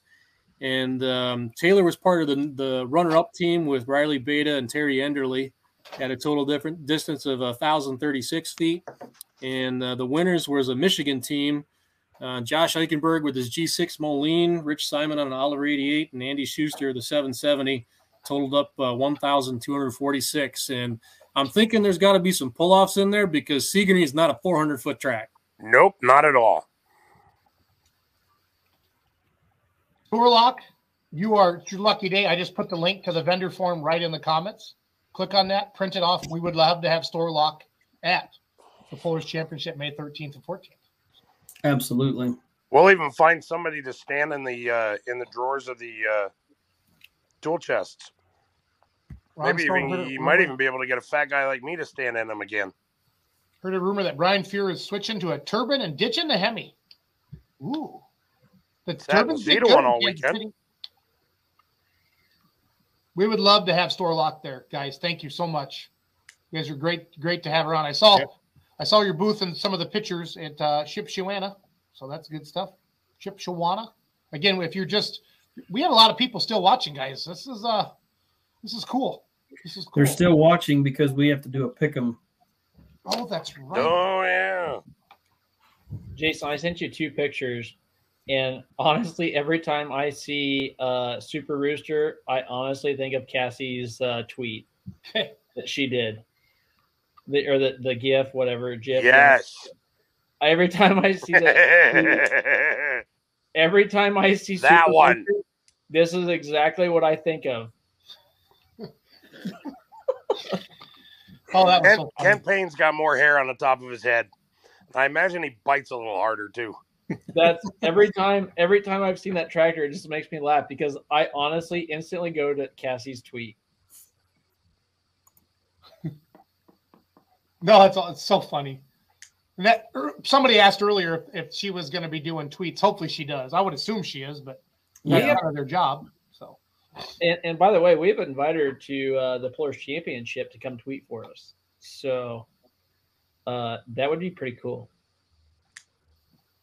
And um, Taylor was part of the, the runner-up team with Riley Beta and Terry Enderly at a total different distance of 1,036 feet. And uh, the winners was a Michigan team. Uh, Josh Eichenberg with his G6 Moline, Rich Simon on an Oliver 88, and Andy Schuster the 770 totaled up uh, 1,246. And I'm thinking there's got to be some pull-offs in there because Seagreen is not a 400 foot track. Nope, not at all. Tourlock, you are it's your lucky day. I just put the link to the vendor form right in the comments. Click on that, print it off. We would love to have Storelock at the Pullers Championship May 13th and 14th. Absolutely. We'll even find somebody to stand in the uh, in the drawers of the uh, tool chests. Ron Maybe Stone even you might even be able to get a fat guy like me to stand in them again. Heard a rumor that Brian Fear is switching to a turbine and ditching the Hemi. Ooh. The That turbines Zeta get good one all weekend. City. We would love to have Storelock there, guys. Thank you so much. You guys are great, great to have her on. I saw I saw your booth and some of the pictures at uh Shipshewana. So that's good stuff. Shipshewana. Again, if you're just we have a lot of people still watching, guys. This is uh this is cool. This is cool. They're still watching because we have to do a pick 'em. Oh, that's right. Oh yeah. Jason, I sent you two pictures, and honestly, every time I see uh, Super Rooster, I honestly think of Cassie's uh, tweet that she did, the, or the the GIF, whatever GIF. Yes. Every time I see that, every time I see That Super one. Rooster, this is exactly what I think of. oh, that was Ken, so Ken Payne's got more hair on the top of his head. I imagine he bites a little harder too. That's every time. Every time I've seen that tractor, it just makes me laugh because I honestly instantly go to Cassie's tweet. No, it's it's so funny. And that er, somebody asked earlier if she was going to be doing tweets. Hopefully, she does. I would assume she is, but that's Yeah. part of their job. So And, and by the way, we've invited her to uh, the Pullers Championship to come tweet for us. So uh, that would be pretty cool.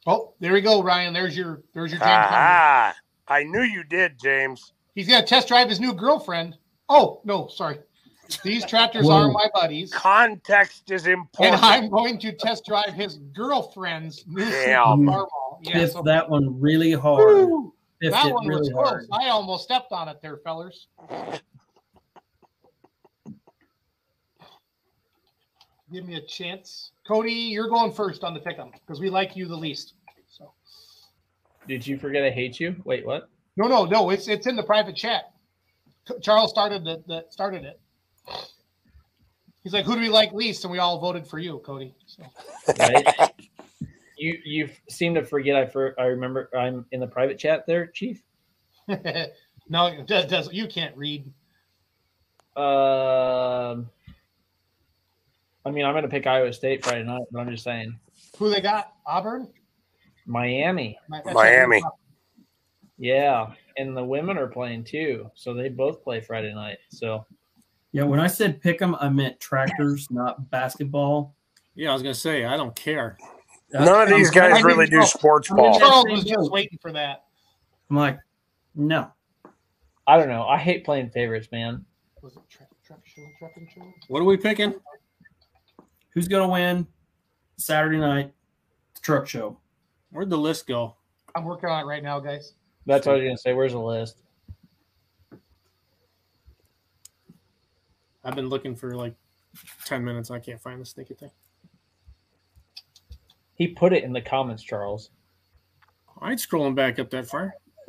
Oh, there we go, Ryan. There's your there's your James. Ah, I knew you did, James. He's gonna test drive his new girlfriend. Oh no, sorry. These tractors Whoa. are my buddies, Context is important. and. I'm going to test drive his girlfriend's new Damn. Super Marvel. Yeah, Biffed so that one really hard. That one really was close. hard. I almost stepped on it there, fellers. Give me a chance, Cody. You're going first on the pick'em because we like you the least. So Did you forget I hate you? Wait, what? no, no, no. It's it's in the private chat. Charles started the, the started it. He's like, "Who do we like least?" And we all voted for you, Cody. So. Right? you you seem to forget. I for I remember I'm in the private chat there, Chief. no, it does, does you can't read. Um, I mean, I'm going to pick Iowa State Friday night, but I'm just saying Who they got? Auburn. Miami. My- that's Miami. Yeah, and the women are playing too, so they both play Friday night. So Yeah, when I said pick 'em, I meant tractors, not basketball. Yeah, I was gonna say I don't care. None of these guys really do oh, sports ball. Charles was just waiting for that. I'm like, no. I don't know. I hate playing favorites, man. Was it truck, truck show, trucking show? What are we picking? Who's gonna win Saturday night truck show? Where'd the list go? I'm working on it right now, guys. That's what I was gonna say. Where's the list? I've been looking for like ten minutes. I can't find the sneaky thing. He put it in the comments, Charles. I ain't scrolling back up that far.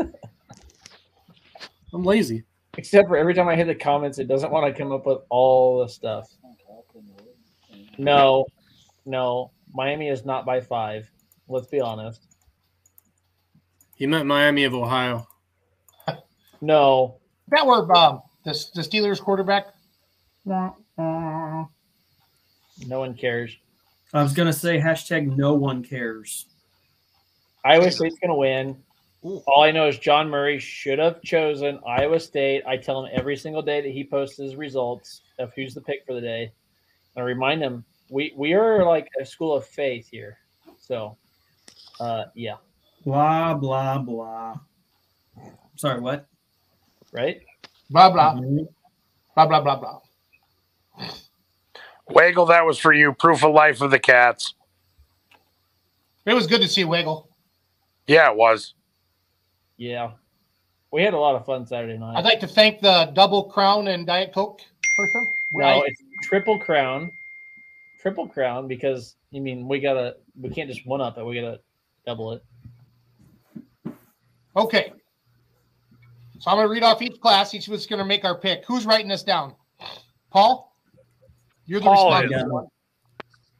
I'm lazy. Except for every time I hit the comments, it doesn't want to come up with all the stuff. No, no. Miami is not by five. Let's be honest. He meant Miami of Ohio. No. That were um, the, the Steelers quarterback. No one cares. I was gonna say hashtag no one cares. Iowa State's going to win. All I know is John Murray should have chosen Iowa State. I tell him every single day that he posts his results of who's the pick for the day. I remind him we we are like a school of faith here. So, uh, yeah, Blah blah blah. Sorry, what? right. Blah blah Mhm. blah blah blah blah. Waggle, that was for you. Proof of life of the cats. It was good to see Wiggle. Yeah, it was. Yeah, we had a lot of fun Saturday night. I'd like to thank the Double Crown and Diet Coke person. No, I- it's triple crown, triple crown because I mean we gotta we can't just one up it. We gotta double it. Okay. So I'm going to read off each class. Each of us is going to make our pick. Who's writing this down? Paul? You're the Paul I responsible got, one.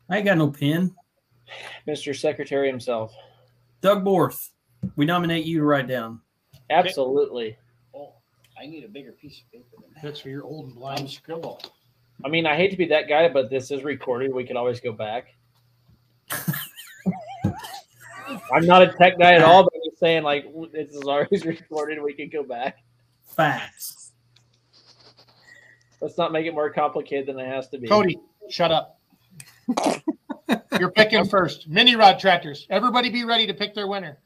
I ain't got no pen. Mr. Secretary himself. Doug Borth, we nominate you to write down. Absolutely. Oh, I need a bigger piece of paper than that. That's for your old and blind. scribble. I mean, I hate to be that guy, but this is recorded. We can always go back. I'm not a tech guy at all, but I'm just saying, like, this is always recorded. We can go back. Facts. Let's not make it more complicated than it has to be. Cody, shut up. You're picking first. Mini rod tractors. Everybody be ready to pick their winner.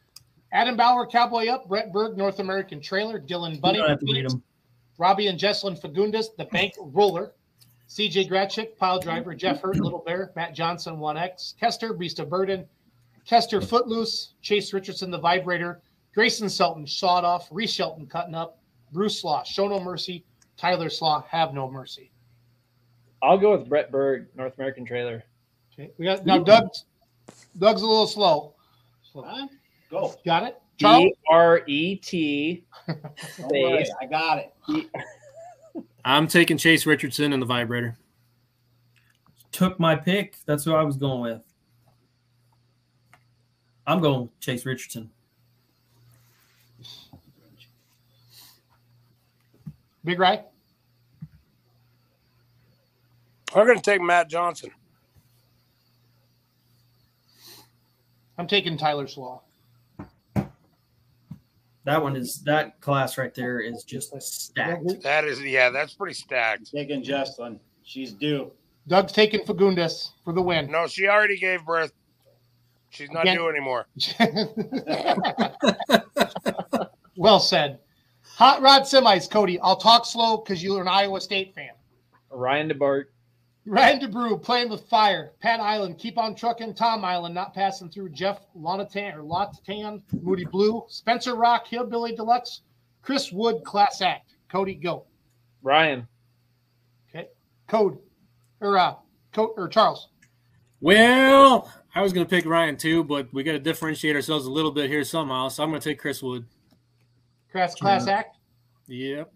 Adam Bauer, Cowboy Up. Brett Berg, North American Trailer. Dylan You Bunny, don't have to read Phoenix. Robbie and Jesselyn Fagundes, the Bank Roller. CJ Gratchik, Pile Driver. Jeff Hurt, Little Bear. Matt Johnson, 1X. Kester, Beast of Burden. Kester, Footloose. Chase Richardson, the Vibrator. Grayson Selton, Sawed Off. Reese Shelton, Cutting Up. Bruce Law, Show No Mercy. Tyler Slaw, Have No Mercy. I'll go with Brett Berg, North American Trailer. Okay, we got now Doug's. Doug's a little slow. Huh? Go. Got it, Charles. B R E T Don't worry, space. I got it. I'm taking Chase Richardson and the vibrator. Took my pick. That's who I was going with. I'm going with Chase Richardson. Big Rye. We're going to take Matt Johnson. I'm taking Tyler Slaw. That one is that class right there is just stacked. That is, yeah, that's pretty stacked. Taking Jesselyn. She's due. Doug's taking Fagundes for the win. No, she already gave birth. She's not Again. due anymore. well said. Hot rod semis, Cody. I'll talk slow because you're an Iowa State fan. Ryan DeBart. Ryan DeBrew playing with fire. Pat Island, keep on trucking. Tom Island, not passing through. Jeff Lonatan or Lotatan, Moody Blue. Spencer Rock, Hillbilly Deluxe. Chris Wood, Class Act. Cody, go. Ryan. Okay. Code. Or uh Code or Charles. Well, I was going to pick Ryan too, but we got to differentiate ourselves a little bit here somehow. So I'm going to take Chris Wood. Class Class Act. Yep.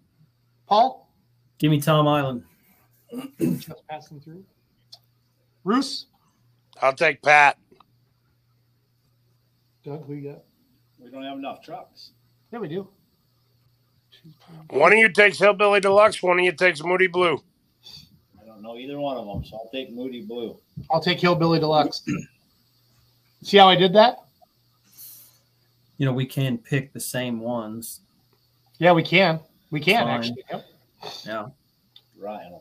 Paul. Give me Tom Island. Just passing through. Bruce. I'll take Pat. Doug, who you got? We don't have enough trucks. Yeah, we do. One of you takes Hillbilly Deluxe. One of you takes Moody Blue. I don't know either one of them, so I'll take Moody Blue. I'll take Hillbilly Deluxe. See how I did that? You know, we can pick the same ones. Yeah, we can. We can Fine. actually. Yep. Yeah. Ryan.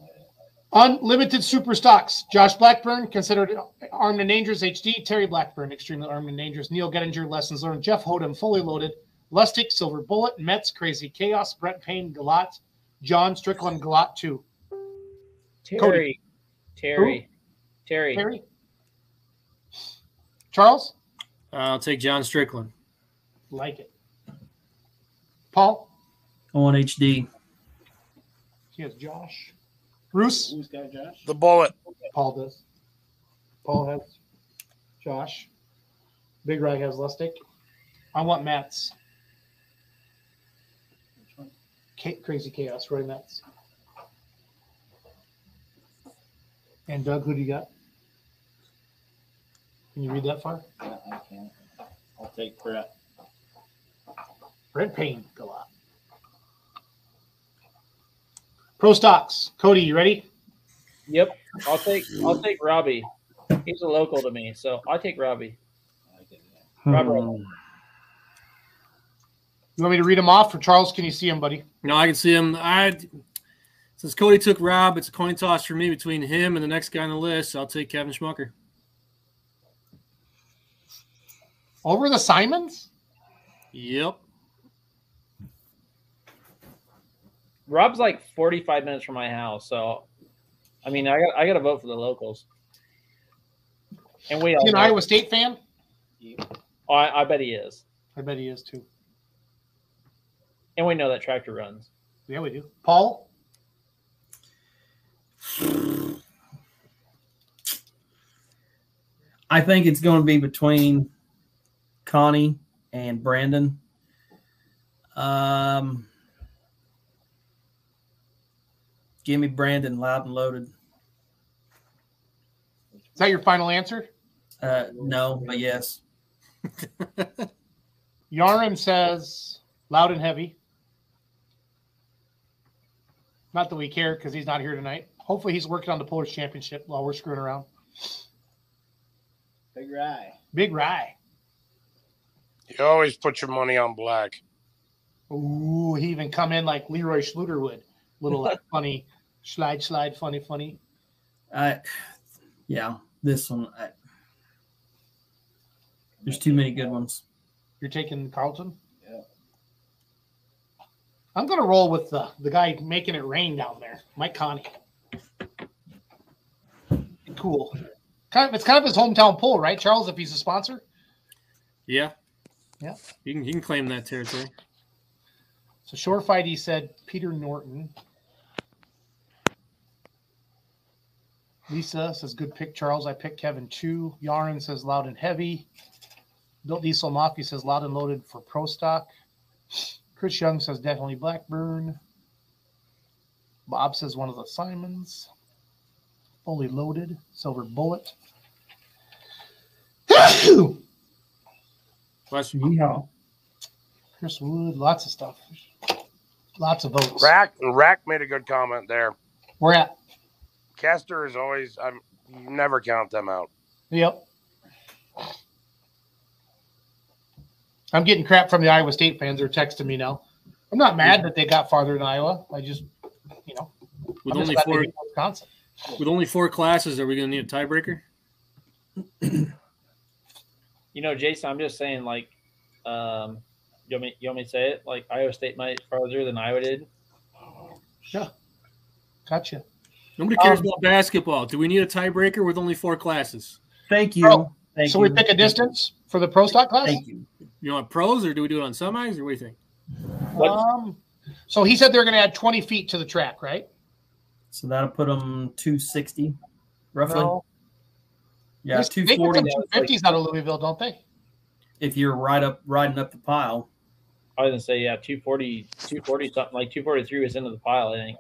Unlimited super stocks. Josh Blackburn, considered armed and dangerous. HD. Terry Blackburn, extremely armed and dangerous. Neil Gettinger, lessons learned. Jeff Hodem, fully loaded. Lustig, Silver Bullet. Mets, Crazy Chaos. Brett Payne, Galat. John Strickland, Galat 2. Terry. Terry. Terry. Terry. Charles? I'll take John Strickland. Like it. Paul? On HD. He has Josh. Bruce? Who's got Josh? The bullet. Paul does. Paul has Josh. Big Rye has Lustig. I want Matt's. Ca- Crazy Chaos, Roy Mets. And Doug, who do you got? Can you read that far? Yeah, I can't. I'll take Brett. Brett Payne, go out. Pro stocks. Cody, you ready? Yep. I'll take I'll take Robbie. He's a local to me, so I'll take Robbie. Hmm. Robbie. You want me to read them off, or Charles? Can you see him, buddy? No, I can see him. I since Cody took Rob, it's a coin toss for me between him and the next guy on the list. I'll take Kevin Schmucker. Over the Simons? Yep. Rob's like 45 minutes from my house, so I mean, I got I got to vote for the locals. And we Is all he an know- Iowa State fan? Oh, I, I bet he is. I bet he is too. And we know that tractor runs. Yeah, we do. Paul? I think it's going to be between Conny and Brandon. Um, give me Brandon loud and loaded. Is that your final answer? Uh, no, but yes. Yarn says loud and heavy. Not that we care because he's not here tonight. Hopefully, he's working on the Pullers Championship while we're screwing around. Big Rye. Big Rye. You always put your money on black. Ooh, he even come in like Leroy Schluter would. Little like, funny slide, slide, funny, funny. I, yeah, this one. I, there's too many good ones. You're taking Carlton? Yeah. I'm gonna roll with the the guy making it rain down there, Mike Conny. Cool. Kind of, it's kind of his hometown pull, right, Charles? If he's a sponsor. Yeah. Yeah. You can you can claim that territory. So short fight, he said Peter Norton. Lisa says good pick, Charles. I picked Kevin too. Yarn says loud and heavy. Built Diesel Mafia says loud and loaded for pro stock. Chris Young says definitely Blackburn. Bob says one of the Simons. Fully loaded. Silver bullet. Question. Yeah. Chris Wood, lots of stuff. Lots of votes. Rack Rack made a good comment there. We're at. Kester is always I'm you never count them out. Yep. I'm getting crap from the Iowa State fans. They're texting me now. I'm not mad that they got farther than Iowa. I just, you know, With I'm only glad four Wisconsin. with only four classes, are we going to need a tiebreaker? You know, Jason, I'm just saying, like, um, you want me, you want me to say it? Like, Iowa State might farther than Iowa did. Yeah. Gotcha. Nobody cares Um, about basketball. Do we need a tiebreaker with only four classes? Thank you. Oh, Thank so you. we pick a distance for the pro stock class? Thank you. You want pros or do we do it on semis or what do you think? Um, so he said they're going to add 20 feet to the track, right? So that'll put them 260, roughly. No. Yeah, They- they get 240 them 250s out of Louisville, don't they? if you're right up riding up the pile. I was gonna say, yeah, 240, 240 something like 243 was into the pile, I think.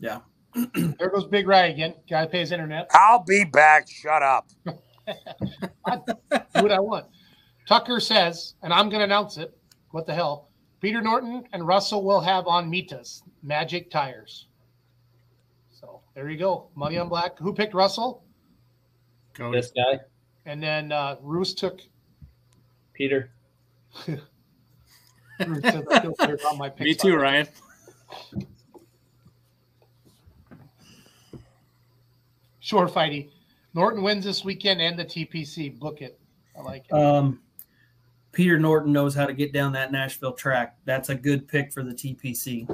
Yeah. There goes Big Ray again. Guy to pay his internet. I'll be back. Shut up. do what I want. Tucker says, and I'm going to announce it. What the hell? Peter Norton and Russell will have on Mitas Magic Tires. So there you go. Money on black. Who picked Russell? Cody. This guy, And then uh, Roos took. Peter. Roos said, "I feel my Me too, Ryan. Short fighty. Norton wins this weekend and the TPC. Book it. I like it. Um, Peter Norton knows how to get down that Nashville track. That's a good pick for the TPC.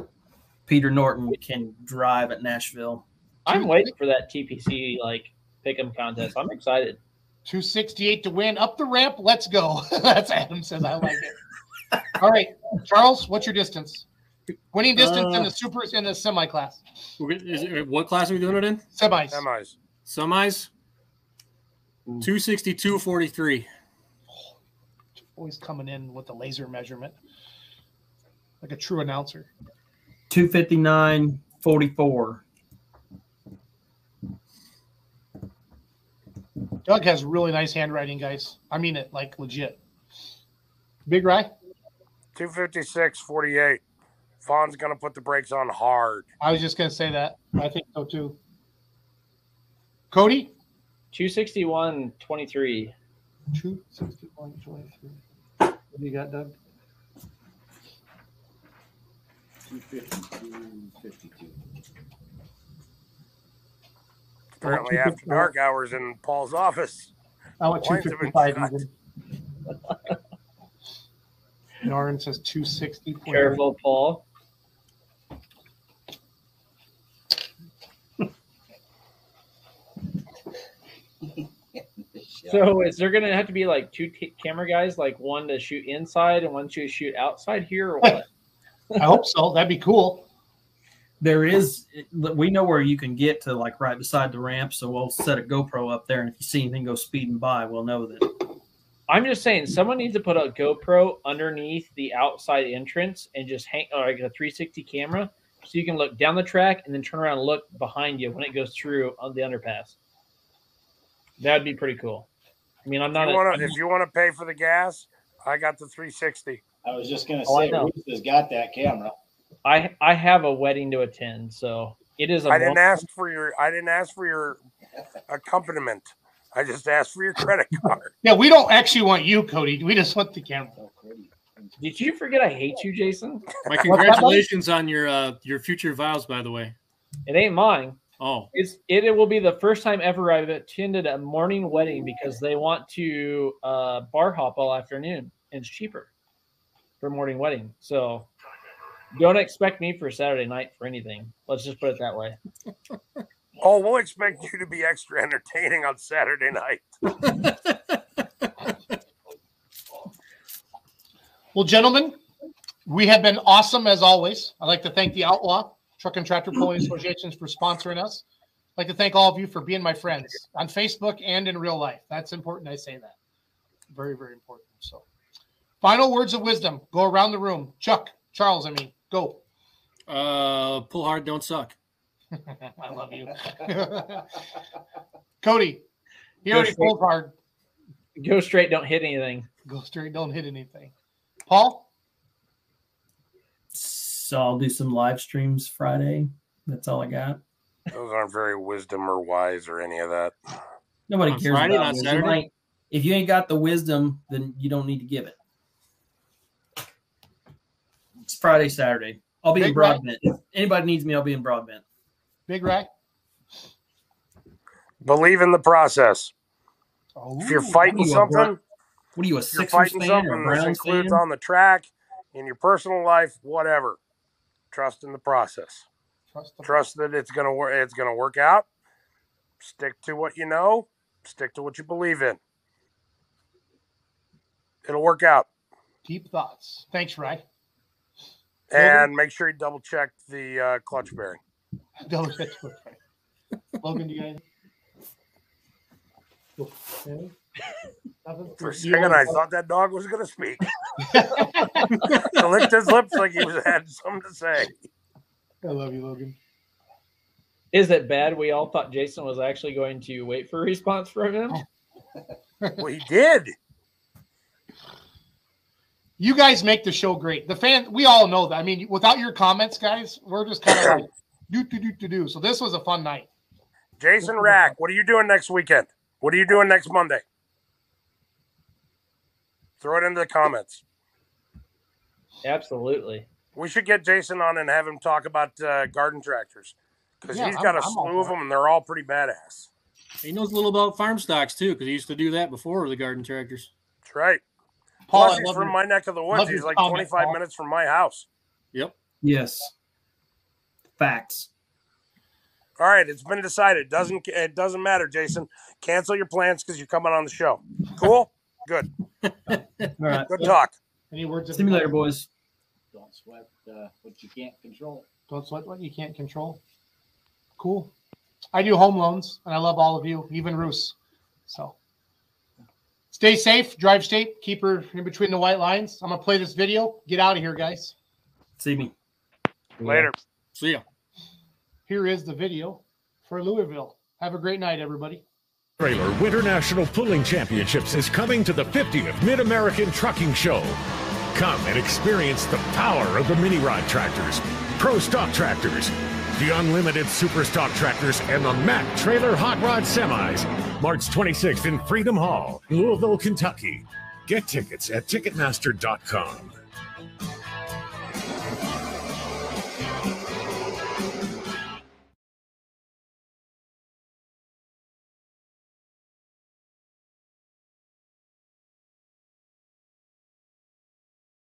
Peter Norton can drive at Nashville. I'm waiting for that TPC like pick'em contest. I'm excited. 268 to win. Up the ramp. Let's go. That's Adam says. I like it. All right, Charles, what's your distance? Winning distance in Uh, the super in the semi class. We're gonna- Is it, what class are we doing it in? Semis. Semis. Semis. 262 43. Always coming in with the laser measurement, like a true announcer. 259 44. Doug has really nice handwriting, guys. I mean it, like legit. Big Rye. 256 48. Fawn's going to put the brakes on hard. I was just gonna say that. I think so too. Cody. 261 23. 261 23. What do you got, Doug? 252. Apparently, after dark hours in Paul's office. Oh, I went Lines have been 255 cut. even. Norrin says 260. Careful, Paul. So is there gonna have to be like two t- camera guys, like one to shoot inside and one to shoot outside here, or what? I hope so. That'd be cool. There is, we know where you can get to like right beside the ramp. So we'll set a GoPro up there. And if you see anything go speeding by, we'll know that. I'm just saying, someone needs to put a GoPro underneath the outside entrance and just hang uh, like a 360 camera, so you can look down the track and then turn around and look behind you when it goes through on the underpass. That'd be pretty cool. I mean, I'm If not. you wanna- I'm if you want to pay for the gas, I got the 360. I was just gonna Oh, say, know. Ruth has got that camera. I I have a wedding to attend, so it is a. I didn't mo- ask for your. I didn't ask for your accompaniment. I just asked for your credit card. Yeah, we don't actually want you, Cody. We just want the camera. Did you forget I hate you, Jason? My congratulations on your uh, your future vows, by the way. It ain't mine. Oh, It's it, it will be the first time ever I've attended a morning wedding because they want to uh, bar hop all afternoon and it's cheaper for morning wedding. So don't expect me for Saturday night for anything. Let's just put it that way. Oh, we'll expect you to be extra entertaining on Saturday night. Well, gentlemen, we have been awesome as always. I'd like to thank the Outlaw Truck and Tractor Pulling Associations for sponsoring us. I'd like to thank all of you for being my friends on Facebook and in real life. That's important. I say that. Very, very important. So, final words of wisdom go around the room. Chuck, Charles, I mean, go. uh, pull hard, don't suck. I love you. Cody, he Go already straight. pulled hard. Go straight, don't hit anything. Go straight, don't hit anything. Paul, So I'll do some live streams Friday. That's all I got. Those aren't very wisdom or wise or any of that. Nobody On cares Friday, about not wisdom. Saturday? Like, if you ain't got the wisdom, then you don't need to give it. It's Friday, Saturday. I'll be in Big Red. Broadbent. If anybody needs me, I'll be in Broadbent. Big Rack. Believe in the process. Oh, If you're fighting What you, something, Bra- What are you, a if you're Sixers fan or a something, this Browns includes fan? on the track, in your personal life, whatever. Trust in the process. Trust the Trust that it's gonna work. It's gonna work out. Stick to what you know. Stick to what you believe in. It'll work out. deep thoughts. Thanks, Ray. And make sure you double check the uh, clutch bearing. Double check with Rye. Logan, you guys. Okay. Nothing? For a second, I thought that dog was going to speak. he licked his lips like he was had something to say. I love you, Logan. Is it bad? We all thought Jason was actually going to wait for a response from him. Oh. Well, he did. You guys make the show great. The fan, we all know that. I mean, without your comments, guys, we're just kind of like do do do do do. So this was a fun night. Jason Rack, what are you doing next weekend? What are you doing next Monday? Throw it into the comments. Absolutely. We should get Jason on and have him talk about uh, garden tractors because Yeah, he's I'm- got a I'm all slew of them and they're all pretty badass. He knows a little about farm stocks too, because he used to do that before the garden tractors. That's right. Paul, Plus, I he's love from your- my neck of the woods. love He's like comment, 25 Paul. minutes from my house. Yep. Yes. Facts. All right, it's been decided. Doesn't it doesn't matter, Jason. Cancel your plans because you're coming on the show. Cool. Good. All right. Good talk. Any words? of See me later, boys. Don't sweat uh, what you can't control. Don't sweat what you can't control. Cool. I do home loans, and I love all of you, even Roos. So stay safe, drive safe, keep her in between the white lines. I'm gonna play this video. Get out of here, guys. See me. Later. See ya. Here is the video for Louisville. Have a great night, everybody. Trailer Winter National Pulling Championships is coming to the 50th Mid American Trucking Show. Come and experience the power of the mini rod tractors, pro stock tractors, the unlimited super stock tractors, and the Mac Trailer Hot Rod Semis. March 26th in Freedom Hall, Louisville, Kentucky. Get tickets at Ticketmaster.com.